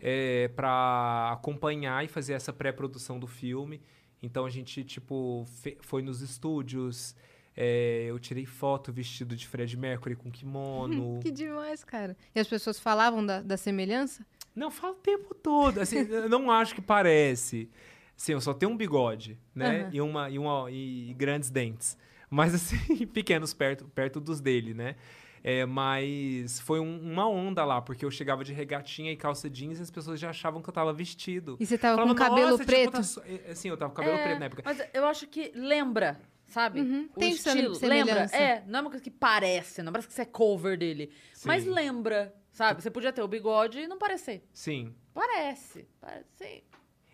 é, para acompanhar e fazer essa pré-produção do filme. Então a gente, tipo, foi nos estúdios. é, eu tirei foto vestido de Fred Mercury com kimono. Que demais, cara. E as pessoas falavam da, da semelhança? Não, fala o tempo todo. Assim, eu não acho que parece. Assim, eu só tenho um bigode, né? Aham. E, uma, e, uma, e grandes dentes. Mas, assim, pequenos perto, perto dos dele, né? É, mas foi um- uma onda lá, porque eu chegava de regatinha e calça jeans e as pessoas já achavam que eu tava vestido. E você tava Falava, com cabelo "Nossa, tipo, preto? tá so-" É, Assim, eu tava com cabelo É, preto na época. Mas eu acho que lembra, sabe? Uhum, O tem estilo. Lembra? É, não é uma coisa que parece, não parece que você é cover dele. Mas Sim. lembra, sabe? Você podia ter o bigode e não parecer. Sim. Parece. Parece. sim.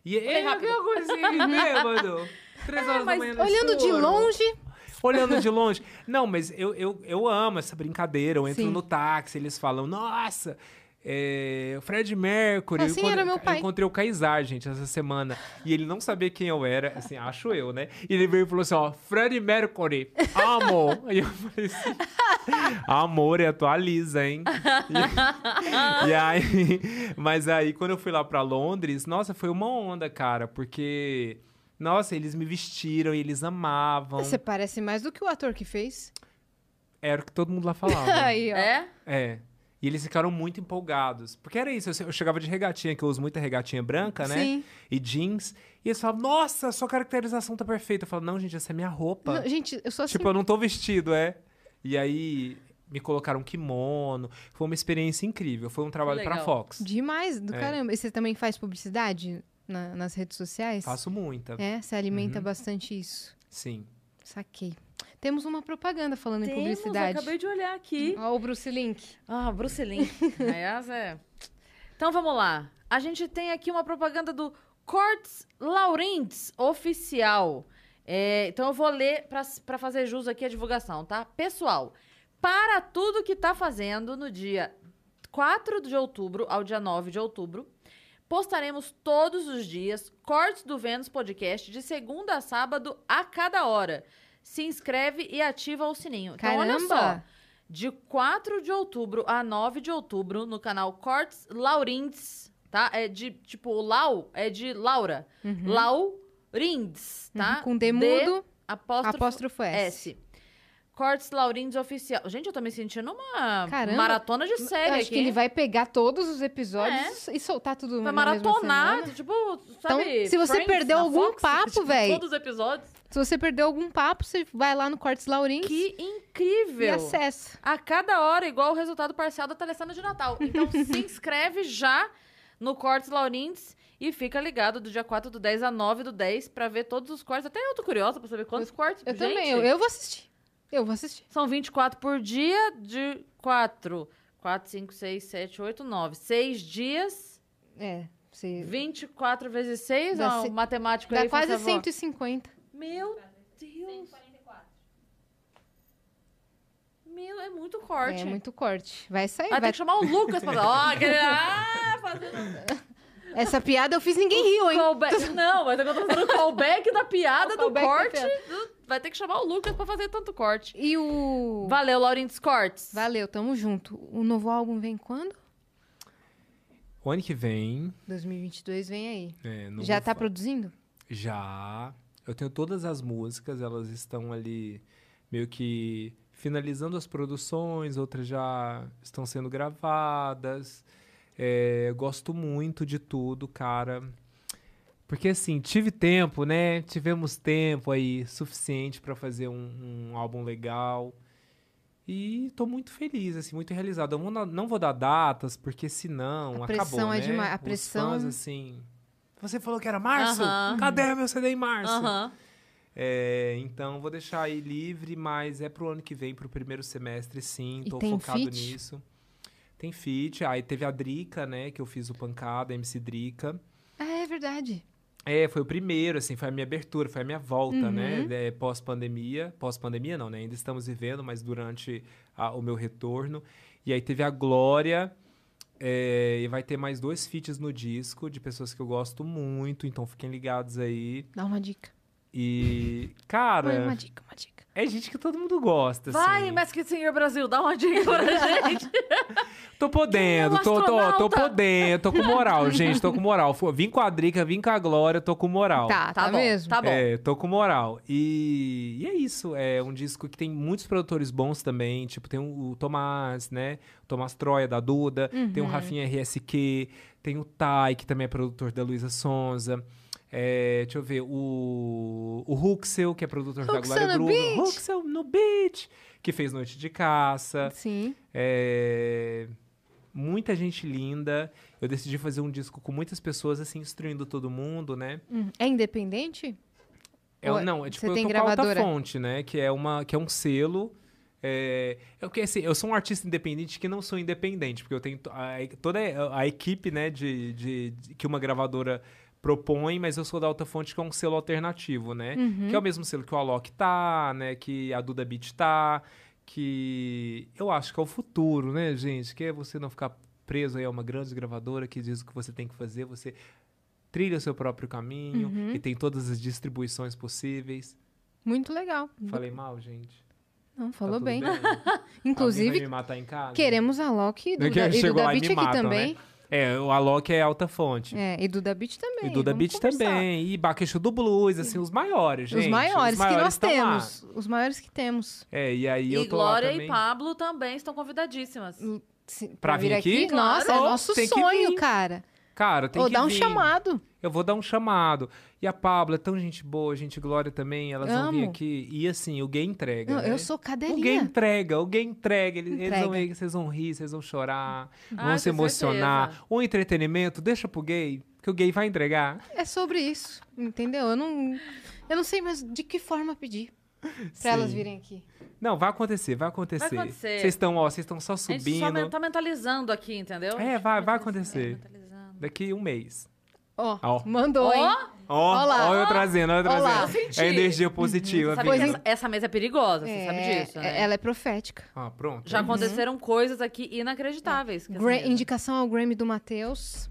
E é rápido. aquela coisa assim, bêbado. Três horas da mas manhã Olhando de longe, Olhando de longe. Não, mas eu, eu, eu amo essa brincadeira. Eu entro Sim. no táxi, eles falam, nossa, é, o Fred Mercury. Assim eu era meu pai. Eu encontrei o Kaysar, gente, essa semana. E ele não sabia quem eu era, assim, acho eu, né? E ele veio e falou assim, ó, Fred Mercury, amo. e eu falei assim, amor, e atualiza, hein? E, e aí, mas aí, quando eu fui lá pra Londres, nossa, foi uma onda, cara, porque... Nossa, eles me vestiram e eles amavam. você parece mais do que o ator que fez. Era o que todo mundo lá falava. Aí, ó. É? É. E eles ficaram muito empolgados. Porque era isso, eu- chegava de regatinha, que eu uso muita regatinha branca, né? Sim. E jeans. E eles falavam, nossa, sua caracterização tá perfeita. Eu falava, não, gente, essa é minha roupa. Não, gente, eu sou assim. Tipo, eu não tô vestido, é. E aí me colocaram um kimono. Foi uma experiência incrível. Foi um trabalho pra legal. Fox. Demais do É. caramba. E você também faz publicidade na- nas redes sociais? Faço muita. É, você alimenta Uhum. bastante isso. Sim. Saquei. Temos uma propaganda falando em Temos, publicidade. acabei de olhar aqui. Ó, o Bruce Link. Ah, Bruce Lee. Aliás, é. Então vamos lá. A gente tem aqui uma propaganda do Cortes Laurents Oficial. É, então eu vou ler para fazer jus aqui a divulgação, tá? Pessoal, para tudo que tá fazendo no dia 4 de outubro ao dia 9 de outubro, postaremos todos os dias Cortes do Vênus Podcast de segunda a sábado a cada hora. Se inscreve e ativa o sininho. Então, olha só. Caramba! De 4 de outubro a 9 de outubro, no canal Cortes Laurins, tá? É de, tipo, o Lau é de Laura. Laurins, tá? Uhum, com D mudo, apóstrofo, apóstrofo S. S. Cortes Laurins Oficial. Gente, eu tô me sentindo uma Caramba. maratona de Eu série acho aqui. que ele vai pegar todos os episódios e soltar tudo Vai mesma maratonar, tipo, sabe? Então, se você Friends perdeu algum Fox, papo, tipo, véi. Todos os episódios. Se você perdeu algum papo, você vai lá no Cortes Laurins Que e incrível! acessa. A cada hora, igual o resultado parcial da telecena de Natal. Então se inscreve já no Cortes Laurins e fica ligado do dia 4 do 10 a 9 do 10 pra ver todos os cortes. Até eu tô curiosa pra saber quantos cortes. Eu Gente, também, eu, eu vou assistir. Eu vou assistir. São 24 por dia de 4. 4, 5, 6, 7, 8, 9. 6 dias. É, você... 24 vezes 6. Dá Ó, o matemático Dá aí, quase favor. 150. Meu Deus. Meu, é muito corte. É muito corte. Vai sair. Vai vai- ter que chamar o Lucas pra aquele... Ah, fazendo... Essa piada eu fiz ninguém riu, hein? Callback. Não, mas eu tô fazendo callback da piada O do callback da corte. piada. do- Vai ter que chamar o Lucas pra fazer tanto corte. E o... Valeu, Laurentes Cortes. Valeu, tamo junto. O novo álbum vem quando? O ano que vem. 2022 vem aí. é, Já tá fa- produzindo? Já. Eu tenho todas as músicas, elas estão ali meio que finalizando as produções, outras já estão sendo gravadas. É, gosto muito de tudo, cara. Porque assim, tive tempo, né? Tivemos tempo aí suficiente para fazer um, um álbum legal. E tô muito feliz, assim, muito realizado. Eu não, vou- não vou dar datas, porque senão A acabou, pressão é né? demais. A Os pressão- fãs, assim... Você falou que era março? Aham. Cadê meu CD em março? Aham. É, então, vou deixar aí livre, mas é pro ano que vem, pro primeiro semestre, sim. E Tô focado feat? nisso. Tem feat. Aí teve a Drica, né? Que eu fiz o Pancada, MC Drica. Ah, é verdade. É, foi o primeiro, assim, foi a minha abertura, foi a minha volta, Uhum. né? é, pós-pandemia. Pós-pandemia não, né? Ainda estamos vivendo, mas durante a- o meu retorno. E aí teve a Glória. é, e vai ter mais dois feats no disco de pessoas que eu gosto muito, então fiquem ligados aí. Dá uma dica. E, cara, uma dica, uma dica. É gente que todo mundo gosta, Vai, assim. Masked Singer Brasil, dá uma dica pra gente. Tô podendo, é tô, tô, tô astronauta? podendo, tô com moral, gente, tô com moral. Vim com a Drica, vim com a Glória, tô com moral. Tá, tá, bom, mesmo. Tá bom. É, tô com moral. E, e é isso, é um disco que tem muitos produtores bons também, tipo, tem o, o Tomás, né? O Tomás Troia, da Duda, tem o Rafinha RSQ, tem o Tai, que também é produtor da Luísa Sonza. É, deixa eu ver, o, o Huxel, que é produtor da Huxel Glória no Groove. Huxel no beat, que fez Noite de Caça. Sim. É, muita gente linda. Eu decidi fazer um disco com muitas pessoas, assim, instruindo todo mundo, né? Hum, É independente? É, Ou é- não, é tipo, eu tô com a gravadora? Alta Fonte, né? Que é, uma, que é um selo. É, eu, que, assim, eu sou um artista independente que não sou independente, porque eu tenho a, toda a equipe né, de, de- de- que uma gravadora propõe, mas eu sou da Alta Fonte, que é um selo alternativo, né? Uhum. Que é o mesmo selo que o Alok tá, né? Que a Duda Beat tá, que eu acho que é o futuro, né, gente? Que é você não ficar preso aí a uma grande gravadora que diz o que você tem que fazer, você trilha o seu próprio caminho Uhum. e tem todas as distribuições possíveis. Muito legal. Falei mal, gente? Não, Tá falou tudo bem. Vai Inclusive, queremos a Loki do, da, e do me aqui matam, também. né? É, o Alok é alta fonte. É, e do da Beat também. E Duda Beat conversar. também. E Baquecho do Blues, assim, os maiores, gente. Os maiores, que nós estão lá. temos. Os maiores que temos. É, e aí eu E tô lá Glória também. e Pablo também estão convidadíssimas. Se- Pra vir aqui? Nossa, Claro. é nosso Tem sonho, vir. cara. Cara, tem Ou que dá um vir. chamado. Eu vou dar um chamado. E a Pablo é tão gente boa, gente Glória também, elas vão vir Amo. aqui. E assim, o gay entrega. Não, né? eu sou O gay cadeirinha. entrega, o gay entrega. Eles, eles Entrega. vão, vocês vão rir, vocês vão chorar, vão Ah, se tenho emocionar. certeza. O entretenimento, deixa pro gay, que o gay vai entregar. É sobre isso, entendeu? Eu não, eu não sei mais de que forma pedir pra elas virem aqui. Não, vai acontecer, vai acontecer. Vai acontecer. Vocês estão, ó, vocês estão só A gente subindo. só men- tá mentalizando aqui, entendeu? É, vai, vai acontecer. mentalizando. Daqui um mês. Ó, Ó. mandou, Ó, hein? Ó, Ó lá. ó eu trazendo, ó eu trazendo. É energia positiva. Sabe essa, essa mesa é perigosa, você É, sabe disso, né? Ela é profética. Ah, pronto. Já aconteceram coisas aqui inacreditáveis. Gra- indicação ao Grammy do Matheus.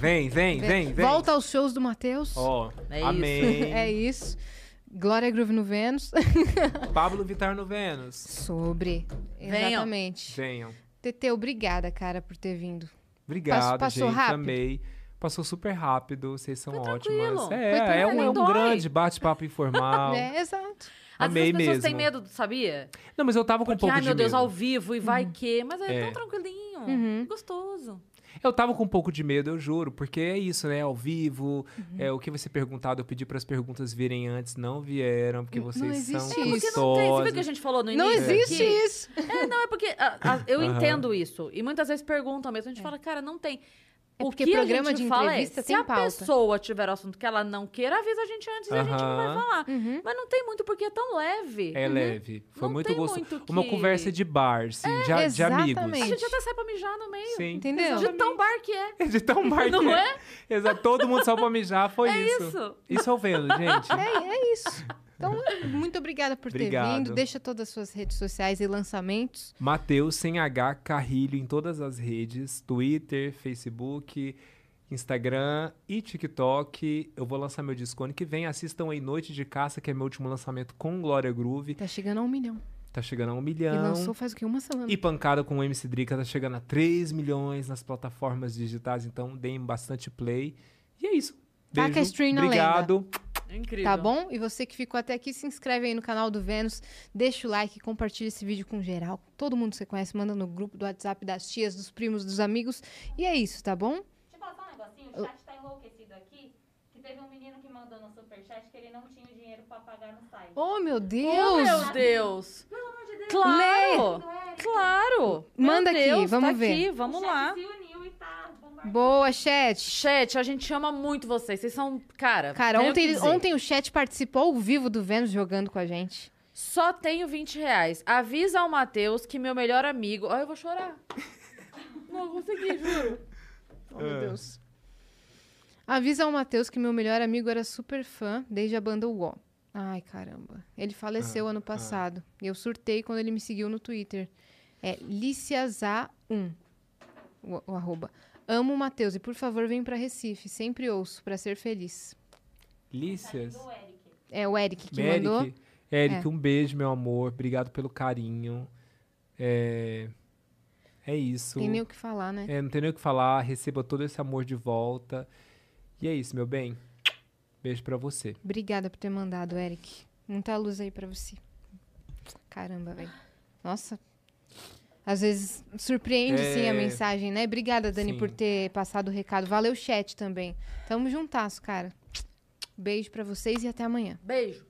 Vem, vem, vem, vem. Volta aos shows do Matheus. Ó, É isso. amém. É isso. Glória Groove no Vênus. Pablo Vittar no Vênus. Sobre. Venham. Exatamente. Venham. TT, obrigada, cara, por ter vindo. Obrigado, passou gente. rápido? Amei. Passou super rápido, vocês são Foi ótimas. É, Foi é um, é um grande bate-papo informal. É, exato. Às Amei vezes as pessoas têm mesmo. medo, sabia? Não, mas eu tava com um Porque, pouco ai de meu Deus, medo. ao vivo e vai Uhum. que. Mas é, É. tão tranquilinho. Uhum. Gostoso. Eu tava com um pouco de medo, eu juro, porque é isso, né? Ao vivo, Uhum. é o que vai ser perguntado, eu pedi para as perguntas virem antes, não vieram, porque Não vocês existe são isso. Porque não tem. Você viu custosas. que a gente falou no início? Não existe aqui? isso. É, não, é porque ah, ah, eu Aham. entendo isso. E muitas vezes perguntam mesmo. A gente fala, cara, não tem. É o porque que programa a gente de fala é, entrevista se tem a pauta. pessoa tiver assunto que ela não queira, avisa a gente antes e a gente não vai falar. Uhum. Mas não tem muito porque é tão leve. É leve. Foi Não muito gostoso. muito Uma que- conversa de bar, sim, de, a- de amigos. exatamente. A gente até sai pra mijar no meio. Sim. Entendeu? De tão bar que é. De tão bar Não que é? Exato. Todo mundo só pra mijar, foi É isso. isso. Isso eu vendo, gente. É, é isso. Então, muito obrigada por ter Obrigado. vindo. Deixa todas as suas redes sociais e lançamentos. Mateus sem H Carrilho em todas as redes: Twitter, Facebook, Instagram e TikTok. Eu vou lançar meu disco ano que vem. Assistam aí Noite de Caça, que é meu último lançamento com Glória Groove. Tá chegando a um milhão. tá chegando a um E milhão. lançou faz o quê? Uma semana. E Pancada com o MC Drica tá chegando a 3 milhões nas plataformas digitais, então deem bastante play. E é isso. Taca Beijo, a stream na Incrível. Tá bom? E você que ficou até aqui, se inscreve aí no canal do Vênus, deixa o like, compartilha esse vídeo com geral. Todo mundo que você conhece, manda no grupo do WhatsApp das tias, dos primos, dos amigos. E é isso, tá bom? Deixa eu falar só um negocinho, o chat tá enlouquecido aqui, que teve um menino que mandou no superchat que ele não tinha dinheiro pra pagar no site. Oh, meu Oh, Deus! meu Deus! Pelo amor de Deus. Claro! Claro! Manda Meu aqui, Deus, vamos tá ver. Aqui, O vamos chat lá. se uniu e tá. Boa, chat! Chat, a gente ama muito vocês. Vocês são, cara. Cara, ontem, ontem o chat participou ao vivo do Vênus jogando com a gente. Só tenho 20 reais. Avisa ao Matheus que meu melhor amigo. Ó, eu vou chorar. Não consegui, juro. Oh, meu Deus. Avisa ao Matheus que meu melhor amigo era super fã desde a banda UO. Ai, caramba. Ele faleceu ano passado. E eu surtei quando ele me seguiu no Twitter. É Liciazá1. O, o arroba. Amo o Matheus e por favor vem pra Recife. Sempre ouço pra ser feliz. Lícias. Eric. É o Eric que Eric, mandou. Eric, É. um beijo, meu amor. Obrigado pelo carinho. É, é isso. Tem nem o que falar, né? É, não tem nem o que falar. Receba todo esse amor de volta. E é isso, meu bem. Beijo pra você. Obrigada por ter mandado, Eric. Muita luz aí pra você. Caramba, velho. Nossa. Às vezes surpreende, sim, a É. mensagem, né? Obrigada, Dani, Sim. por ter passado o recado. Valeu, chat também. Tamo juntasso, cara. Beijo pra vocês e até amanhã. Beijo.